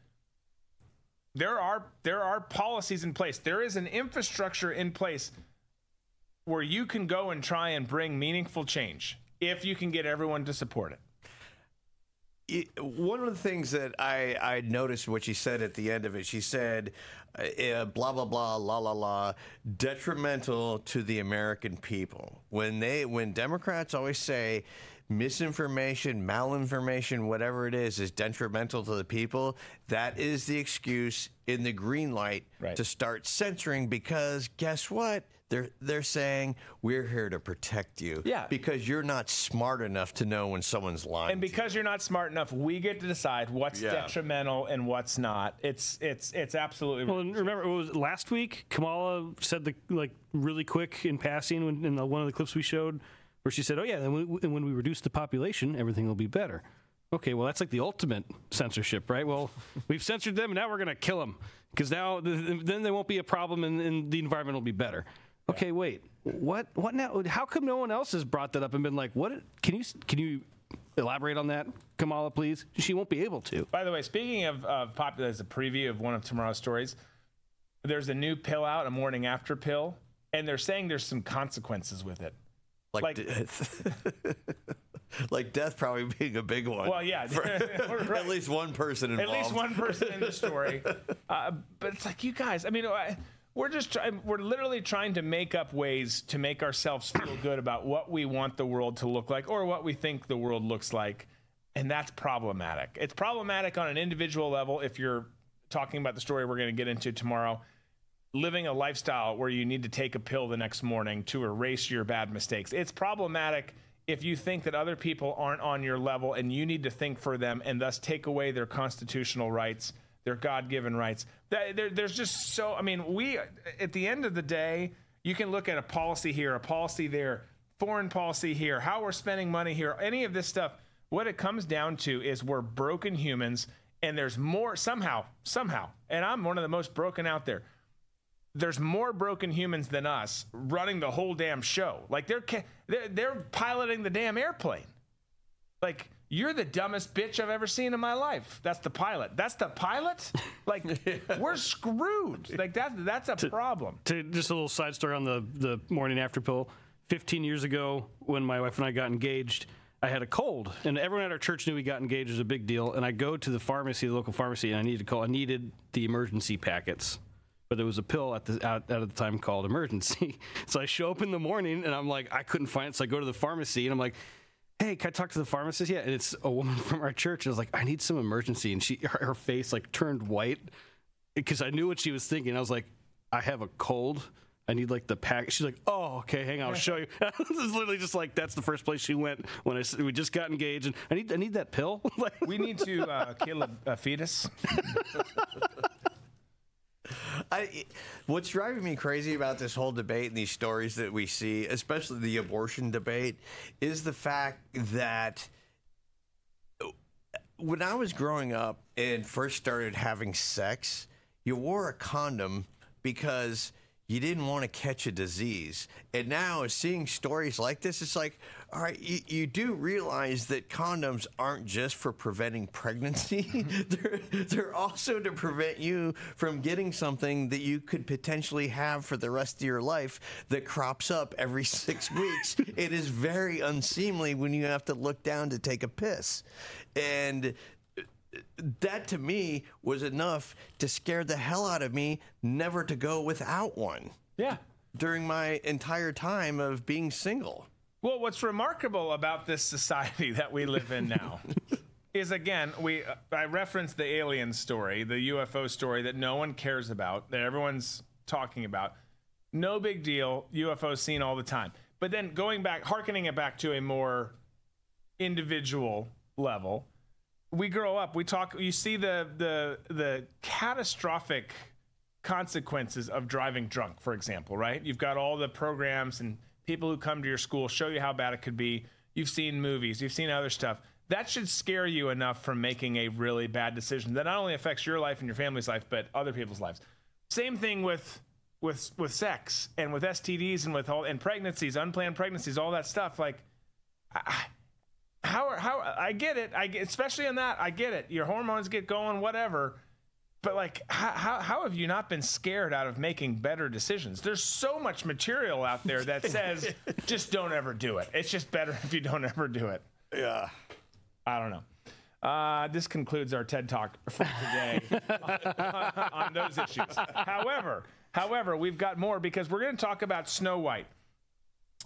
There are there are policies in place. There is an infrastructure in place where you can go and try and bring meaningful change if you can get everyone to support it. It- one of the things that I, I noticed what she said at the end of it, she said, uh, uh, blah, blah, blah, la, la, la, detrimental to the American people. When they, when Democrats always say misinformation, malinformation, whatever it is, is detrimental to the people, that is the excuse in the green light to start censoring because guess what? They're, they're saying we're here to protect you. Yeah. Because you're not smart enough to know when someone's lying. And because you're not smart enough, we get to decide what's Yeah. detrimental and what's not. It's it's it's absolutely Well, and remember, it was last week. Kamala said the like really quick in passing when, in the, one of the clips we showed, where she said, "Oh yeah, and when, when we reduce the population, everything will be better." Okay, well that's like the ultimate censorship, right? Well, we've censored them, and now we're going to kill them because now th- then there won't be a problem, and, and the environment will be better. Okay, wait, what? What now? How come no one else has brought that up and been like, what? Can you can you elaborate on that, Kamala, please? She won't be able to. By the way, speaking of, of pop, as a preview of one of tomorrow's stories, there's a new pill out, a morning after pill, and they're saying there's some consequences with it. Like, Like- death. like death probably being a big one. Well, yeah, For Right. at least one person involved. At least one person in the story. Uh, but it's like you guys. I mean, I, we're just trying. We're literally trying to make up ways to make ourselves feel good about what we want the world to look like or what we think the world looks like, and that's problematic. It's problematic on an individual level if you're talking about the story we're going to get into tomorrow. Living a lifestyle where you need to take a pill the next morning to erase your bad mistakes. It's problematic if you think that other people aren't on your level and you need to think for them and thus take away their constitutional rights, their God given rights. There- there's just so, I mean, we, at the end of the day, you can look at a policy here, a policy there, foreign policy here, how we're spending money here, any of this stuff. What it comes down to is we're broken humans and there's more, somehow, somehow, and I'm one of the most broken out there there's more broken humans than us running the whole damn show. Like they're they're, they're piloting the damn airplane. Like you're the dumbest bitch I've ever seen in my life. That's the pilot. That's the pilot. Like we're screwed. Like that that's a problem. To just a little side story on the the morning after pill. 15 years ago, when my wife and I got engaged, I had a cold, and everyone at our church knew we got engaged. It was a big deal. And I go to the pharmacy, the local pharmacy, and I needed to call. I needed the emergency packets, but there was a pill at the out at the time called emergency. So I show up in the morning, and I'm like, I couldn't find it. So I go to the pharmacy, and I'm like. Hey, can I talk to the pharmacist yet? And it's a woman from our church. And I was like, I need some emergency. And she, her, her face like turned white because I knew what she was thinking. I was like, I have a cold. I need like the pack. She's like, oh, okay, hang on, I'll show you. this is literally just like that's the first place she went when I we just got engaged, and I need I need that pill. like, We need to uh, kill a, a fetus. I, what's driving me crazy about this whole debate and these stories that we see, especially the abortion debate, is the fact that when I was growing up and first started having sex, you wore a condom because you didn't want to catch a disease. And now, seeing stories like this, it's like, all right, you, you do realize that condoms aren't just for preventing pregnancy, they're, they're also to prevent you from getting something that you could potentially have for the rest of your life that crops up every six weeks. it is very unseemly when you have to look down to take a piss. And that to me was enough to scare the hell out of me never to go without one. Yeah. During my entire time of being single. Well, what's remarkable about this society that we live in now is again, we uh, I referenced the alien story, the UFO story that no one cares about, that everyone's talking about. No big deal. UFOs seen all the time. But then going back, harkening it back to a more individual level, we grow up, we talk, you see the the the catastrophic consequences of driving drunk, for example, right? You've got all the programs and people who come to your school show you how bad it could be. You've seen movies, you've seen other stuff. That should scare you enough from making a really bad decision that not only affects your life and your family's life, but other people's lives. Same thing with with with sex and with STDs and with all and pregnancies, unplanned pregnancies, all that stuff. Like, I- how how I get it. I get, especially on that. I get it. Your hormones get going, whatever. But like, how, how how have you not been scared out of making better decisions? There's so much material out there that says just don't ever do it. It's just better if you don't ever do it. Yeah. I don't know. Uh, this concludes our TED Talk for today on those issues. However, however, we've got more because we're going to talk about Snow White.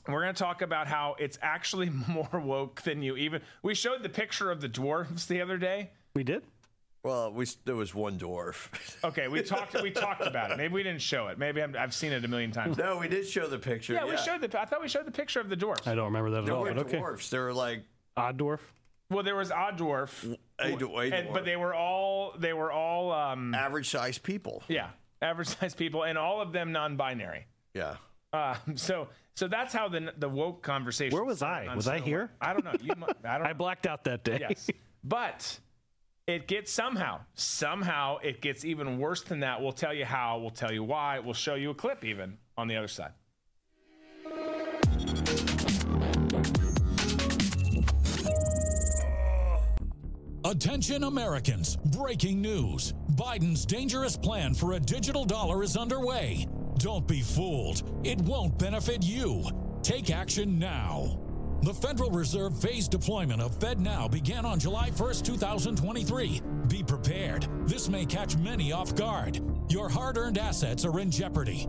We're going to talk about how it's actually more woke than you even. We showed the picture of the dwarves the other day. We did. Well, we there was one dwarf. Okay, we talked. We talked about it. Maybe we didn't show it. Maybe I'm, I've seen it a million times. no, we did show the picture. Yeah, we showed the. I thought we showed the picture of the dwarfs. I don't remember that at There all. were But okay. dwarfs. They were like Odd dwarf. Well, there was odd dwarf, a, dw- a and, dwarf. but they were all they were all um, average sized people. yeah average sized people, and all of them non-binary. Yeah. Uh, so so that's how the the woke conversation. Where was I? on Was I here? White. I don't know. You, mu- I don't. I blacked out that day. Yes. But it gets somehow, somehow it gets even worse than that. We'll tell you how, we'll tell you why, we'll show you a clip even on the other side. Attention Americans, breaking news. Biden's dangerous plan for a digital dollar is underway. Don't be fooled. It won't benefit you. Take action now. The Federal Reserve phased deployment of FedNow began on July 1st, 2023. Be prepared. This may catch many off guard. Your hard earned assets are in jeopardy.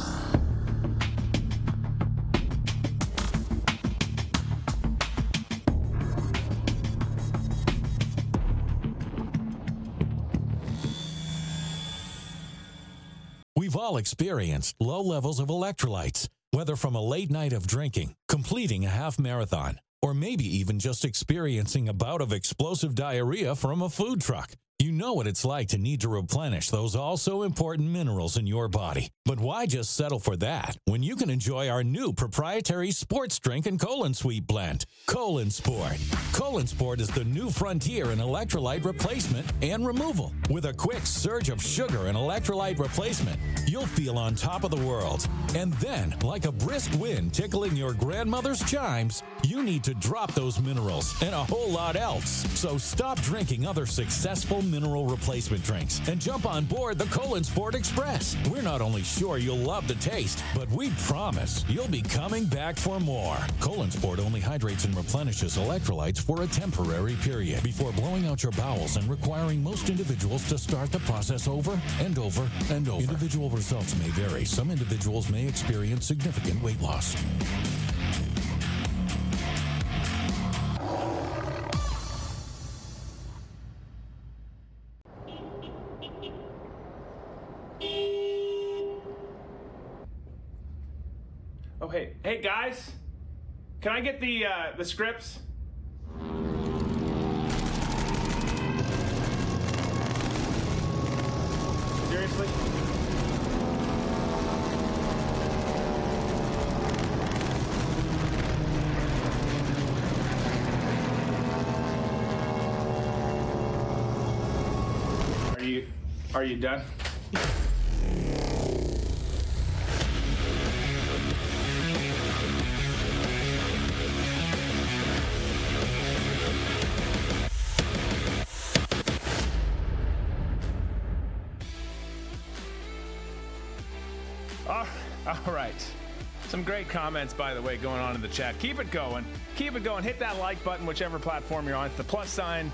We've all experienced low levels of electrolytes, whether from a late night of drinking, completing a half marathon, or maybe even just experiencing a bout of explosive diarrhea from a food truck. You know what it's like to need to replenish those also important minerals in your body. But why just settle for that when you can enjoy our new proprietary sports drink and colon sweet blend? Colon Sport. Colon Sport is the new frontier in electrolyte replacement and removal. With a quick surge of sugar and electrolyte replacement, you'll feel on top of the world. And then, like a brisk wind tickling your grandmother's chimes, you need to drop those minerals and a whole lot else. So stop drinking other successful mineral replacement drinks and jump on board the Colon Sport Express. We're not only sure you'll love the taste, but we promise you'll be coming back for more. Colon Sport only hydrates and replenishes electrolytes for a temporary period before blowing out your bowels and requiring most individuals to start the process over and over and over. Individual results may vary. Some individuals may experience significant weight loss. Hey, guys, can I get the uh, the scripts? Seriously? Are you are you done? great comments, by the way, going on in the chat. Keep it going. Keep it going. Hit that like button, whichever platform you're on. It's the plus sign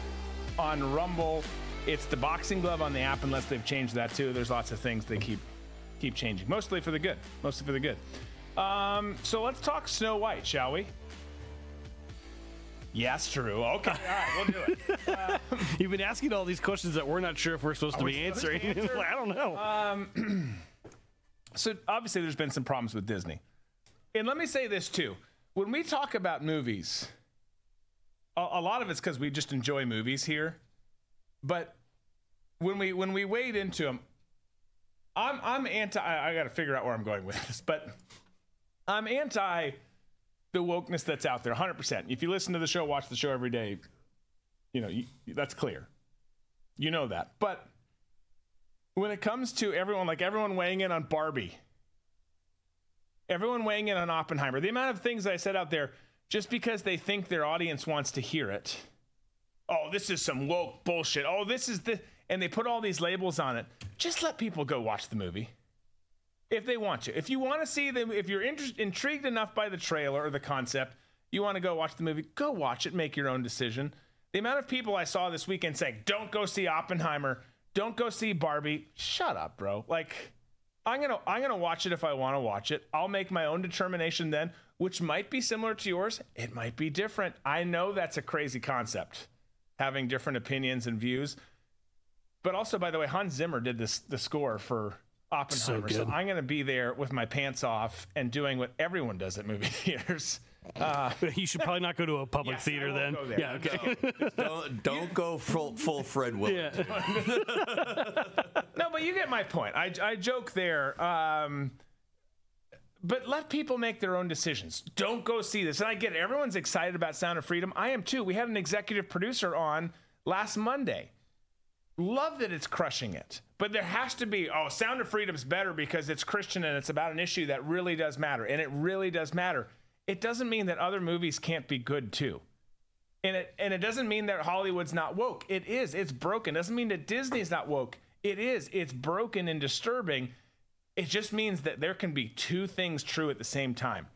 on Rumble. It's the boxing glove on the app, unless they've changed that too. There's lots of things they keep keep changing, mostly for the good. Mostly for the good. Um, so let's talk Snow White, shall we? Yes, true. Okay, all right, we'll do it. Uh, You've been asking all these questions that we're not sure if we're supposed to be supposed to answering. answer? I don't know. Um, so obviously, there's been some problems with Disney, and let me say this too: when we talk about movies, a, a lot of it's because we just enjoy movies here, but when we when we wade into them, I'm I'm anti. I, I got to figure out where I'm going with this, but I'm anti the wokeness that's out there 100%. If you listen to the show, watch the show every day, you know, you, that's clear. You know that. But when it comes to everyone, like everyone weighing in on Barbie, everyone weighing in on Oppenheimer, the amount of things I said out there, just because they think their audience wants to hear it. Oh, this is some woke bullshit. Oh, this is the. And they put all these labels on it. Just let people go watch the movie if they want to. If you want to see them, if you're inter- intrigued enough by the trailer or the concept, you want to go watch the movie, go watch it, make your own decision. The amount of people I saw this weekend saying, "Don't go see Oppenheimer, don't go see Barbie." Shut up, bro. Like I'm going to I'm to watch it if I want to watch it. I'll make my own determination then, which might be similar to yours, it might be different. I know that's a crazy concept, having different opinions and views. But also, by the way, Hans Zimmer did this the score for Oppenheimer. So, good. I'm going to be there with my pants off and doing what everyone does at movie theaters. Uh, you should probably not go to a public Yes, theater then. Yeah, okay. don't don't go full, full Fred Willard. no, but you get my point. I, I joke there. Um, but let people make their own decisions. Don't go see this. And I get it. Everyone's excited about Sound of Freedom. I am too. We had an executive producer on last Monday. Love that it's crushing it. But there has to be, oh, Sound of Freedom's better because it's Christian and it's about an issue that really does matter. And it really does matter. It doesn't mean that other movies can't be good too. And it and it doesn't mean that Hollywood's not woke. It is. It's broken. It Doesn't mean that Disney's not woke. It is. It's broken and disturbing. It just means that there can be two things true at the same time.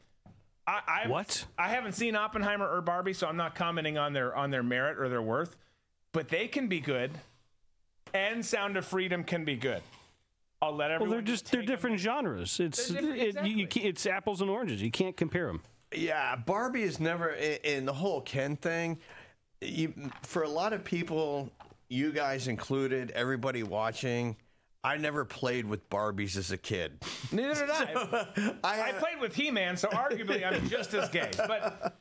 I, I What? I haven't seen Oppenheimer or Barbie, so I'm not commenting on their on their merit or their worth. But they can be good, and Sound of Freedom can be good. I'll let Well, everyone. they're just they're different genres. It's different, it, you, you it's apples and oranges. You can't compare them. Yeah, Barbie is never in the whole Ken thing. You, for a lot of people, you guys included, everybody watching. I never played with Barbies as a kid. Neither did I. I, played with He-Man, so arguably I'm just as gay. But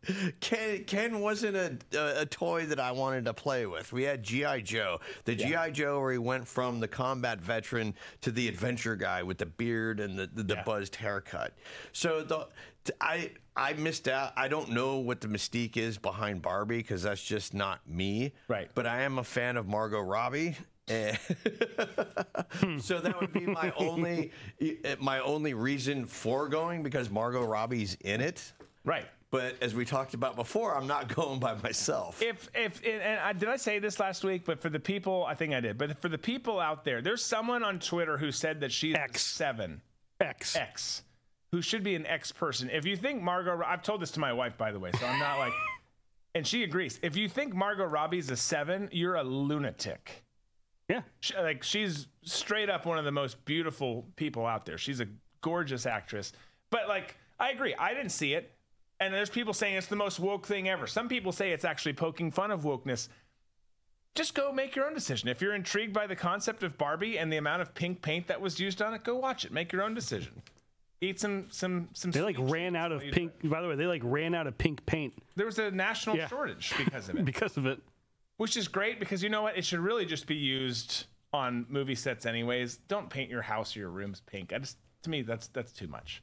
Ken, Ken wasn't a, a, a toy that I wanted to play with. We had GI Joe, the GI Joe where he went from the combat veteran to the adventure guy with the beard and the, the, the buzzed haircut. So the I I missed out. I don't know what the mystique is behind Barbie because that's just not me. Right. But I am a fan of Margot Robbie. Eh. And so that would be my hmm. only eh, my only reason for going because Margot Robbie's in it. Right. But as we talked about before, I'm not going by myself. if if and and I, did I say this last week? But for the people, I think I did. But for the people out there, there's someone on Twitter who said that she's X seven X X, who should be an X person. If you think Margot, I've told this to my wife by the way, so I'm not like, and she agrees. If you think Margot Robbie's a seven, you're a lunatic. Yeah, she, like she's straight up one of the most beautiful people out there. She's a gorgeous actress. But like, I agree. I didn't see it. And there's people saying it's the most woke thing ever. Some people say it's actually poking fun of wokeness. Just go make your own decision. If you're intrigued by the concept of Barbie and the amount of pink paint that was used on it, go watch it. Make your own decision. Eat some some some. They like ran out of pink. By the way, they like ran out of pink paint There was a national Yeah. shortage because of it. because of it. Which is great because you know what? It should really just be used on movie sets anyways. Don't paint your house or your rooms pink. I just to me that's that's too much.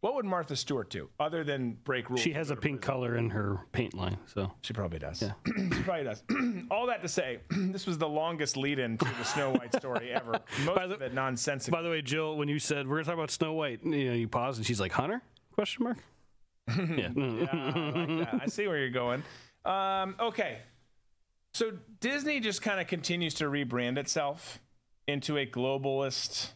What would Martha Stewart do other than break rules? She has a pink color in her paint line, so she probably does. Yeah. she probably does. All that to say, this was the longest lead-in to the Snow White story ever. Most of it nonsensical. By the way, Jill, when you said we're gonna talk about Snow White, you know, you paused and she's like, "Hunter?" Question mark. yeah. Yeah, I like. I see where you're going. Um, okay. So Disney just kind of continues to rebrand itself into a globalist,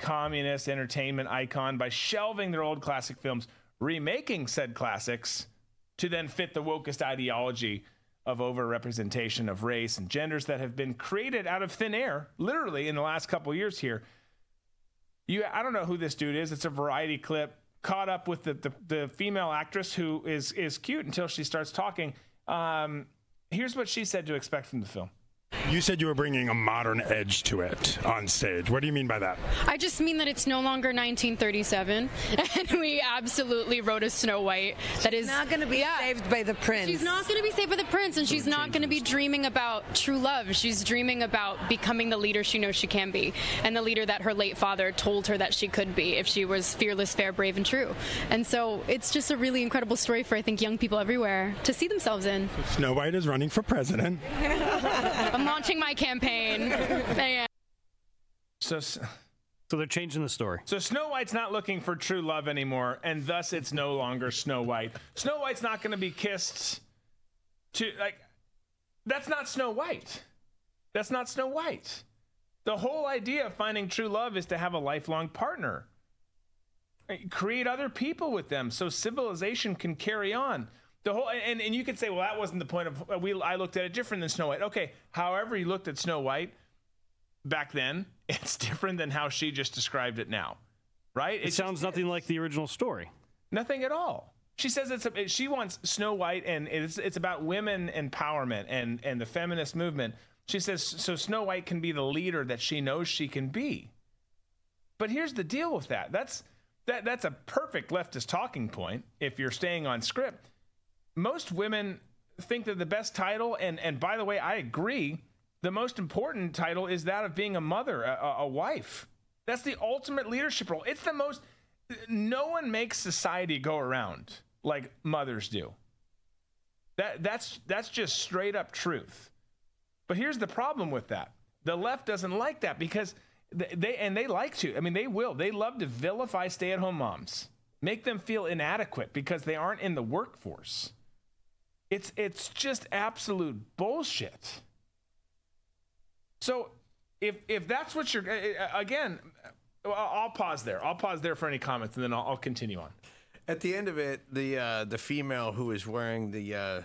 communist entertainment icon by shelving their old classic films, remaking said classics to then fit the wokest ideology of overrepresentation of race and genders that have been created out of thin air, literally in the last couple years here. You, I don't know who this dude is. It's a variety clip. Caught up with the, the, the female actress who is is cute until she starts talking. Um, here's what she said to expect from the film. You said you were bringing a modern edge to it on stage. What do you mean by that? I just mean that it's no longer 1937, and we absolutely wrote a Snow White that is not going to be saved by the prince. She's not going to be saved by the prince, and she's not going to be dreaming about true love. She's dreaming about becoming the leader she knows she can be, and the leader that her late father told her that she could be if she was fearless, fair, brave, and true. And so it's just a really incredible story for I think young people everywhere to see themselves in. Snow White is running for president. I'm launching my campaign. Yeah. So, so they're changing the story. So Snow White's not looking for true love anymore, and thus it's no longer Snow White. Snow White's not going to be kissed to like. That's not Snow White. That's not Snow White. The whole idea of finding true love is to have a lifelong partner. Create other people with them so civilization can carry on. The whole and, and you could say, well, that wasn't the point of we. I looked at it different than Snow White. Okay, however you looked at Snow White back then, it's different than how she just described it now, right? It, sounds nothing like the original story. Nothing at all. She says it's a, she wants Snow White and it's it's about women empowerment and and the feminist movement. She says so Snow White can be the leader that she knows she can be. But here's the deal with that. That's that that's a perfect leftist talking point if you're staying on script. Most women think that the best title and and by the way, I agree, the most important title is that of being a mother, a, a wife. That's the ultimate leadership role. It's the most no one makes society go around like mothers do. That that's that's just straight up truth. But here's the problem with that. The left doesn't like that because they and they like to. I mean, they will. They love to vilify stay-at-home moms, make them feel inadequate because they aren't in the workforce. It's it's just absolute bullshit. So if if that's what you're again, I'll pause there. I'll pause there for any comments, and then I'll, I'll continue on. At the end of it, the uh, the female who was wearing the uh, uh,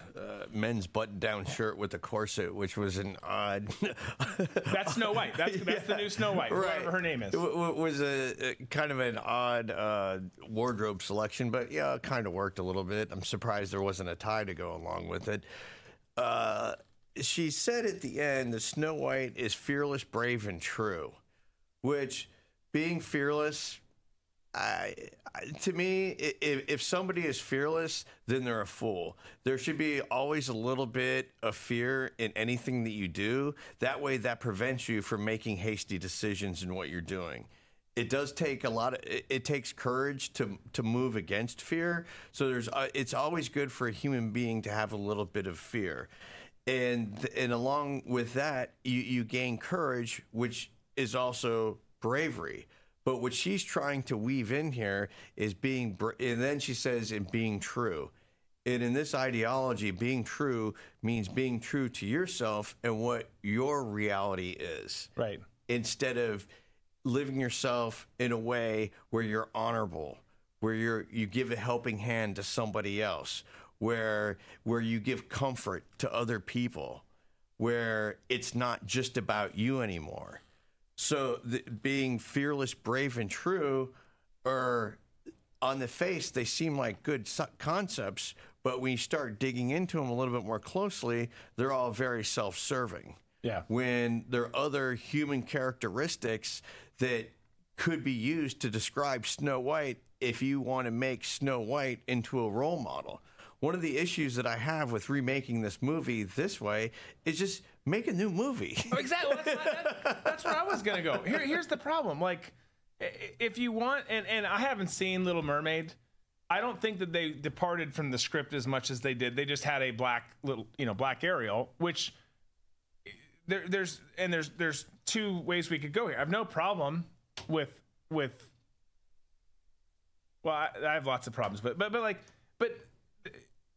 men's button-down shirt with the corset, which was an odd. that's Snow White. That's that's the new Snow White. Right. Whoever her name is. It w- was a, a kind of an odd uh, wardrobe selection, but yeah, it kind of worked a little bit. I'm surprised there wasn't a tie to go along with it. Uh, she said at the end that Snow White is fearless, brave, and true, which being fearless I, to me, if, if somebody is fearless, then they're a fool. There should be always a little bit of fear in anything that you do. That way, that prevents you from making hasty decisions in what you're doing. It does take a lot of. It, it takes courage to to move against fear. So there's. Uh, it's always good for a human being to have a little bit of fear, and and along with that, you you gain courage, which is also bravery. But what she's trying to weave in here is being, br- and then she says, in being true. And in this ideology, being true means being true to yourself and what your reality is. Right. Instead of living yourself in a way where you're honorable, where you're you give a helping hand to somebody else, where where you give comfort to other people, where it's not just about you anymore. So the, being fearless, brave, and true are on the face, they seem like good concepts, but when you start digging into them a little bit more closely, they're all very self serving. Yeah. When there are other human characteristics that could be used to describe Snow White if you want to make Snow White into a role model. One of the issues that I have with remaking this movie this way is just make a new movie. Oh, exactly. That's, not, that's where I was to go. Here, here's the problem. Like, if you want, and, and I haven't seen Little Mermaid. I don't think that they departed from the script as much as they did. They just had a black little, you know, black Ariel, which there, there's and there's there's two ways we could go here. I have no problem with with. Well, I, I have lots of problems, but but but like, but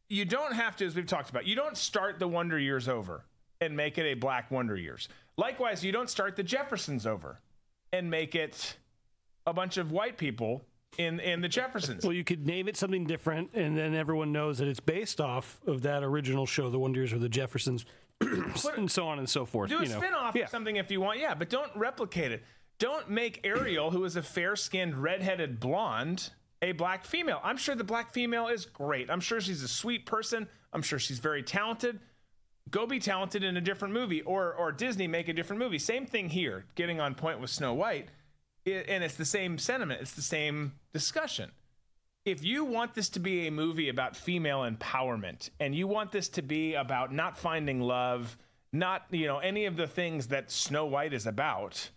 you don't have to, as we've talked about, you don't start the Wonder Years over and make it a Black Wonder Years. Likewise, you don't start the Jeffersons over and make it a bunch of white people in in the Jeffersons. Well, you could name it something different, and then everyone knows that it's based off of that original show, The Wonder Years of the Jeffersons, and so on and so forth. Do a you know. spin-off yeah. or something if you want, yeah, but don't replicate it. Don't make Ariel, who is a fair-skinned, red-headed blonde, a black female. I'm sure the black female is great. I'm sure she's a sweet person. I'm sure she's very talented. Go be talented in a different movie, or or Disney make a different movie. Same thing here. Getting on point with Snow White, it, and it's the same sentiment. It's the same discussion. If you want this to be a movie about female empowerment, and you want this to be about not finding love, not you know any of the things that Snow White is about,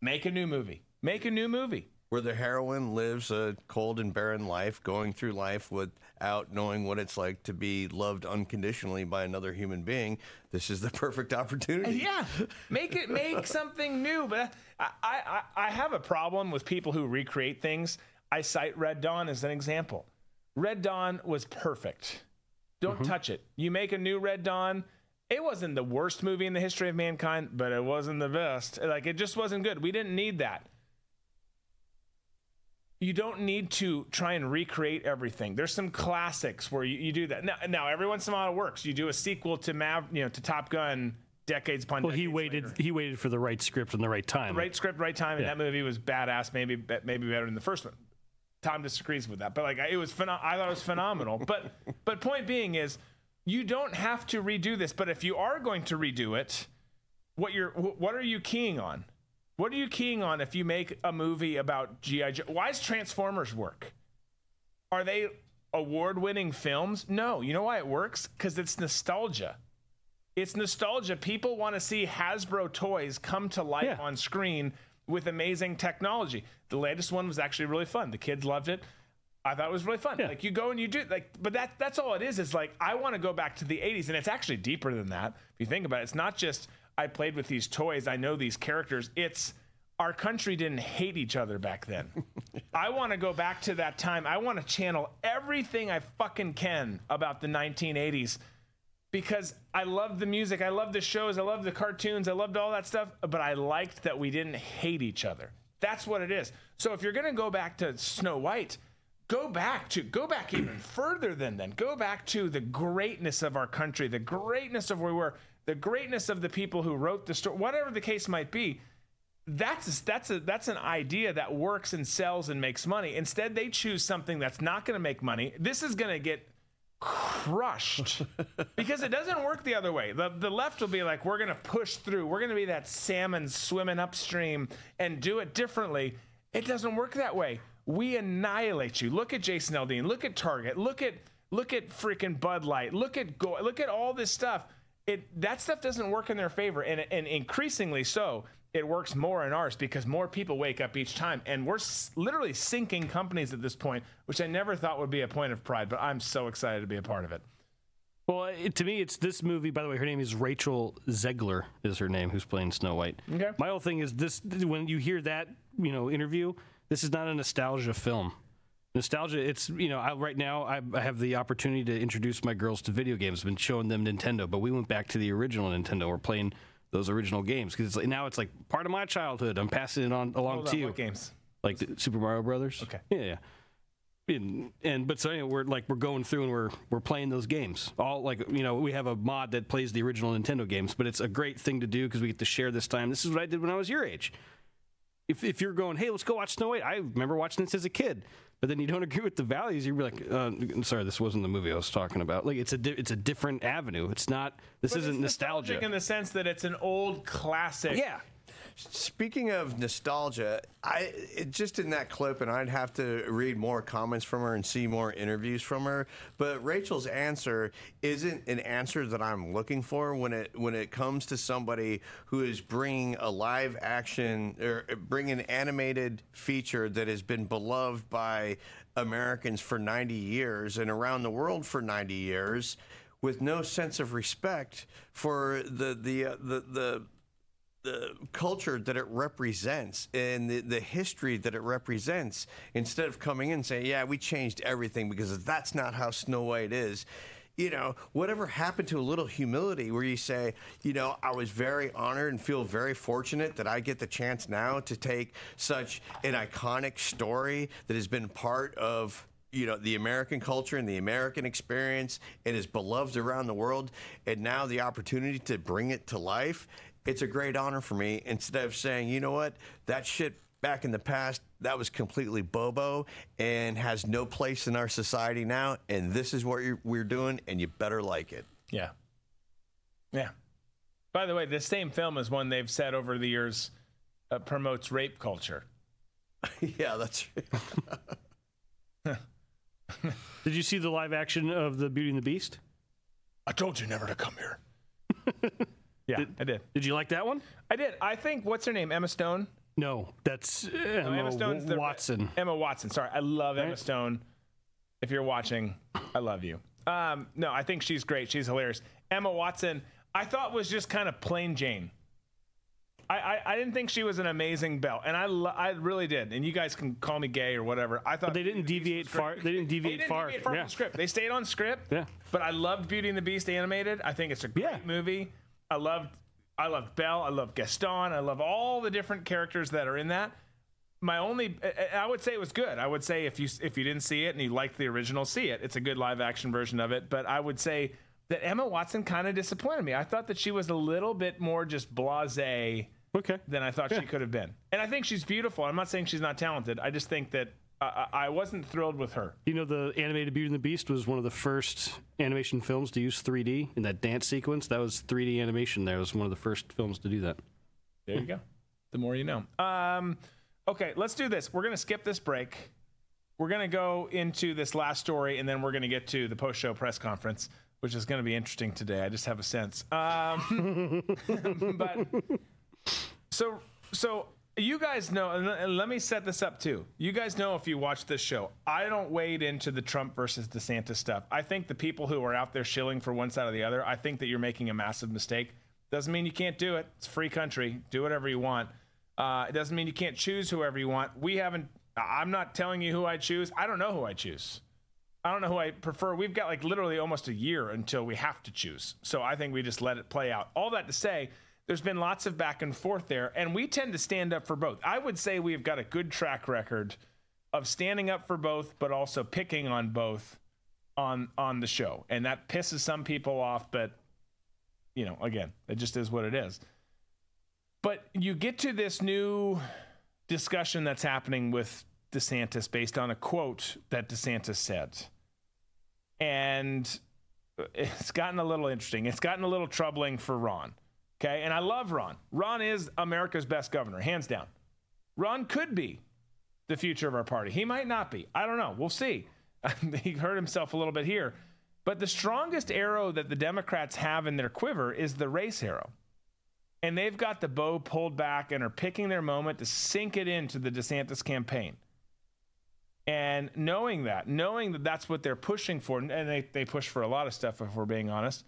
make a new movie. Make a new movie where the heroine lives a cold and barren life, going through life without knowing what it's like to be loved unconditionally by another human being. This is the perfect opportunity. Yeah, make it make something new. But I, I I have a problem with people who recreate things. I cite Red Dawn as an example. Red Dawn was perfect. Don't mm-hmm. touch it. You make a new Red Dawn. It wasn't the worst movie in the history of mankind, but it wasn't the best. Like it just wasn't good. We didn't need that you don't need to try and recreate everything. There's some classics where you, you do that. Now, now, every once in a while it works. You do a sequel to Mav, you know, to Top Gun decades upon Well, he waited. later. He waited for the right script and the right time. Right script, right time, and Yeah. that movie was badass. Maybe maybe better than the first one. Tom disagrees with that, but like it was, pheno- I thought it was phenomenal. but but point being is, you don't have to redo this. But if you are going to redo it, what you're what are you keying on? What are you keying on if you make a movie about GI Joe? Why does Transformers work? Are they award-winning films? No. You know why it works? Because it's nostalgia. It's nostalgia. People want to see Hasbro toys come to life on screen with amazing technology. The latest one was actually really fun. The kids loved it. I thought it was really fun. Like you go and you do like, but that that's all it is. Is like I want to go back to the '80s, and it's actually deeper than that. If you think about it, it's not just I played with these toys. I know these characters. It's our country didn't hate each other back then. I want to go back to that time. I want to channel everything I fucking can about the 1980s because I loved the music, I loved the shows, I loved the cartoons, I loved all that stuff, but I liked that we didn't hate each other. That's what it is. So if you're going to go back to Snow White, go back to go back even further than then. Go back to the greatness of our country, the greatness of where we were, the greatness of the people who wrote the story, whatever the case might be. That's a, that's a that's an idea that works and sells and makes money. Instead, they choose something that's not going to make money. This is going to get crushed because it doesn't work the other way. The the left will be like, we're going to push through. We're going to be that salmon swimming upstream and do it differently. It doesn't work that way. We annihilate you. Look at Jason Aldean. Look at Target. Look at look at freaking Bud Light. Look at Go. Look at all this stuff. It that stuff doesn't work in their favor, and and increasingly so. It works more in ours because more people wake up each time, and we're s- literally sinking companies at this point, which I never thought would be a point of pride. But I'm so excited to be a part of it. Well, it, to me, it's this movie. By the way, her name is Rachel Zegler. Is her name? Who's playing Snow White? Okay. My whole thing is this: when you hear that, you know, interview, this is not a nostalgia film. Nostalgia. It's you know, I, right now I, I have the opportunity to introduce my girls to video games. I've been showing them Nintendo, but we went back to the original Nintendo. We're playing those original games because like, now it's like part of my childhood. I'm passing it on along Hold to on, you. what games? Like the Super Mario Brothers. Okay. Yeah, yeah. And, and but so anyway, we're like we're going through and we're we're playing those games. All like you know we have a mod that plays the original Nintendo games, but it's a great thing to do because we get to share this time. This is what I did when I was your age. If if you're going, hey, let's go watch Snow White. I remember watching this as a kid, but then you don't agree with the values. You'd be like, uh, sorry, this wasn't the movie I was talking about. Like it's a di- it's a different avenue. It's not. This But isn't it's nostalgia. in the sense that it's an old classic. Yeah. Speaking of nostalgia, I it, just in that clip, and I'd have to read more comments from her and see more interviews from her. But Rachel's answer isn't an answer that I'm looking for when it when it comes to somebody who is bringing a live action or bringing an animated feature that has been beloved by Americans for 90 years and around the world for 90 years, with no sense of respect for the the uh, the the the culture that it represents and the, the history that it represents instead of coming in and saying, yeah, we changed everything because that's not how Snow White is. You know, whatever happened to a little humility where you say, you know, I was very honored and feel very fortunate that I get the chance now to take such an iconic story that has been part of you know the American culture and the American experience and is beloved around the world and now the opportunity to bring it to life it's a great honor for me instead of saying you know what that shit back in the past that was completely bobo and has no place in our society now and this is what you're, we're doing and you better like it Yeah. Yeah. By the way, this same film is one they've said over the years uh, promotes rape culture. yeah, that's true. Did you see the live action of the Beauty and the Beast? I told you never to come here. yeah, I did. Did you like that one? I did. I think what's her name? Emma Stone. No, that's No, Emma, Stone's the- Watson. Emma Watson. Sorry, I love Emma Stone. If you're watching, I love you. Um, no, I think she's great. She's hilarious. Emma Watson, I thought was just kind of plain Jane. I, I, I didn't think she was an amazing Belle, and I lo- I really did. And you guys can call me gay or whatever. I thought But they didn't deviate far. They didn't They deviate didn't far. deviate far yeah. from script. They stayed on script. Yeah. But I loved Beauty and the Beast animated. I think it's a great movie. I loved I loved Belle. I love Gaston. I love all the different characters that are in that. my only I would say it was good. I would say if you if you didn't see it and you liked the original, see it. It's a good live action version of it. But I would say that Emma Watson kind of disappointed me. I thought that she was a little bit more just blasé okay. than I thought Yeah. she could have been. And I think she's beautiful. I'm not saying she's not talented. I just think that I, I I wasn't thrilled with her. You know, the animated Beauty and the Beast was one of the first animation films to use 3D in that dance sequence. That was 3D animation. There it was one of the first films to do that. There you go. The more you know. Um, okay, let's do this. We're going to skip this break. We're going to go into this last story, and then we're going to get to the post show press conference, which is going to be interesting today. I just have a sense. Um, but so, so you guys know, and let me set this up too. You guys know if you watch this show, I don't wade into the Trump versus DeSantis stuff. I think the people who are out there shilling for one side or the other, I think that you're making a massive mistake. Doesn't mean you can't do it. It's free country. Do whatever you want. Uh, it doesn't mean you can't choose whoever you want. We haven't. I'm not telling you who I choose. I don't know who I choose. I don't know who I prefer. We've got like literally almost a year until we have to choose. So I think we just let it play out. All that to say, there's been lots of back and forth there, and we tend to stand up for both. I would say we've got a good track record of standing up for both, but also picking on both on on the show, and that pisses some people off. But you know, again, it just is what it is. But you get to this new discussion that's happening with DeSantis based on a quote that DeSantis said. And it's gotten a little interesting. It's gotten a little troubling for Ron. Okay. And I love Ron. Ron is America's best governor, hands down. Ron could be the future of our party. He might not be. I don't know. We'll see. he hurt himself a little bit here. But the strongest arrow that the Democrats have in their quiver is the race arrow and they've got the bow pulled back and are picking their moment to sink it into the DeSantis campaign. And knowing that, knowing that that's what they're pushing for, and they, they push for a lot of stuff, if we're being honest,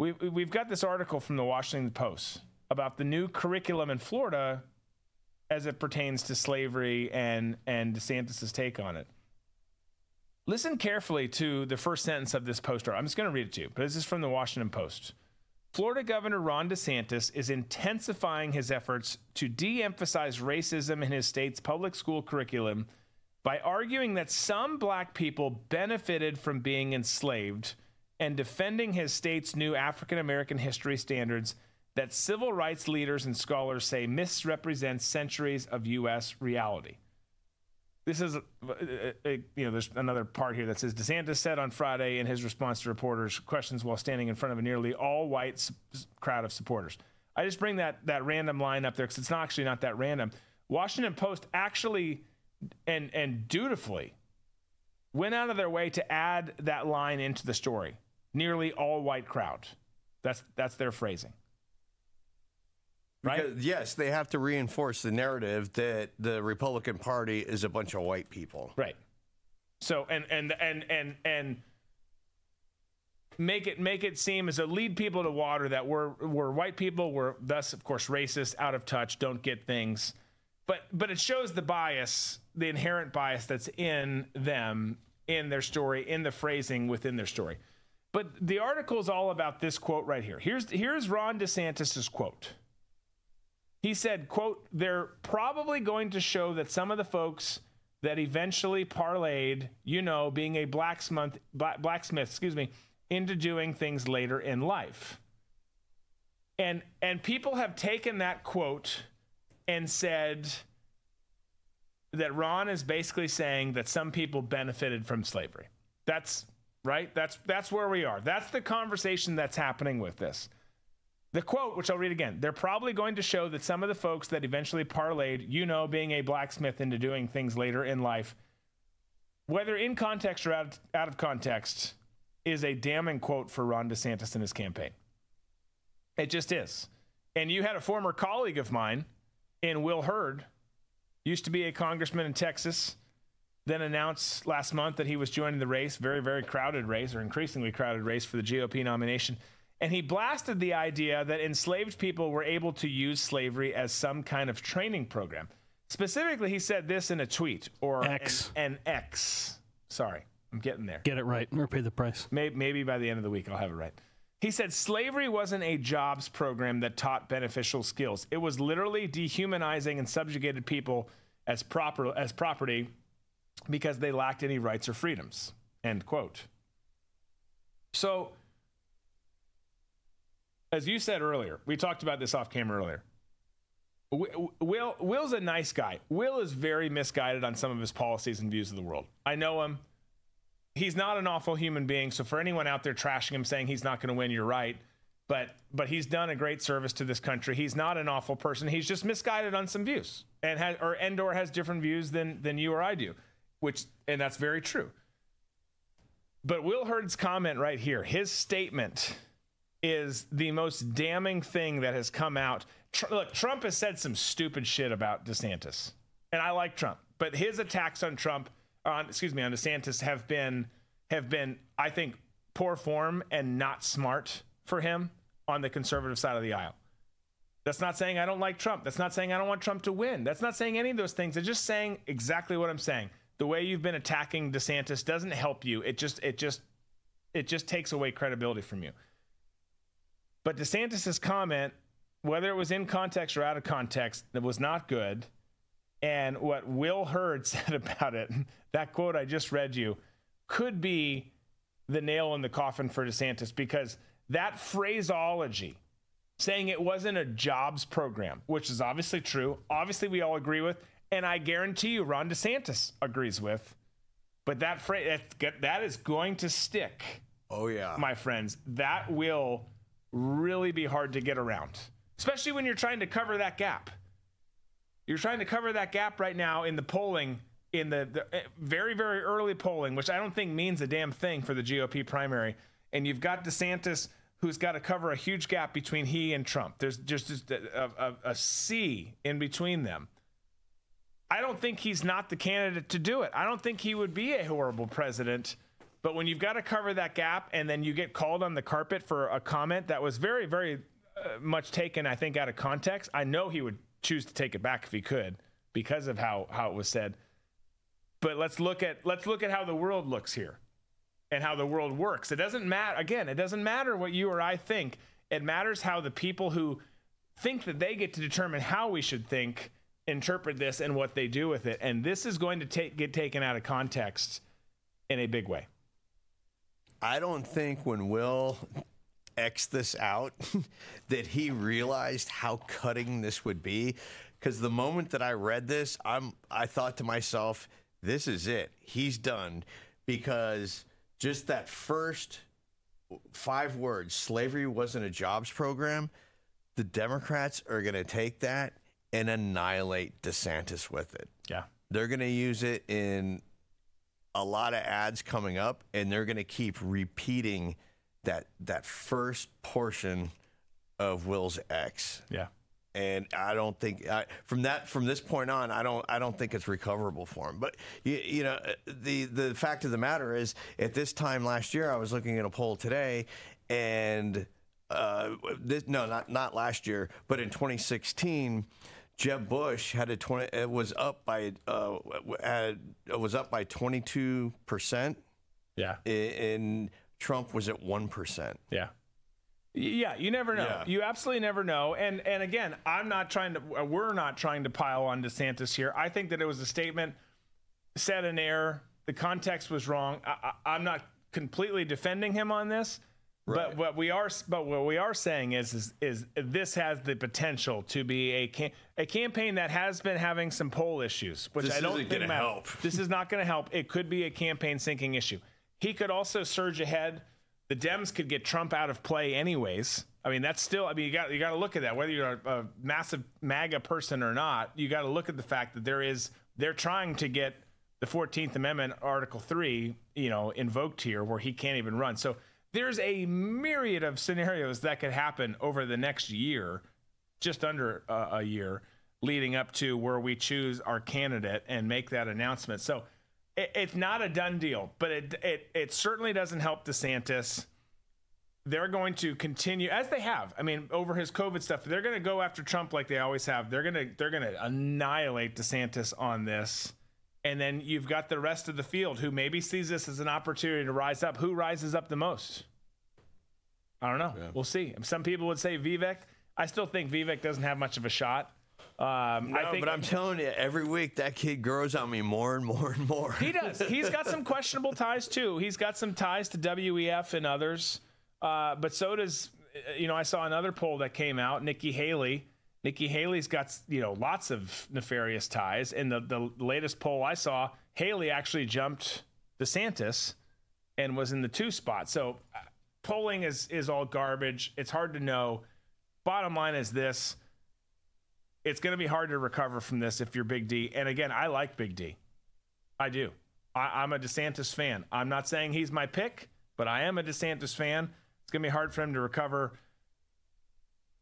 we, we've got this article from the Washington Post about the new curriculum in Florida as it pertains to slavery and, and DeSantis' take on it. Listen carefully to the first sentence of this poster. I'm just going to read it to you, but this is from the Washington Post. Florida Governor Ron DeSantis is intensifying his efforts to de emphasize racism in his state's public school curriculum by arguing that some black people benefited from being enslaved and defending his state's new African American history standards that civil rights leaders and scholars say misrepresent centuries of U.S. reality. This is, uh, uh, you know, there's another part here that says DeSantis said on Friday in his response to reporters' questions while standing in front of a nearly all-white s- crowd of supporters. I just bring that that random line up there because it's not actually not that random. Washington Post actually and and dutifully went out of their way to add that line into the story. Nearly all-white crowd. That's that's their phrasing. Right? Because, yes, they have to reinforce the narrative that the Republican Party is a bunch of white people. Right. So and and and and and make it make it seem as a lead people to water that we're we're white people, we're thus of course racist, out of touch, don't get things. But but it shows the bias, the inherent bias that's in them, in their story, in the phrasing within their story. But the article is all about this quote right here. Here's here's Ron DeSantis's quote. He said, quote, they're probably going to show that some of the folks that eventually parlayed, you know, being a blacksmith, blacksmith, excuse me, into doing things later in life. And and people have taken that quote and said that Ron is basically saying that some people benefited from slavery. That's right? That's that's where we are. That's the conversation that's happening with this. The quote, which I'll read again, they're probably going to show that some of the folks that eventually parlayed, you know, being a blacksmith into doing things later in life, whether in context or out, out of context, is a damning quote for Ron DeSantis and his campaign. It just is. And you had a former colleague of mine in Will Hurd, used to be a congressman in Texas, then announced last month that he was joining the race, very, very crowded race, or increasingly crowded race for the GOP nomination. And he blasted the idea that enslaved people were able to use slavery as some kind of training program. Specifically, he said this in a tweet or X. An, an X. Sorry, I'm getting there. Get it right or pay the price. Maybe, maybe by the end of the week, I'll have it right. He said slavery wasn't a jobs program that taught beneficial skills. It was literally dehumanizing and subjugated people as proper as property because they lacked any rights or freedoms. End quote. So, as you said earlier, we talked about this off camera earlier. Will Will's a nice guy. Will is very misguided on some of his policies and views of the world. I know him. He's not an awful human being. So for anyone out there trashing him, saying he's not going to win, you're right. But but he's done a great service to this country. He's not an awful person. He's just misguided on some views, and has or Endor has different views than than you or I do, which and that's very true. But Will Hurd's comment right here, his statement is the most damning thing that has come out. Tr- look, Trump has said some stupid shit about DeSantis, and I like Trump, but his attacks on Trump, on excuse me, on DeSantis have been have been, I think, poor form and not smart for him on the conservative side of the aisle. That's not saying I don't like Trump. That's not saying I don't want Trump to win. That's not saying any of those things. It's just saying exactly what I'm saying. The way you've been attacking DeSantis doesn't help you. It just it just it just takes away credibility from you. But DeSantis's comment, whether it was in context or out of context, it was not good. And what Will Hurd said about it, that quote I just read you, could be the nail in the coffin for DeSantis because that phraseology, saying it wasn't a jobs program, which is obviously true, obviously we all agree with, and I guarantee you Ron DeSantis agrees with, but that phrase that is going to stick. Oh yeah, my friends, that will really be hard to get around, especially when you're trying to cover that gap. You're trying to cover that gap right now in the polling, in the, the eh, very, very early polling, which I don't think means a damn thing for the GOP primary. And you've got DeSantis, who's got to cover a huge gap between he and Trump. There's just a, a, a sea in between them. I don't think he's not the candidate to do it. I don't think he would be a horrible president but when you've got to cover that gap and then you get called on the carpet for a comment that was very, very uh, much taken, I think, out of context, I know he would choose to take it back if he could because of how, how it was said. But let's look at let's look at how the world looks here and how the world works. It doesn't matter again, it doesn't matter what you or I think. It matters how the people who think that they get to determine how we should think interpret this and what they do with it. And this is going to take, get taken out of context in a big way. I don't think when Will X this out that he realized how cutting this would be. Because the moment that I read this, I'm I thought to myself, this is it. He's done. Because just that first five words, slavery wasn't a jobs program, the Democrats are going to take that and annihilate DeSantis with it. Yeah. They're going to use it in a lot of ads coming up, and they're going to keep repeating that that first portion of Will's X. Yeah. And I don't think I, from that from this point on, I don't I don't think it's recoverable for him. But you, you know, the the fact of the matter is, at this time last year, I was looking at a poll today, and uh, this, no, not not last year, but in 2016 Jeb Bush had a twenty. It was up by uh, had, it was up by twenty two percent. Yeah, and Trump was at one percent. Yeah. Yeah, you never know. Yeah. You absolutely never know. And and again, I'm not trying to. We're not trying to pile on DeSantis here. I think that it was a statement said in error. The context was wrong. I, I, I'm not completely defending him on this. Right. But what we are, but what we are saying is, is, is this has the potential to be a cam- a campaign that has been having some poll issues, which this I don't think matter. help. This is not going to help. It could be a campaign sinking issue. He could also surge ahead. The Dems could get Trump out of play anyways. I mean, that's still. I mean, you got you got to look at that. Whether you're a, a massive MAGA person or not, you got to look at the fact that there is they're trying to get the Fourteenth Amendment, Article Three, you know, invoked here, where he can't even run. So there's a myriad of scenarios that could happen over the next year, just under uh, a year, leading up to where we choose our candidate and make that announcement. So it, it's not a done deal, but it, it it certainly doesn't help DeSantis. They're going to continue as they have. I mean, over his COVID stuff, they're going to go after Trump like they always have. They're going to they're going to annihilate DeSantis on this. And then you've got the rest of the field who maybe sees this as an opportunity to rise up. Who rises up the most? I don't know. Yeah. We'll see. Some people would say Vivek. I still think Vivek doesn't have much of a shot. Um, No, I think but I'm telling you, every week that kid grows on me more and more and more. He does. He's got some questionable ties too. He's got some ties to WEF and others. Uh, but so does, you know, I saw another poll that came out. Nikki Haley. Nikki Haley's got you know lots of nefarious ties. And the the latest poll I saw, Haley actually jumped DeSantis and was in the two spot. So uh, polling is is all garbage. It's hard to know. Bottom line is this: it's going to be hard to recover from this if you're Big D. And again, I like Big D. I do. I, I'm a DeSantis fan. I'm not saying he's my pick, but I am a DeSantis fan. It's going to be hard for him to recover.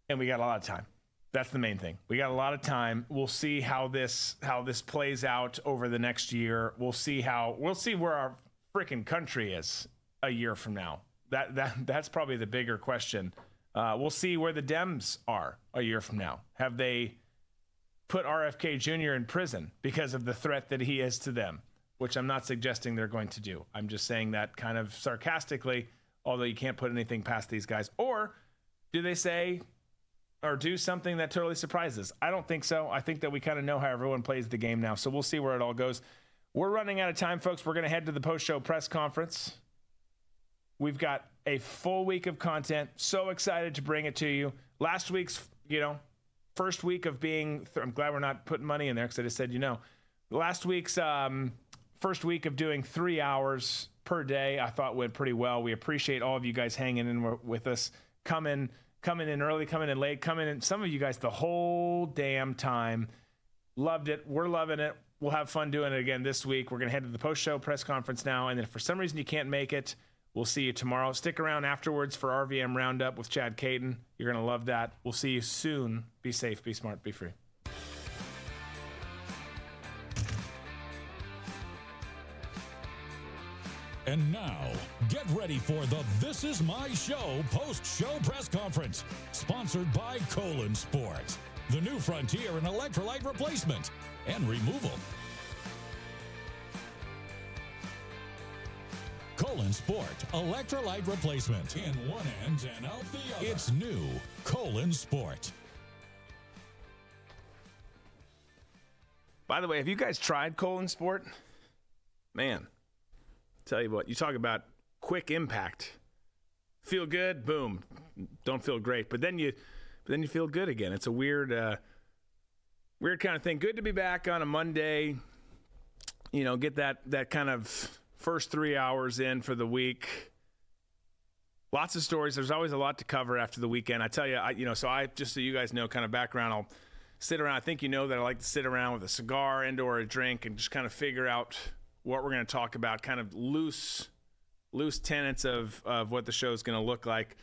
And we got a lot of time. That's the main thing. We got a lot of time. We'll see how this how this plays out over the next year. We'll see how we'll see where our freaking country is a year from now. That that that's probably the bigger question. Uh, we'll see where the Dems are a year from now. Have they put RFK Jr. in prison because of the threat that he is to them, which I'm not suggesting they're going to do. I'm just saying that kind of sarcastically, although you can't put anything past these guys. Or do they say or do something that totally surprises? I don't think so. I think that we kind of know how everyone plays the game now. So we'll see where it all goes. We're running out of time, folks. We're going to head to the post show press conference. We've got a full week of content. So excited to bring it to you. Last week's, you know, first week of being, I'm glad we're not putting money in there because I just said, you know, last week's um, first week of doing three hours per day, I thought went pretty well. We appreciate all of you guys hanging in with us, coming, coming in early, coming in late, coming in. Some of you guys the whole damn time. Loved it. We're loving it. We'll have fun doing it again this week. We're going to head to the post show press conference now. And then if for some reason you can't make it, we'll see you tomorrow. Stick around afterwards for RVM Roundup with Chad Caton. You're going to love that. We'll see you soon. Be safe, be smart, be free. And now, get ready for the This Is My Show post show press conference, sponsored by Colon Sport, the new frontier in electrolyte replacement and removal. Colon Sport electrolyte replacement in one end and out the other. It's new Colon Sport. By the way, have you guys tried Colon Sport? Man, tell you what, you talk about quick impact. Feel good, boom. Don't feel great, but then you, but then you feel good again. It's a weird, uh, weird kind of thing. Good to be back on a Monday. You know, get that that kind of first three hours in for the week. Lots of stories. There's always a lot to cover after the weekend. I tell you, I, you know, so I just so you guys know, kind of background. I'll sit around. I think you know that I like to sit around with a cigar and or a drink and just kind of figure out what we're going to talk about. Kind of loose, loose tenets of of what the show is going to look like.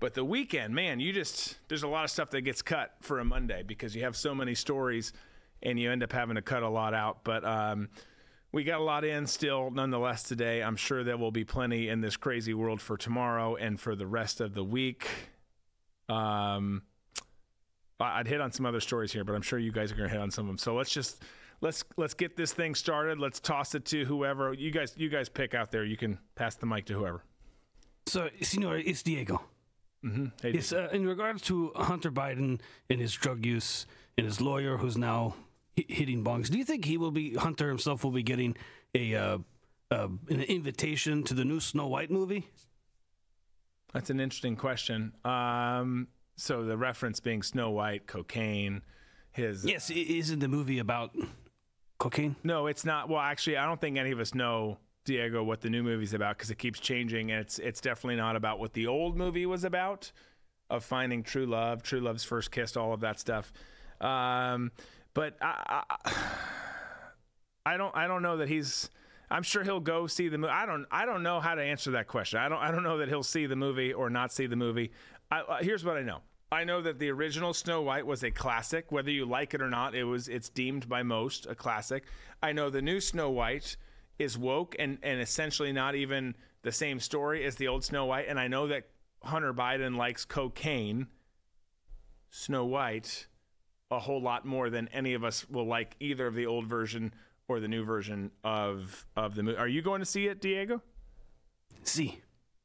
But the weekend, man, you just there's a lot of stuff that gets cut for a Monday because you have so many stories, and you end up having to cut a lot out. But um, we got a lot in still, nonetheless, today. I'm sure there will be plenty in this crazy world for tomorrow and for the rest of the week. Um, I'd hit on some other stories here, but I'm sure you guys are going to hit on some of them. So let's just let's let's get this thing started. Let's toss it to whoever you guys you guys pick out there. You can pass the mic to whoever. So, Senor, it's Diego. Mm-hmm. Hey, Yes, uh, in regards to Hunter Biden and his drug use and his lawyer who's now hi- hitting bongs, do you think he will be, Hunter himself will be getting a uh, uh, an invitation to the new Snow White movie? That's an interesting question. Um, so the reference being Snow White, cocaine, his Yes, isn't the movie about cocaine? No, it's not. Well, actually, I don't think any of us know Diego what the new movie's about because it keeps changing, and it's it's definitely not about what the old movie was about of finding true love, true love's first kiss, all of that stuff. Um, but I, I, I don't I don't know that he's. I'm sure he'll go see the movie. I don't I don't know how to answer that question. I don't I don't know that he'll see the movie or not see the movie. I, uh, here's what I know. I know that the original Snow White was a classic. Whether you like it or not, it was it's deemed by most a classic. I know the new Snow White is woke and and essentially not even the same story as the old Snow White. And I know that Hunter Biden likes cocaine, Snow White, a whole lot more than any of us will like either of the old version or the new version of of the movie. Are you going to see it, Diego? See.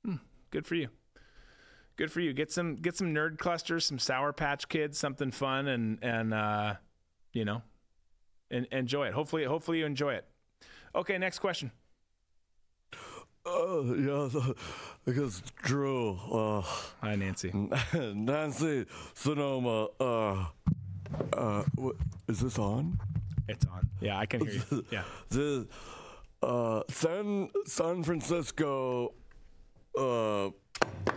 Hmm, good for you. Good for you. Get some get some nerd clusters, some Sour Patch Kids, something fun, and and uh, you know, and enjoy it. Hopefully, hopefully you enjoy it. Okay, next question. Uh, yeah, because Drew. Uh, Hi, Nancy. Nancy Sonoma. Uh, uh, what, is this on? It's on. Yeah, I can hear you. Yeah. The uh, San San Francisco. Uh,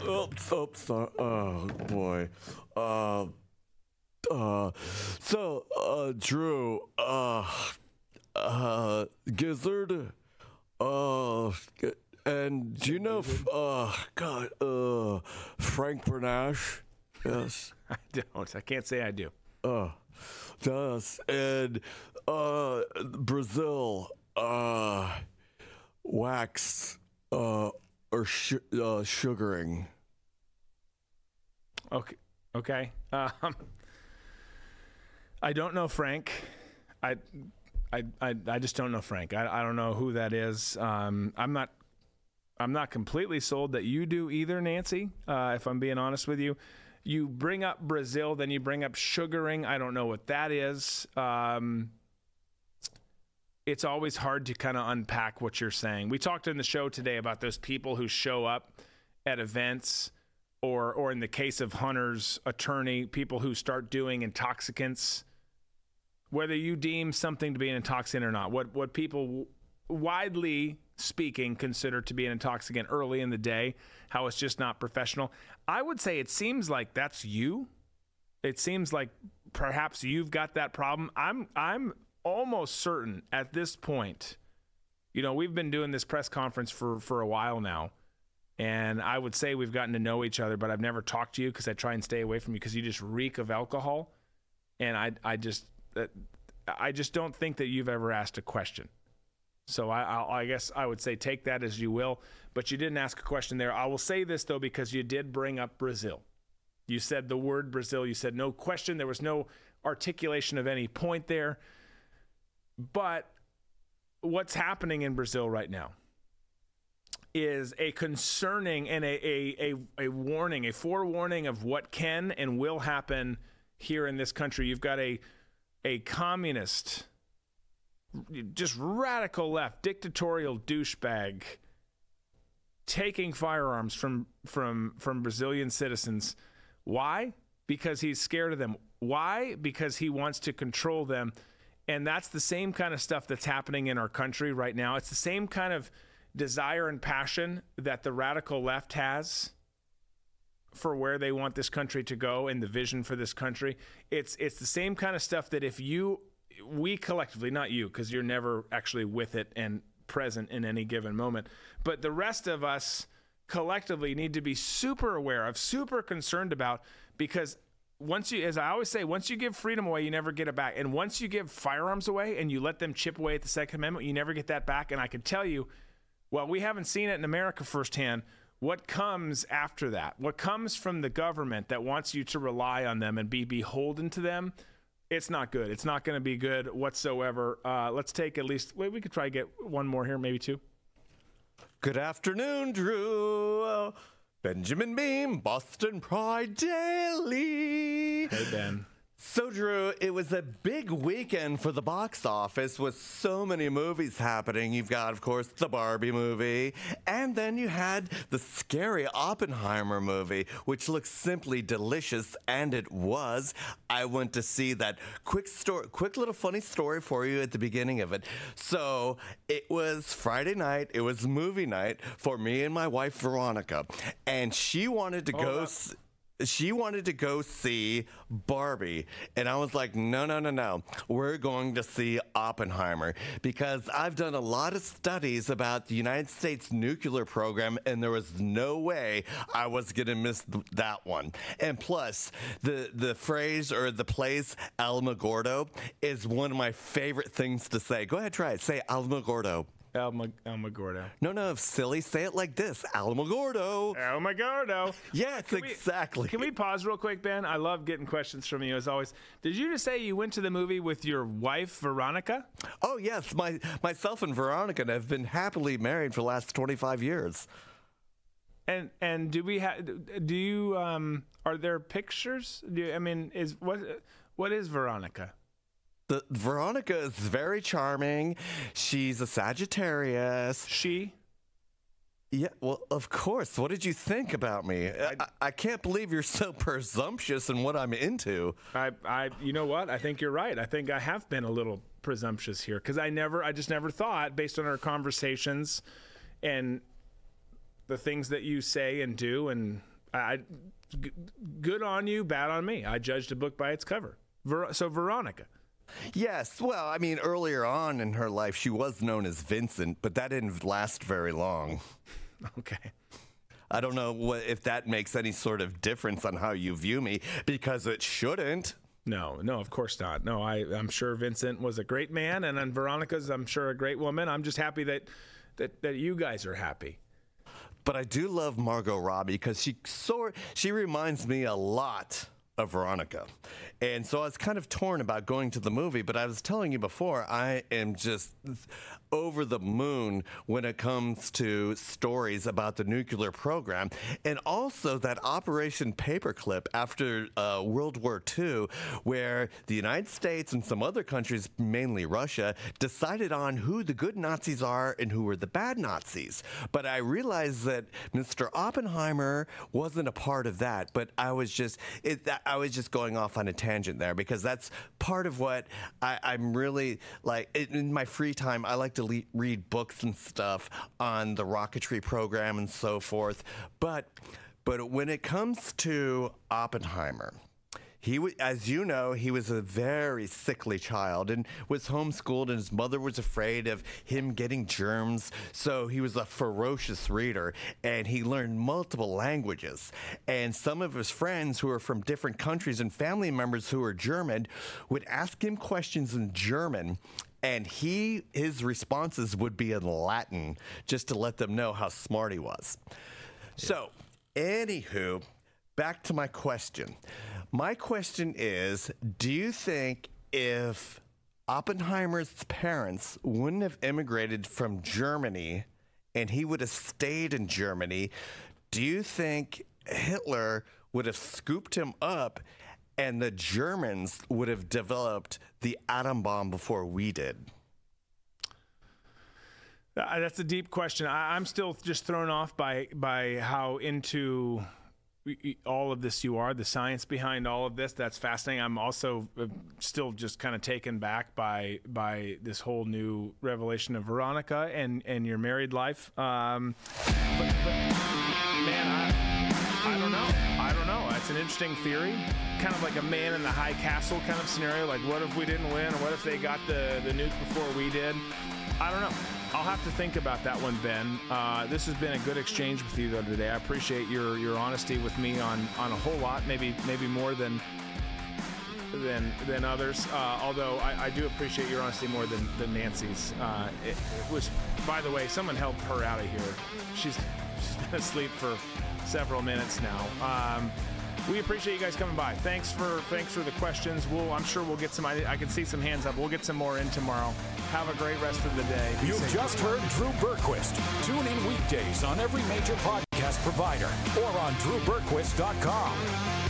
oops, oops. Uh, oh boy. Uh, uh, so uh, Drew. Uh, uh, Gizzard. Uh, and do you know? Uh, God. Uh, Frank Bernash. Yes. I don't. I can't say I do. Uh, yes, and uh, Brazil, uh, wax, uh, or sh- uh, sugaring. Okay. Okay. Um, I don't know Frank. I, I, I, I just don't know Frank. I, I don't know who that is. Um, I'm not. I'm not completely sold that you do either, Nancy. Uh, if I'm being honest with you, you bring up Brazil, then you bring up sugaring. I don't know what that is. Um, it's always hard to kind of unpack what you're saying. We talked in the show today about those people who show up at events or or in the case of Hunter's attorney, people who start doing intoxicants whether you deem something to be an intoxicant or not. What what people widely speaking consider to be an intoxicant early in the day, how it's just not professional. I would say it seems like that's you. It seems like perhaps you've got that problem. I'm I'm almost certain at this point. You know, we've been doing this press conference for for a while now. And I would say we've gotten to know each other, but I've never talked to you because I try and stay away from you because you just reek of alcohol. And I I just I just don't think that you've ever asked a question. So I, I, I guess I would say take that as you will. But you didn't ask a question there. I will say this though because you did bring up Brazil. You said the word Brazil. You said no question. There was no articulation of any point there. But what's happening in Brazil right now is a concerning and a, a, a, a warning, a forewarning of what can and will happen here in this country. You've got a a communist, just radical left, dictatorial douchebag taking firearms from from from Brazilian citizens. Why? Because he's scared of them. Why? Because he wants to control them. And that's the same kind of stuff that's happening in our country right now. It's the same kind of desire and passion that the radical left has for where they want this country to go and the vision for this country. It's it's the same kind of stuff that if you we collectively, not you because you're never actually with it and present in any given moment, but the rest of us collectively need to be super aware of, super concerned about because once you as I always say, once you give freedom away, you never get it back. And once you give firearms away and you let them chip away at the second amendment, you never get that back. And I can tell you well, we haven't seen it in America firsthand what comes after that? What comes from the government that wants you to rely on them and be beholden to them? It's not good. It's not going to be good whatsoever. Uh, let's take at least wait we could try to get one more here maybe two. Good afternoon, Drew. Benjamin Beam, Boston Pride Daily. Hey, Ben. So, Drew, it was a big weekend for the box office with so many movies happening. You've got, of course, the Barbie movie, and then you had the scary Oppenheimer movie, which looks simply delicious, and it was. I went to see that quick story, quick little funny story for you at the beginning of it. So, it was Friday night, it was movie night for me and my wife, Veronica, and she wanted to oh, go. s- she wanted to go see Barbie. And I was like, no, no, no, no. We're going to see Oppenheimer because I've done a lot of studies about the United States nuclear program, and there was no way I was going to miss th- that one. And plus, the, the phrase or the place Alamogordo is one of my favorite things to say. Go ahead, try it. Say Alamogordo. Alma, Almagordo. No, no, silly. Say it like this Alamogordo. Almagordo. Yes, Can we- exactly. Can we pause real quick, Ben? I love getting questions from you as always. Did you just say you went to the movie with your wife, Veronica? Oh yes, my myself and Veronica have been happily married for the last 25 years. And and do we have? Do you um? Are there pictures? Do you, I mean, is what what is Veronica? The, Veronica is very charming. She's a Sagittarius. She? Yeah, well, of course. What did you think about me? I, I, I can't believe you're so presumptuous in what I'm into. I, I, you know what? I think you're right. I think I have been a little presumptuous here because I never, I just never thought, based on our conversations and the things that you say and do, and I, g- good on you, bad on me. I judged a book by its cover. Ver, so Veronica. Yes, well, I mean, earlier on in her life, she was known as Vincent, but that didn't last very long. Okay. I don't know what, if that makes any sort of difference on how you view me, because it shouldn't. No, no, of course not. No, I, I'm sure Vincent was a great man, and, and Veronica's, I'm sure, a great woman. I'm just happy that, that, that you guys are happy. But I do love Margot Robbie because she sort she reminds me a lot of Veronica. And so I was kind of torn about going to the movie, but I was telling you before, I am just over the moon when it comes to stories about the nuclear program and also that Operation Paperclip after uh, World War II, where the United States and some other countries, mainly Russia, decided on who the good Nazis are and who were the bad Nazis. But I realized that Mr. Oppenheimer wasn't a part of that, but I was just it, I was just going off on a tangent there because that's part of what I, I'm really like in my free time. I like to le- read books and stuff on the rocketry program and so forth. But but when it comes to Oppenheimer, he, as you know, he was a very sickly child and was homeschooled, and his mother was afraid of him getting germs. So he was a ferocious reader, and he learned multiple languages. And some of his friends who were from different countries and family members who were German would ask him questions in German. And he, his responses would be in Latin just to let them know how smart he was. So, anywho, back to my question. My question is Do you think if Oppenheimer's parents wouldn't have immigrated from Germany and he would have stayed in Germany, do you think Hitler would have scooped him up and the Germans would have developed the atom bomb before we did? Uh, that's a deep question. I, I'm still just thrown off by by how into all of this you are, the science behind all of this. That's fascinating. I'm also uh, still just kind of taken back by by this whole new revelation of Veronica and and your married life. Um, but, but man, I I don't know. I don't know. It's an interesting theory. Kind of like a man in the high castle kind of scenario. Like, what if we didn't win, or what if they got the the nuke before we did? I don't know. I'll have to think about that one, Ben. Uh, this has been a good exchange with you though today. I appreciate your your honesty with me on on a whole lot, maybe maybe more than than than others. Uh, although I, I do appreciate your honesty more than than Nancy's. Uh, it, it was, by the way, someone help her out of here. She's been asleep for several minutes now. Um, we appreciate you guys coming by. Thanks for thanks for the questions. We'll I'm sure we'll get some. I, I can see some hands up. We'll get some more in tomorrow. Have a great rest of the day. Be You've just heard Drew Berquist. Tune in weekdays on every major podcast provider or on drewberquist.com.